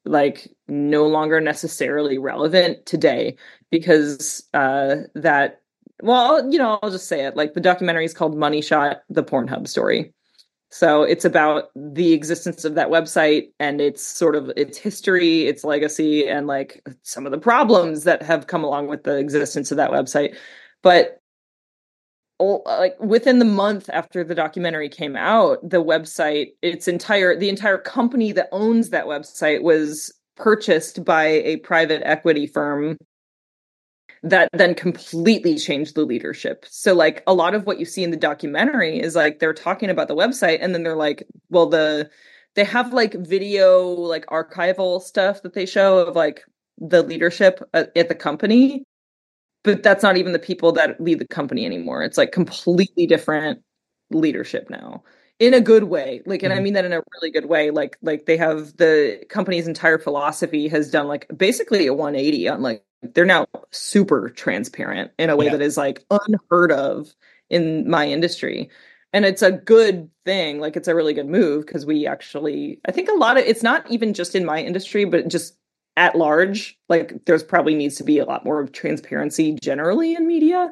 like no longer necessarily relevant today because uh, that well, you know, I'll just say it. Like the documentary is called Money Shot: The Pornhub Story. So it's about the existence of that website and its sort of its history, its legacy, and like some of the problems that have come along with the existence of that website. But like within the month after the documentary came out, the website, its entire the entire company that owns that website was purchased by a private equity firm that then completely changed the leadership. So like a lot of what you see in the documentary is like they're talking about the website and then they're like, well the they have like video like archival stuff that they show of like the leadership at, at the company but that's not even the people that lead the company anymore. It's like completely different leadership now in a good way like and mm-hmm. i mean that in a really good way like like they have the company's entire philosophy has done like basically a 180 on like they're now super transparent in a way yeah. that is like unheard of in my industry. And it's a good thing like it's a really good move because we actually i think a lot of it's not even just in my industry but just at large like there's probably needs to be a lot more transparency generally in media.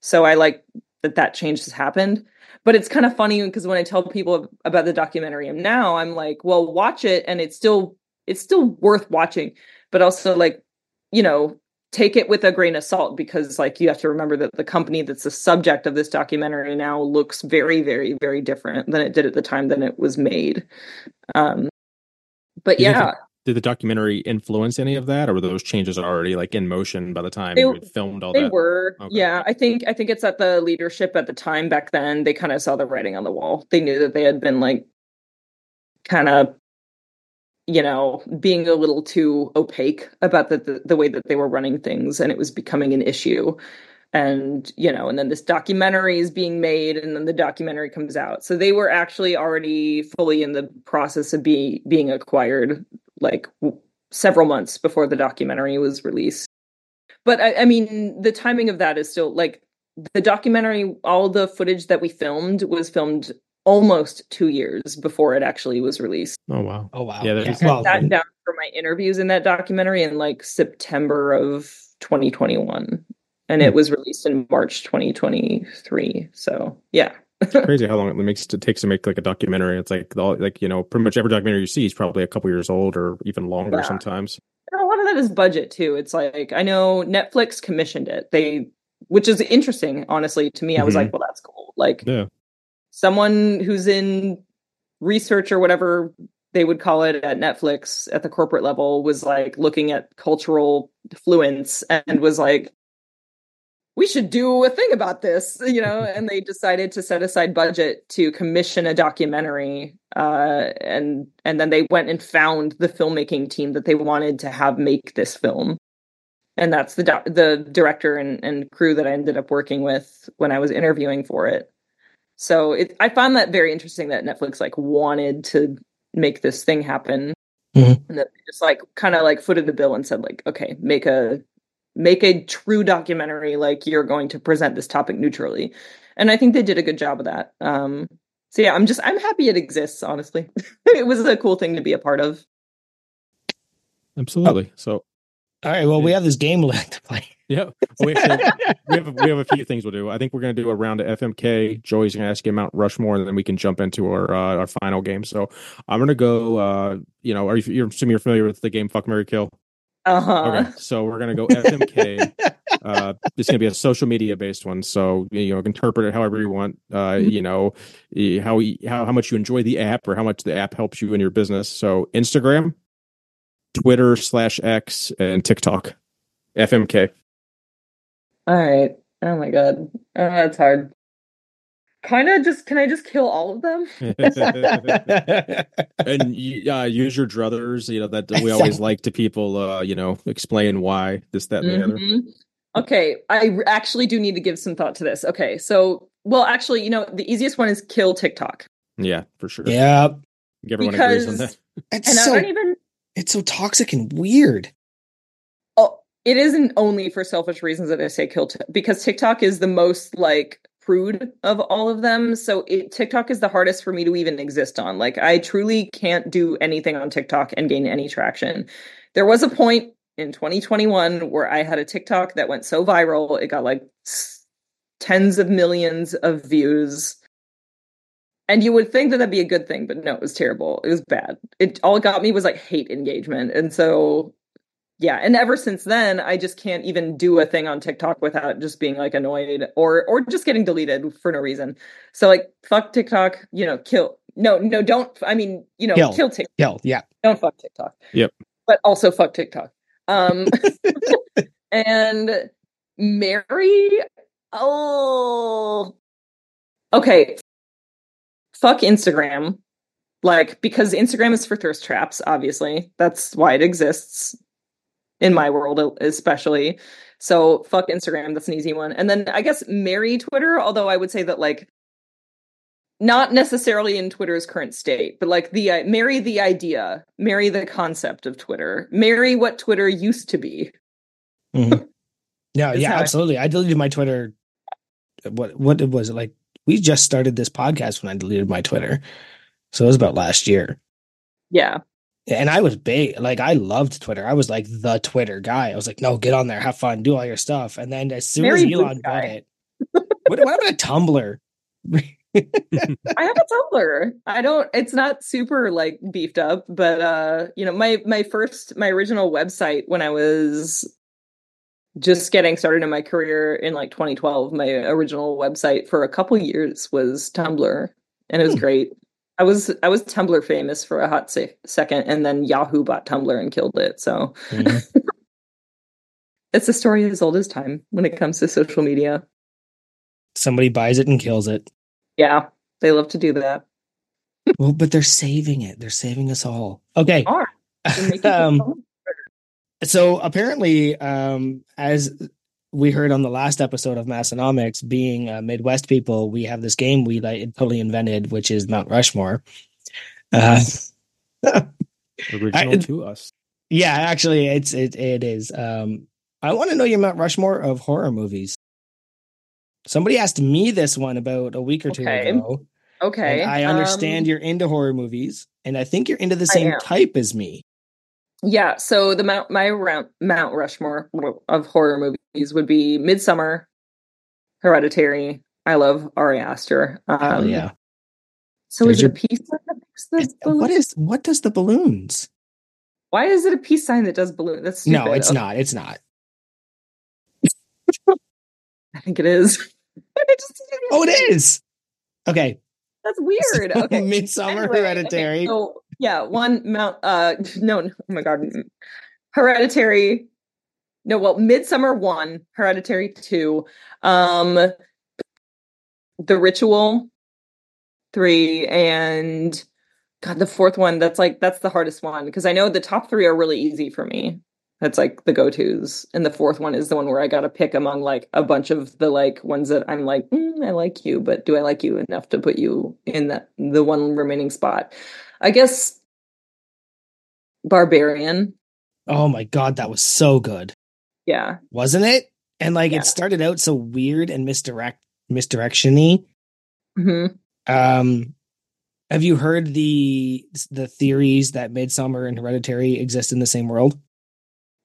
So i like that that change has happened. But it's kind of funny because when i tell people about the documentary now i'm like well watch it and it's still it's still worth watching. But also like you know, take it with a grain of salt because like you have to remember that the company that's the subject of this documentary now looks very very very different than it did at the time that it was made um but did yeah the, did the documentary influence any of that or were those changes already like in motion by the time they, you filmed all they that? were okay. yeah i think i think it's at the leadership at the time back then they kind of saw the writing on the wall they knew that they had been like kind of you know, being a little too opaque about the, the, the way that they were running things, and it was becoming an issue. And you know, and then this documentary is being made, and then the documentary comes out. So they were actually already fully in the process of being being acquired, like w- several months before the documentary was released. But I, I mean, the timing of that is still like the documentary. All the footage that we filmed was filmed almost two years before it actually was released. Oh wow! Oh wow! Yeah, yeah. I sat down for my interviews in that documentary in like September of 2021, and it hmm. was released in March 2023. So yeah. crazy how long it makes it takes to make like a documentary. It's like all like you know pretty much every documentary you see is probably a couple years old or even longer yeah. sometimes. And a lot of that is budget too. It's like I know Netflix commissioned it. They which is interesting, honestly, to me. I was Mhm. like, well, that's cool. Like Yeah. Someone who's in research or whatever they would call it at Netflix at the corporate level was like looking at cultural fluence and was like, we should do a thing about this, you know, and they decided to set aside budget to commission a documentary. Uh, and and then they went and found the filmmaking team that they wanted to have make this film. And that's the doc- the director and, and crew that I ended up working with when I was interviewing for it. So it, I found that very interesting that Netflix like wanted to make this thing happen, Mhm. and that they just like kind of like footed the bill and said like, okay, make a make a true documentary. Like you're going to present this topic neutrally, and I think they did a good job of that. Um, so yeah, I'm just I'm happy it exists. Honestly, it was a cool thing to be a part of. Absolutely. So All right. Well, we have this game left to play. Yeah, we, actually, we have a, we have a few things we'll do. I think we're going to do a round of FMK. Joey's going to ask you Mount Rushmore, and then we can jump into our uh, our final game. So I'm going to go. Uh, you know, are you you're assuming you're familiar with the game Fuck Mary Kill? Uh huh. Okay, so we're gonna go FMK. uh, it's gonna be a social media based one, so you know, interpret it however you want. Uh, Mhm. you know, how how how much you enjoy the app or how much the app helps you in your business. So Instagram, Twitter slash X, and TikTok. FMK. All right. Oh my god. Oh, that's hard. Kind of just can I just kill all of them? and uh, use your druthers. You know that we always like to people. Uh, you know, explain why this, that, and the other. Mhm. Okay, I actually do need to give some thought to this. Okay, so well, actually, you know, the easiest one is kill TikTok, Yeah, for sure. yeah. everyone agrees on that. It's and so I don't even. it's so toxic and weird. It isn't only for selfish reasons that I say kill t- because TikTok is the most like prude of all of them. So it, TikTok is the hardest for me to even exist on. Like I truly can't do anything on TikTok and gain any traction. There was a point in 2021 where I had a TikTok that went so viral, it got like tens of millions of views. And you would think that that'd be a good thing, but no, it was terrible. It was bad. It all it got me was like hate engagement. And so yeah, and ever since then, I just can't even do a thing on TikTok without just being like annoyed or or just getting deleted for no reason. So like fuck TikTok, you know, kill no, no, don't I mean, you know, Kill. kill TikTok. Hell, yeah. Don't fuck TikTok. Yep. But also fuck TikTok. Um and Mary oh okay. Fuck Instagram. Like because Instagram is for thirst traps, obviously. That's why it exists in my world especially. So fuck Instagram, that's an easy one. And then I guess marry Twitter, although I would say that like not necessarily in Twitter's current state, but like the uh, marry the idea, marry the concept of Twitter, marry what Twitter used to be. Mhm. No, yeah, how I- absolutely. I deleted my Twitter. What what was it like? We just started this podcast when I deleted my Twitter, so it was about last year. Yeah. And I was big, like I loved Twitter. I was like the Twitter guy. I was like, no, get on there, have fun, do all your stuff. And then as soon Very as Elon guy. it, what, what about a Tumblr? I have a Tumblr. I don't it's not super like beefed up, but uh you know, my my first my original website when I was just getting started in my career in like 2012, my original website for a couple years was Tumblr and it was Hmm. great. I was I was Tumblr famous for a hot se- second and then Yahoo bought Tumblr and killed it. So Mhm. it's a story as old as time when it comes to social media. Somebody buys it and kills it. Yeah, they love to do that. Well, but they're saving it. They're saving us all. Okay. Um, so apparently um as we heard on the last episode of Massenomics being uh, midwest people we have this game we like totally invented which is mount rushmore uh Original I- to us. yeah actually it's it, it is um i want to know your mount rushmore of horror movies somebody asked me this one about a week or two Okay. ago okay. and i understand um, you're into horror movies and i think you're into the same type as me Yeah, so the Mount my round, Mount Rushmore of horror movies would be Midsommar, Hereditary. I love Ari Aster. Um, oh yeah So There's is your- it Pizza that makes the It's- what what does the balloons Why is it a peace sign that does balloon? That's stupid. No, it's not. It's not. I think it is. Just- Oh, it is. Okay. That's weird. Okay. Midsommar Anyway, Hereditary. okay, so yeah, one mount. Uh, no, no, oh my god, Hereditary. No, well, Midsommar one, Hereditary two, um, The Ritual three, and God, the fourth one. That's like that's the hardest one because I know the top three are really easy for me. That's like the go tos, and the fourth one is the one where I got to pick among like a bunch of the like ones that I'm like, mm, I like you, but do I like you enough to put you in that the one remaining spot? I guess Barbarian. oh my god, that was so good. Yeah, Wasn't it? And like Yeah. it started out so weird and misdirect misdirection-y. hmm Um have you heard the the theories that Midsommar and Hereditary exist in the same world?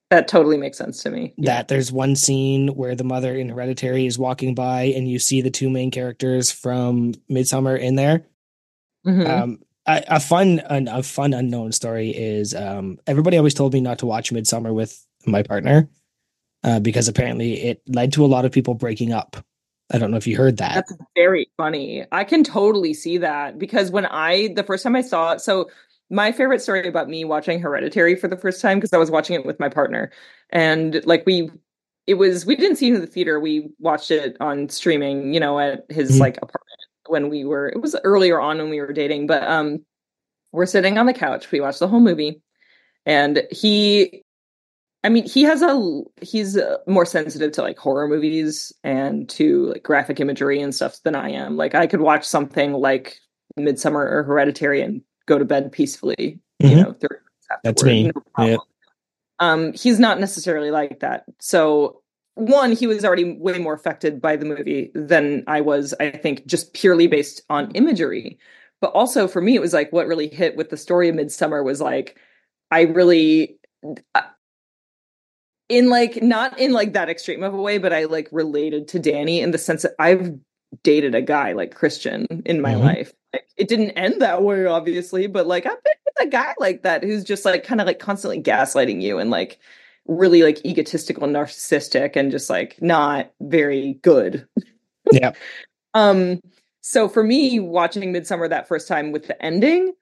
that totally makes sense to me. Yeah. That there's one scene where the mother in Hereditary is walking by and you see the two main characters from Midsommar in there. Mhm. Um, a, a fun, an, a fun unknown story is um, everybody always told me not to watch Midsommar with my partner uh, because apparently it led to a lot of people breaking up. I don't know if you heard that. That's very funny. I can totally see that because when I the first time I saw it, so my favorite story about me watching Hereditary for the first time because I was watching it with my partner and like we it was we didn't see it in the theater. We watched it on streaming, you know, at his Mhm. like apartment when we were it was earlier on when we were dating, but um we're sitting on the couch. We watched the whole movie and he I mean, he has a he's uh, more sensitive to like horror movies and to like graphic imagery and stuff than I am. Like I could watch something like Midsommar or Hereditary and go to bed peacefully, you Mhm. know, That's me. no. Um he's not necessarily like that. So one, he was already way more affected by the movie than I was, I think, just purely based on imagery. But also for me, it was like what really hit with the story of Midsommar was like, I really, uh, in like, not in like that extreme of a way, but I like related to Dani in the sense that I've dated a guy like Christian in my Mhm. life. Like, it didn't end that way, obviously, but like I've been with a guy like that who's just like kind of like constantly gaslighting you and like really like egotistical, narcissistic, and just like not very good. Yeah. Um, so for me, watching Midsommar that first time with the ending,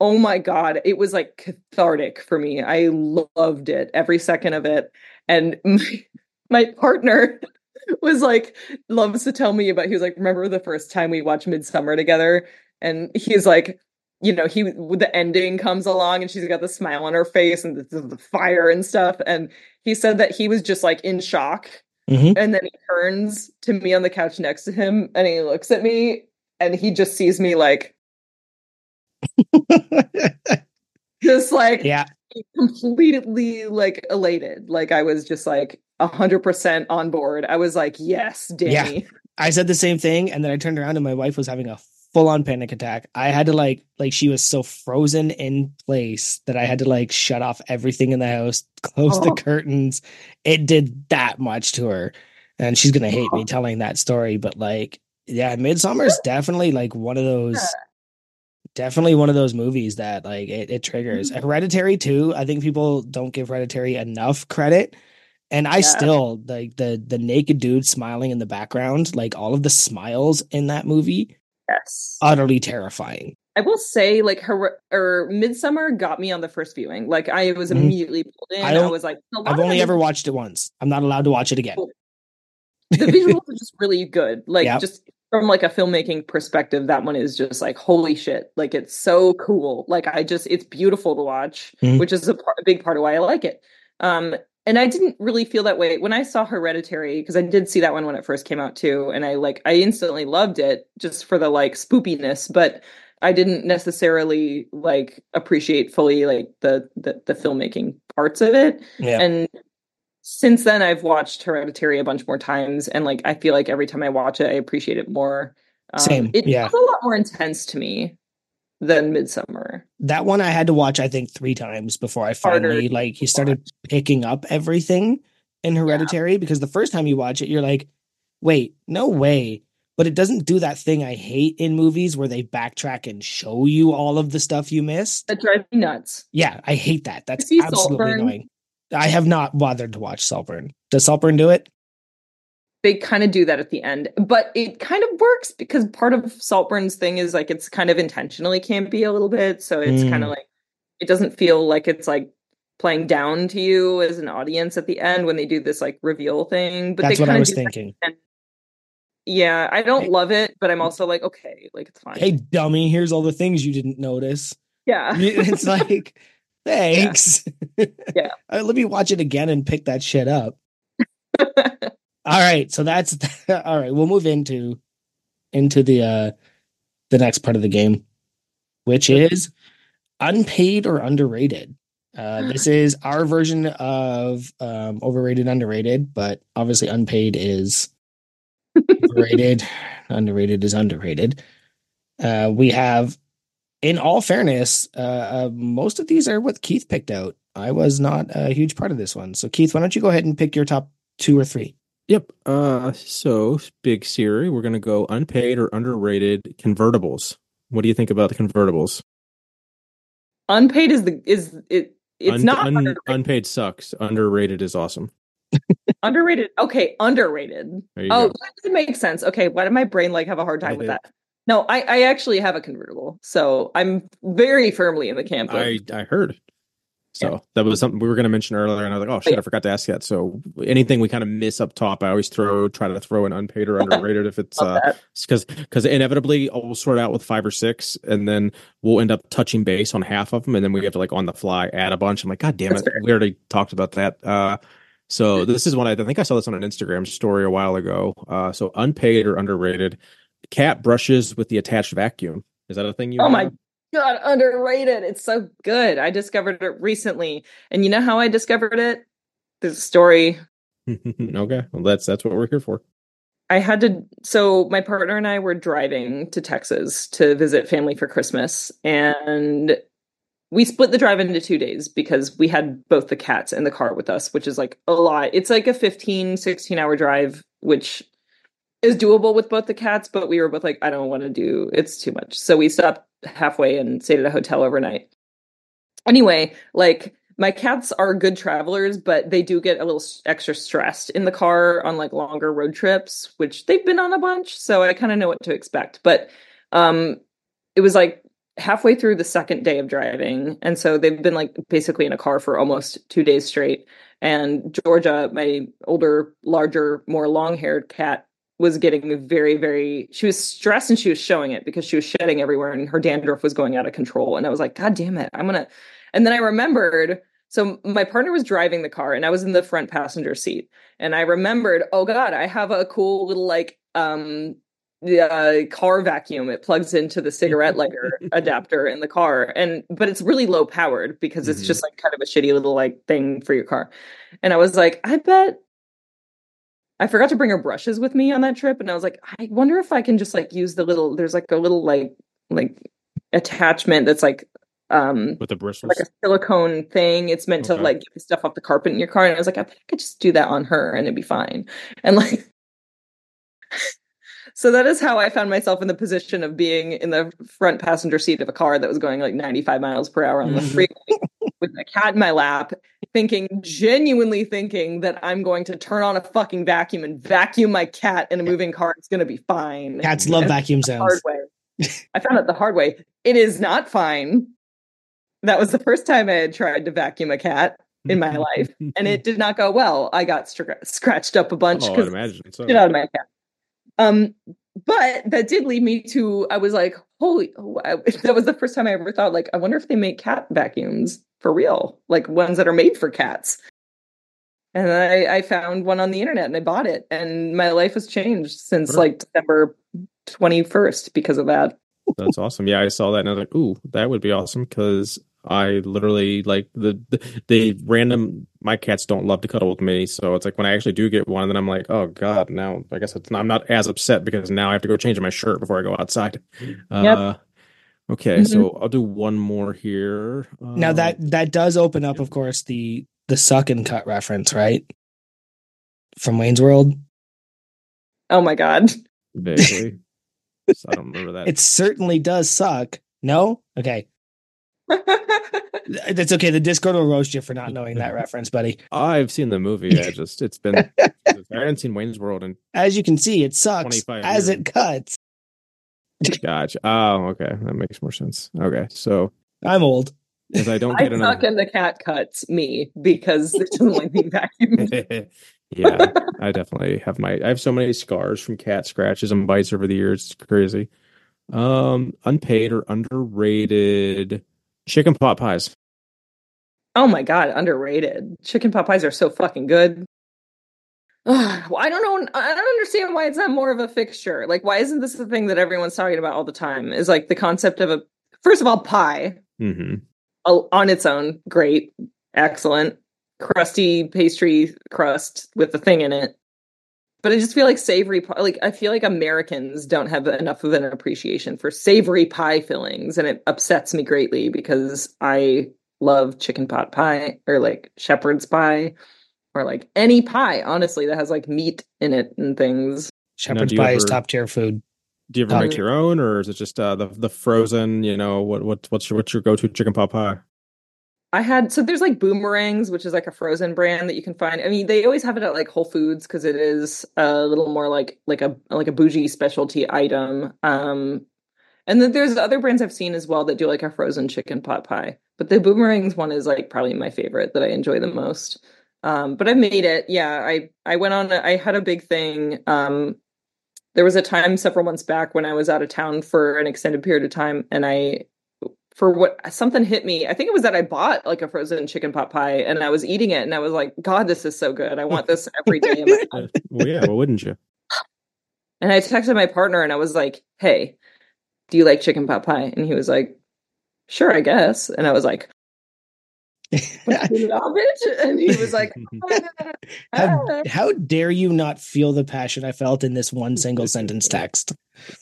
oh my god, it was like cathartic for me. I loved it, every second of it. And my, my partner was like, loves to tell me about. He was like, remember the first time we watched Midsommar together? And he's like, you know, he the ending comes along and she's got the smile on her face and the, the fire and stuff. And he said that he was just like in shock Mhm. and then he turns to me on the couch next to him and he looks at me and he just sees me like just like yeah. completely like elated like i was just like a hundred percent on board i was like yes dani I said the same thing, and then I turned around and my wife was having a full on panic attack. I had to like like she was so frozen in place that I had to like shut off everything in the house, close the Oh. curtains. It did that much to her. And she's gonna hate me Oh. telling that story, but like yeah, Midsommar's definitely like one of those definitely one of those movies that like it, it triggers. Mhm. Hereditary too. I think people don't give Hereditary enough credit. And I Yeah. still like the the naked dude smiling in the background, like all of the smiles in that movie, yes utterly terrifying. i will say like her or midsommar got me on the first viewing like i was Mhm. immediately pulled in I i, was like I've only ever watched it once. I'm not allowed to watch it again. The visuals are just really good. Like Yep. just from like a filmmaking perspective, that one is just like holy shit! Like it's so cool. Like I just it's beautiful to watch, Mhm. which is a, a big part of why I like it. Um, and I didn't really feel that way when I saw Hereditary because I did see that one when it first came out too, and I like I instantly loved it just for the like spoopiness, but. I didn't necessarily like appreciate fully like the, the the filmmaking parts of it Yeah. and since then i've watched hereditary a bunch more times and like i feel like every time i watch it i appreciate it more um, Same, it yeah. a lot more intense to me than midsommar that one I had to watch I think 3 times before I Harder finally like he started picking up everything in Hereditary because the first time you watch it you're like, "Wait, no way." but it doesn't do that thing I hate in movies where they backtrack and show you all of the stuff you missed. That drives me nuts. Yeah, I hate that. That's absolutely Saltburn? annoying. I have not bothered to watch Saltburn. Does Saltburn do it? They kind of do that at the end, but it kind of works because part of Saltburn's thing is like it's kind of intentionally campy a little bit. So it's Mm. kind of like it doesn't feel like it's like playing down to you as an audience at the end when they do this like reveal thing. But That's they what I was thinking. Yeah, I don't love it, but I'm also like, okay, like it's fine. Hey, dummy, here's all the things you didn't notice. yeah. It's like, thanks. Yeah. Uh, let me watch it again and pick that shit up. All right, so that's all right. We'll move into into the uh the next part of the game, which is unpaid or underrated. Uh, this is our version of um, overrated, underrated, but obviously unpaid is overrated. underrated is underrated. Uh, we have, in all fairness, uh, uh, most of these are what Keith picked out. I was not a huge part of this one. So, Keith, why don't you go ahead and pick your top two or three? Yep. Uh, so big Siri, we're gonna go unpaid or underrated convertibles. What do you think about the convertibles? Unpaid is the is it it's Un- not un- unpaid sucks. Underrated is awesome. underrated. Okay, underrated. Oh, go. that doesn't sense. Okay, why did my brain like have a hard time with Yeah. that? No, I, I actually have a convertible, so I'm very firmly in the camp. Of, I I heard. So Yeah. that was something we were going to mention earlier, and I was like, "Oh shit. I forgot to ask that." So anything we kind of miss up top, I always throw try to throw an unpaid or underrated if it's love uh because because inevitably we'll sort out with five or six, and then we'll end up touching base on half of them, and then we have to like on the fly add a bunch. I'm like, God damn it, we already talked about that. Uh, so this is one I, I think I saw this on an Instagram story a while ago. Uh, so unpaid or underrated, cat brushes with the attached vacuum. Is that a thing you? Oh my have? God, underrated! It's so good. I discovered it recently, and you know how I discovered it? There's a story. okay, well that's that's what we're here for. I had to. So my partner and I were driving to Texas to visit family for Christmas, and we split the drive into two days because we had both the cats in the car with us, which is like a lot. It's like a 15, 16 hour drive, which is doable with both the cats, but we were both like, I don't want to do it's too much. So we stopped halfway and stayed at a hotel overnight. Anyway, like my cats are good travelers, but they do get a little extra stressed in the car on like longer road trips, which they've been on a bunch, so I kind of know what to expect. But um it was like halfway through the second day of driving, and so they've been like basically in a car for almost 2 days straight. And Georgia, my older, larger, more long-haired cat was getting very very she was stressed and she was showing it because she was shedding everywhere and her dandruff was going out of control. And i was like god damn it. I'm gonna and then i remembered so my partner was driving the car and i was in the front passenger seat. And i remembered oh god i have a cool little like um the uh, car vacuum. It plugs into the cigarette lighter adapter in the car. And but it's really low powered because it's Mhm. just like kind of a shitty little like thing for your car. And i was like i bet I forgot to bring her brushes with me on that trip, and I was like, I wonder if I can just like use the little. There's like a little like like attachment that's like um with the bristles. like a silicone thing. It's meant Okay. to like get the stuff off the carpet in your car. And I was like, I, I could just do that on her and it'd be fine. And like, so that is how I found myself in the position of being in the front passenger seat of a car that was going like 95 miles per hour on the Mhm. freeway with a cat in my lap, thinking, genuinely thinking that I'm going to turn on a fucking vacuum and vacuum my cat in a moving car. It's going to be fine. Cats love And vacuum the hard way. I found out the hard way. It is not fine. That was the first time I had tried to vacuum a cat in my life, and it did not go well. I got str- scratched up a bunch Oh, I because imagine so. shit out of my cat. Um, but that did lead me to I was like, holy! oh, I- that was the first time I ever thought like, I wonder if they make cat vacuums for real, like ones that are made for cats. And I, I found one on the internet and I bought it, and my life has changed since like December twenty first because of that. That's awesome. Yeah, I saw that and I was like, "Ooh, that would be awesome." Because I literally like the, the the random. My cats don't love to cuddle with me, so it's like when I actually do get one, then I'm like, "Oh God!" Now I guess it's not, I'm not as upset because now I have to go change my shirt before I go outside. Uh, okay, so I'll do one more here. Now Um, that that does open up, of course, the the suck and cut reference, right? From Wayne's World. Oh my god. Vaguely. So I don't remember that. It certainly does suck. No? Okay. That's okay. The Discord will roast you for not knowing that reference, buddy. I've seen the movie. I just it's been I haven't seen Wayne's World and As you can see, it sucks as years. it cuts. Gotcha. Oh, okay. That makes more sense. Okay. So I'm old. as I don't I get suck another and the cat cuts me because it doesn't like being vacuumed. yeah, I definitely have my I have so many scars from cat scratches and bites over the years. It's crazy. Um, unpaid or underrated chicken pot pies. Oh my god, underrated. Chicken pot pies are so fucking good. Ugh, well, I don't know. I don't understand why it's not more of a fixture. Like, why isn't this the thing that everyone's talking about all the time? Is like the concept of a first of all pie Mm-hmm. on its own, great, excellent, crusty pastry crust with the thing in it. But I just feel like savory, pi- like I feel like Americans don't have enough of an appreciation for savory pie fillings, and it upsets me greatly because I love chicken pot pie or like shepherd's pie or like any pie, honestly, that has like meat in it and things. Shepherd's do you pie is top tier food. Do you ever Um, make your own, or is it just uh, the the frozen? You know what what what's your what's your go to chicken pot pie? I had so there's like Boomerang's, which is like a frozen brand that you can find. I mean, they always have it at like Whole Foods because it is a little more like like a like a bougie specialty item. Um, and then there's other brands I've seen as well that do like a frozen chicken pot pie. But the Boomerang's one is like probably my favorite that I enjoy the most. Um, but I've made it. Yeah, I I went on. I had a big thing. Um, there was a time several months back when I was out of town for an extended period of time, and I for what something hit me. I think it was that I bought like a frozen chicken pot pie and I was eating it and I was like, God, this is so good. I want this every day. in my life. well, yeah, well, wouldn't you? And I texted my partner and I was like, Hey, do you like chicken pot pie? And he was like, Sure, I guess. And I was like, "You love it? And he was like, How, "Ah." how dare you not feel the passion I felt in this one single sentence text?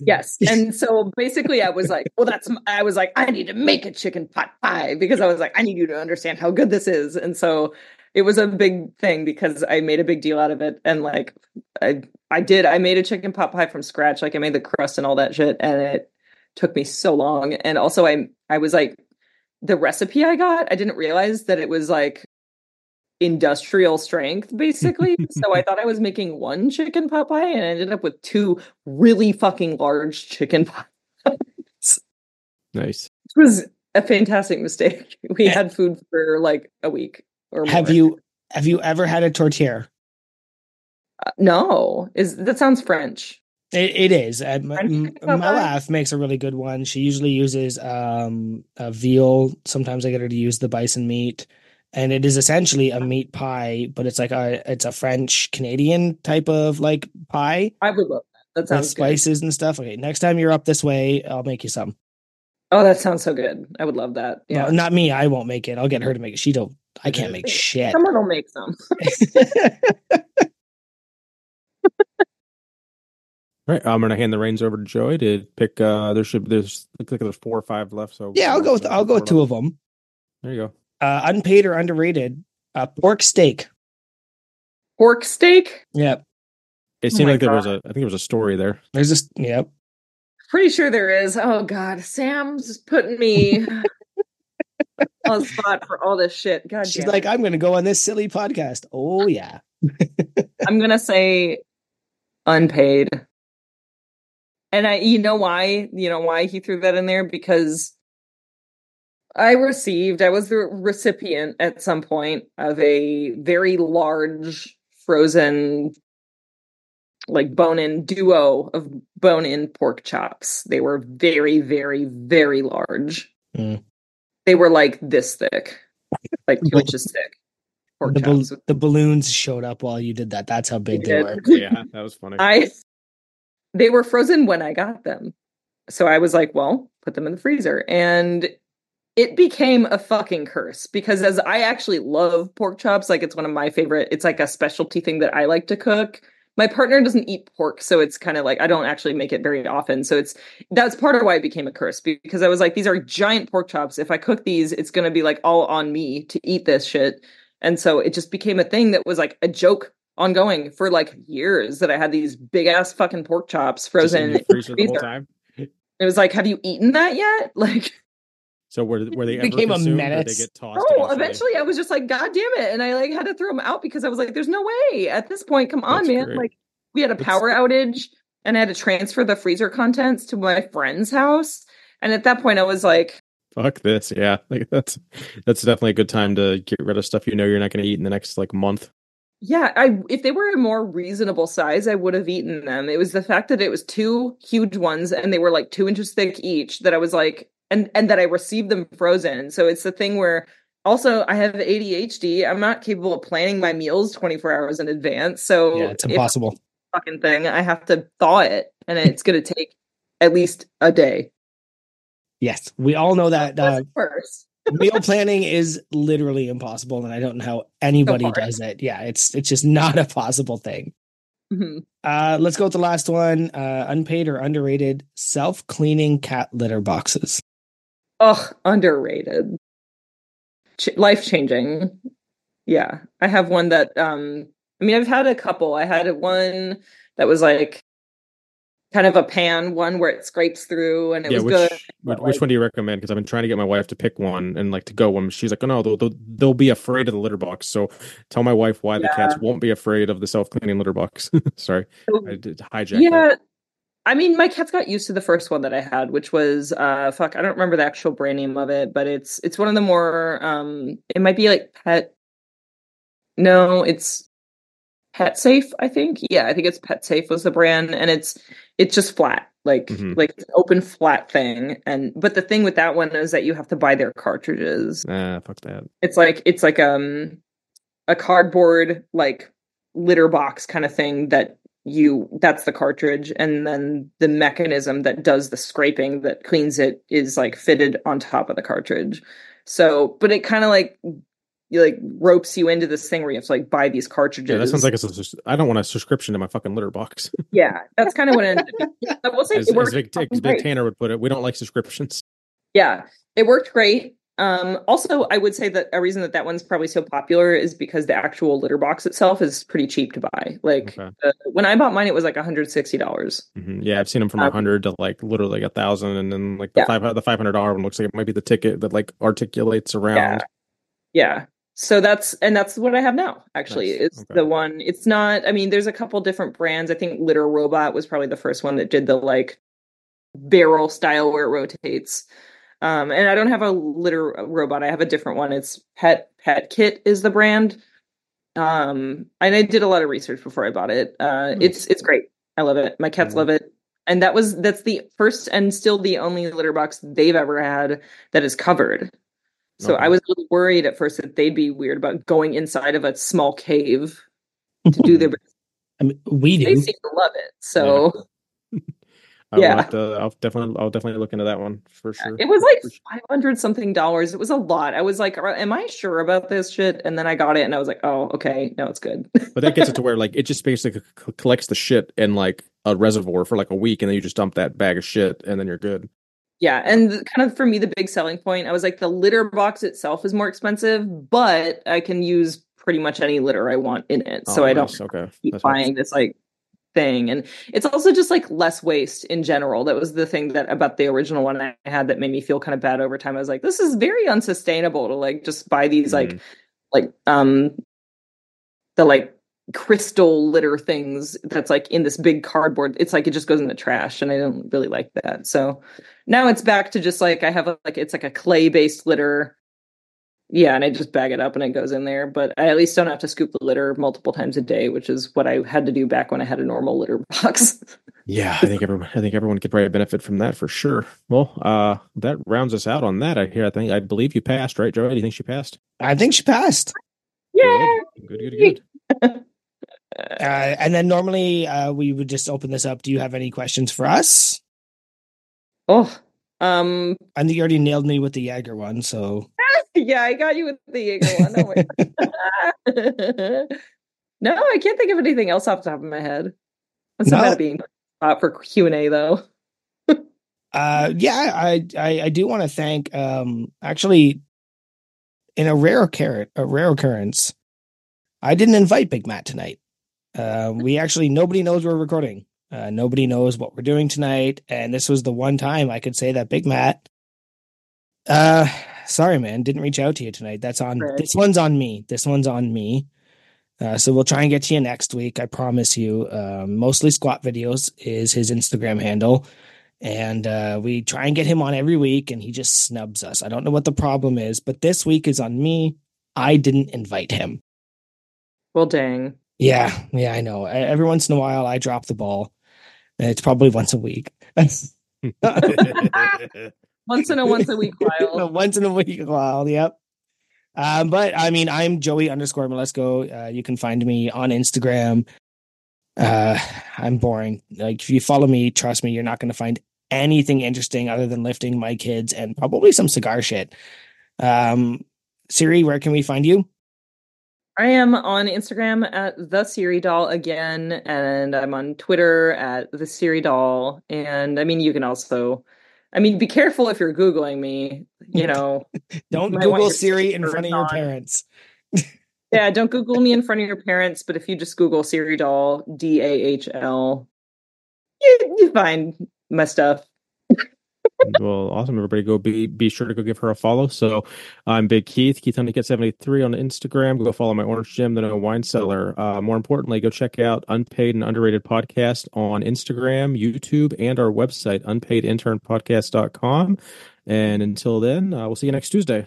Yes. And so basically I was like, well, that's, I was like, I need to make a chicken pot pie because I was like, I need you to understand how good this is. And so it was a big thing because I made a big deal out of it. And like, I, I did, I made a chicken pot pie from scratch. Like I made the crust and all that shit. And it took me so long. And also I, I was like, the recipe I got, I didn't realize that it was like industrial strength basically. so I thought I was making one chicken pot pie and I ended up with two really fucking large chicken pies. Nice. It was a fantastic mistake. We had food for like a week or more. Have you have you ever had a tourtière? Uh, no, is that sounds French? It, it is. Uh, m- French m- chicken pot makes a really good one. She usually uses um, a veal. Sometimes I get her to use the bison meat, and it is essentially a meat pie, but it's like a it's a French Canadian type of like pie I would love that. That with sounds good. spices and stuff. Okay, next time you're up this way, I'll make you some. Oh, that sounds so good. I would love that. Yeah. Well, not me. I won't make it. I'll get her to make it. She don't. I can't make shit. Someone will make some. All right, I'm gonna hand the reins over to Joey to pick. uh There should there's looks like there's four or five left. So yeah, I'll go with I'll go with two of them. There you go. Uh, unpaid or underrated? Uh, pork steak. Pork steak? Yep. It Oh seemed my like there was a I think there was a story there. There's this. Yep. Pretty sure there is. Oh God, Sam's putting me on spot for all this shit. God She's like. I'm going to go on this silly podcast. Oh yeah. I'm gonna say unpaid. And I you know why? You know why he threw that in there? Because I received, I was the recipient at some point of a very large frozen like bone-in duo of bone-in pork chops. They were very, very, very large. Mm. They were like this thick, like two inches thick. Pork The, bal- the balloons showed up while you did that. That's how big they They were. Yeah, that was funny. I they were frozen when I got them. So I was like, well, put them in the freezer. And it became a fucking curse because as I actually love pork chops, like it's one of my favorite, it's like a specialty thing that I like to cook. My partner doesn't eat pork, so it's kind of like I don't actually make it very often. So it's that's part of why it became a curse because I was like, these are giant pork chops. If I cook these, it's gonna be like all on me to eat this shit. And so it just became a thing that was like a joke ongoing for like years that I had these big ass fucking pork chops frozen in the freezer the whole time. It was like, have you eaten that yet? Like, So were were they ever Became a consumed they get tossed? oh, eventually I was just like, God damn it. And I like had to throw them out because I was like, there's no way at this point. Come on, That's man. great. Like, we had a That's- power outage and I had to transfer the freezer contents to my friend's house. And at that point, I was like, Fuck this, yeah. Like that's that's definitely a good time to get rid of stuff you know you're not going to eat in the next like month. Yeah, I if they were a more reasonable size, I would have eaten them. It was the fact that it was two huge ones and they were like two inches thick each that I was like, and and that I received them frozen. So it's the thing where also I have ADHD. I'm not capable of planning my meals 24 hours in advance. So Yeah, it's impossible. fucking thing, I have to thaw it, and it's gonna take at least a day. Yes, we all know that uh, First, meal planning is literally impossible, and I don't know how anybody far. does it. Yeah, it's it's just not a possible thing. Mhm. Uh, let's go with the last one. Uh, unpaid or underrated self cleaning cat litter boxes. Ugh, underrated. Ch- life changing. Yeah. I have one that um I mean I've had a couple. I had one that was like kind of a pan one where it scrapes through and it yeah, was which good. which, which like- one do you recommend? Because I've been trying to get my wife to pick one and like to go one. She's like, oh no, they'll, they'll they'll be afraid of the litter box. So tell my wife why the cats won't be afraid of the self cleaning litter box. Sorry, I did hijack yeah. that. I mean, my cats got used to the first one that I had, which was uh fuck, I don't remember the actual brand name of it, but it's it's one of the more um it might be like pet No, it's Pet Safe, I think. Yeah, I think it's Pet Safe was the brand and it's it's just flat. Like Mhm. like an open flat thing and but the thing with that one is that you have to buy their cartridges. Ah, fuck that. It's like it's like um a cardboard like litter box kind of thing that you that's the cartridge and then the mechanism that does the scraping that cleans it is like fitted on top of the cartridge. So, but it kind of like you like ropes you into this thing where you have to like buy these cartridges. Yeah, that sounds like a, I don't want a subscription to my fucking litter box. yeah, that's kind of what it ended up. I will say as, it as worked fucking as great. Tanner would put it, we don't like subscriptions. Yeah, it worked great. Um, also, I would say that a reason that that one's probably so popular is because the actual litter box itself is pretty cheap to buy. Like Okay. uh, when I bought mine, it was like one hundred sixty dollars. hmm Yeah, I've seen them from a Um, hundred to like literally a thousand, and then like the Yeah. five the five hundred dollar one looks like it might be the ticket that like articulates around. Yeah. Yeah. So that's and that's what I have now. Actually, Nice. it's Okay. the one. It's not. I mean, there's a couple different brands. I think Litter Robot was probably the first one that did the like barrel style where it rotates. Um, and I don't have a litter robot. I have a different one. It's Pet Pet Kit is the brand. Um, and I did a lot of research before I bought it. Uh, Hmm. it's it's great. I love it. My cats Mhm. love it. And that was that's the first and still the only litter box they've ever had that is covered. So Okay. I was a little worried at first that they'd be weird about going inside of a small cave to do their. I mean, we do. they seem to love it. So I Yeah. to, I'll definitely I'll definitely look into that one for sure. it was like five hundred something dollars. It was a lot. I was like, "Am I sure about this shit?" And then I got it, and I was like, "Oh, okay, no, it's good." But that gets it to where like it just basically c- collects the shit in like a reservoir for like a week, and then you just dump that bag of shit, and then you're good. Yeah, and kind of for me, the big selling point, I was like, the litter box itself is more expensive, but I can use pretty much any litter I want in it, so Oh, I don't nice. Okay. keep That's buying this like thing. And it's also just like less waste in general. That was the thing that about the original one I had that made me feel kind of bad over time. I was like, this is very unsustainable to like just buy these like Mhm. like um the like crystal litter things that's like in this big cardboard it's like it just goes in the trash and i don't really like that so now it's back to just like i have a, like it's like a clay based litter yeah and i just bag it up and it goes in there but i at least don't have to scoop the litter multiple times a day which is what i had to do back when i had a normal litter box Yeah, I think everyone I think everyone could probably benefit from that for sure. Well, uh that rounds us out on that. I hear I think I believe you passed, right, Joey? Do you think she passed? I think she passed. yeah Good, good, good, good. Uh, and then normally uh, we would just open this up. Do you have any questions for us? oh um I think you already nailed me with the Jagger one. So yeah, I got you with the eagle one. Oh my- no, I can't think of anything else off the top of my head. That's No. not being for Q and A though. uh, yeah, I, I I do want to thank um actually in a rare occurrence, a rare occurrence, I didn't invite Big Matt tonight. Uh, we actually nobody knows we're recording. Uh, nobody knows what we're doing tonight, and this was the one time I could say that Big Matt. Uh, sorry, man, didn't reach out to you tonight. That's on. Right. This one's on me. This one's on me. Uh, so we'll try and get to you next week. I promise you. Um, mostly squat videos is his Instagram handle, and uh, we try and get him on every week, and he just snubs us. I don't know what the problem is, but this week is on me. I didn't invite him. Well, dang. Yeah, yeah, I know. Every once in a while, I drop the ball. It's probably once a week. Once in a once a week while. once in a week while, yep. Um, but I mean, I'm Joey underscore Mleczko. Uh, you can find me on Instagram. Uh, I'm boring. Like if you follow me, trust me, you're not going to find anything interesting other than lifting my kids and probably some cigar shit. Um, Siri, where can we find you? I am on Instagram at the Siri Dahl again, and I'm on Twitter at the Siri Dahl. And I mean, you can also, I mean, be careful if you're Googling me, you know. Don't want Google Siri in front of your on. parents. Yeah, don't Google me in front of your parents, but if you just Google Siri Dahl, D A H L, you, you find my stuff. Well, awesome. Everybody go be be sure to go give her a follow. So I'm Big Keith, Keith Honeycutt 73 on Instagram. Go follow my Orange Gym, the No Whine Cellar. Uh, more importantly, go check out Unpaid and Underrated Podcast on Instagram, YouTube, and our website, unpaidinternpodcast.com. And until then, uh, we'll see you next Tuesday.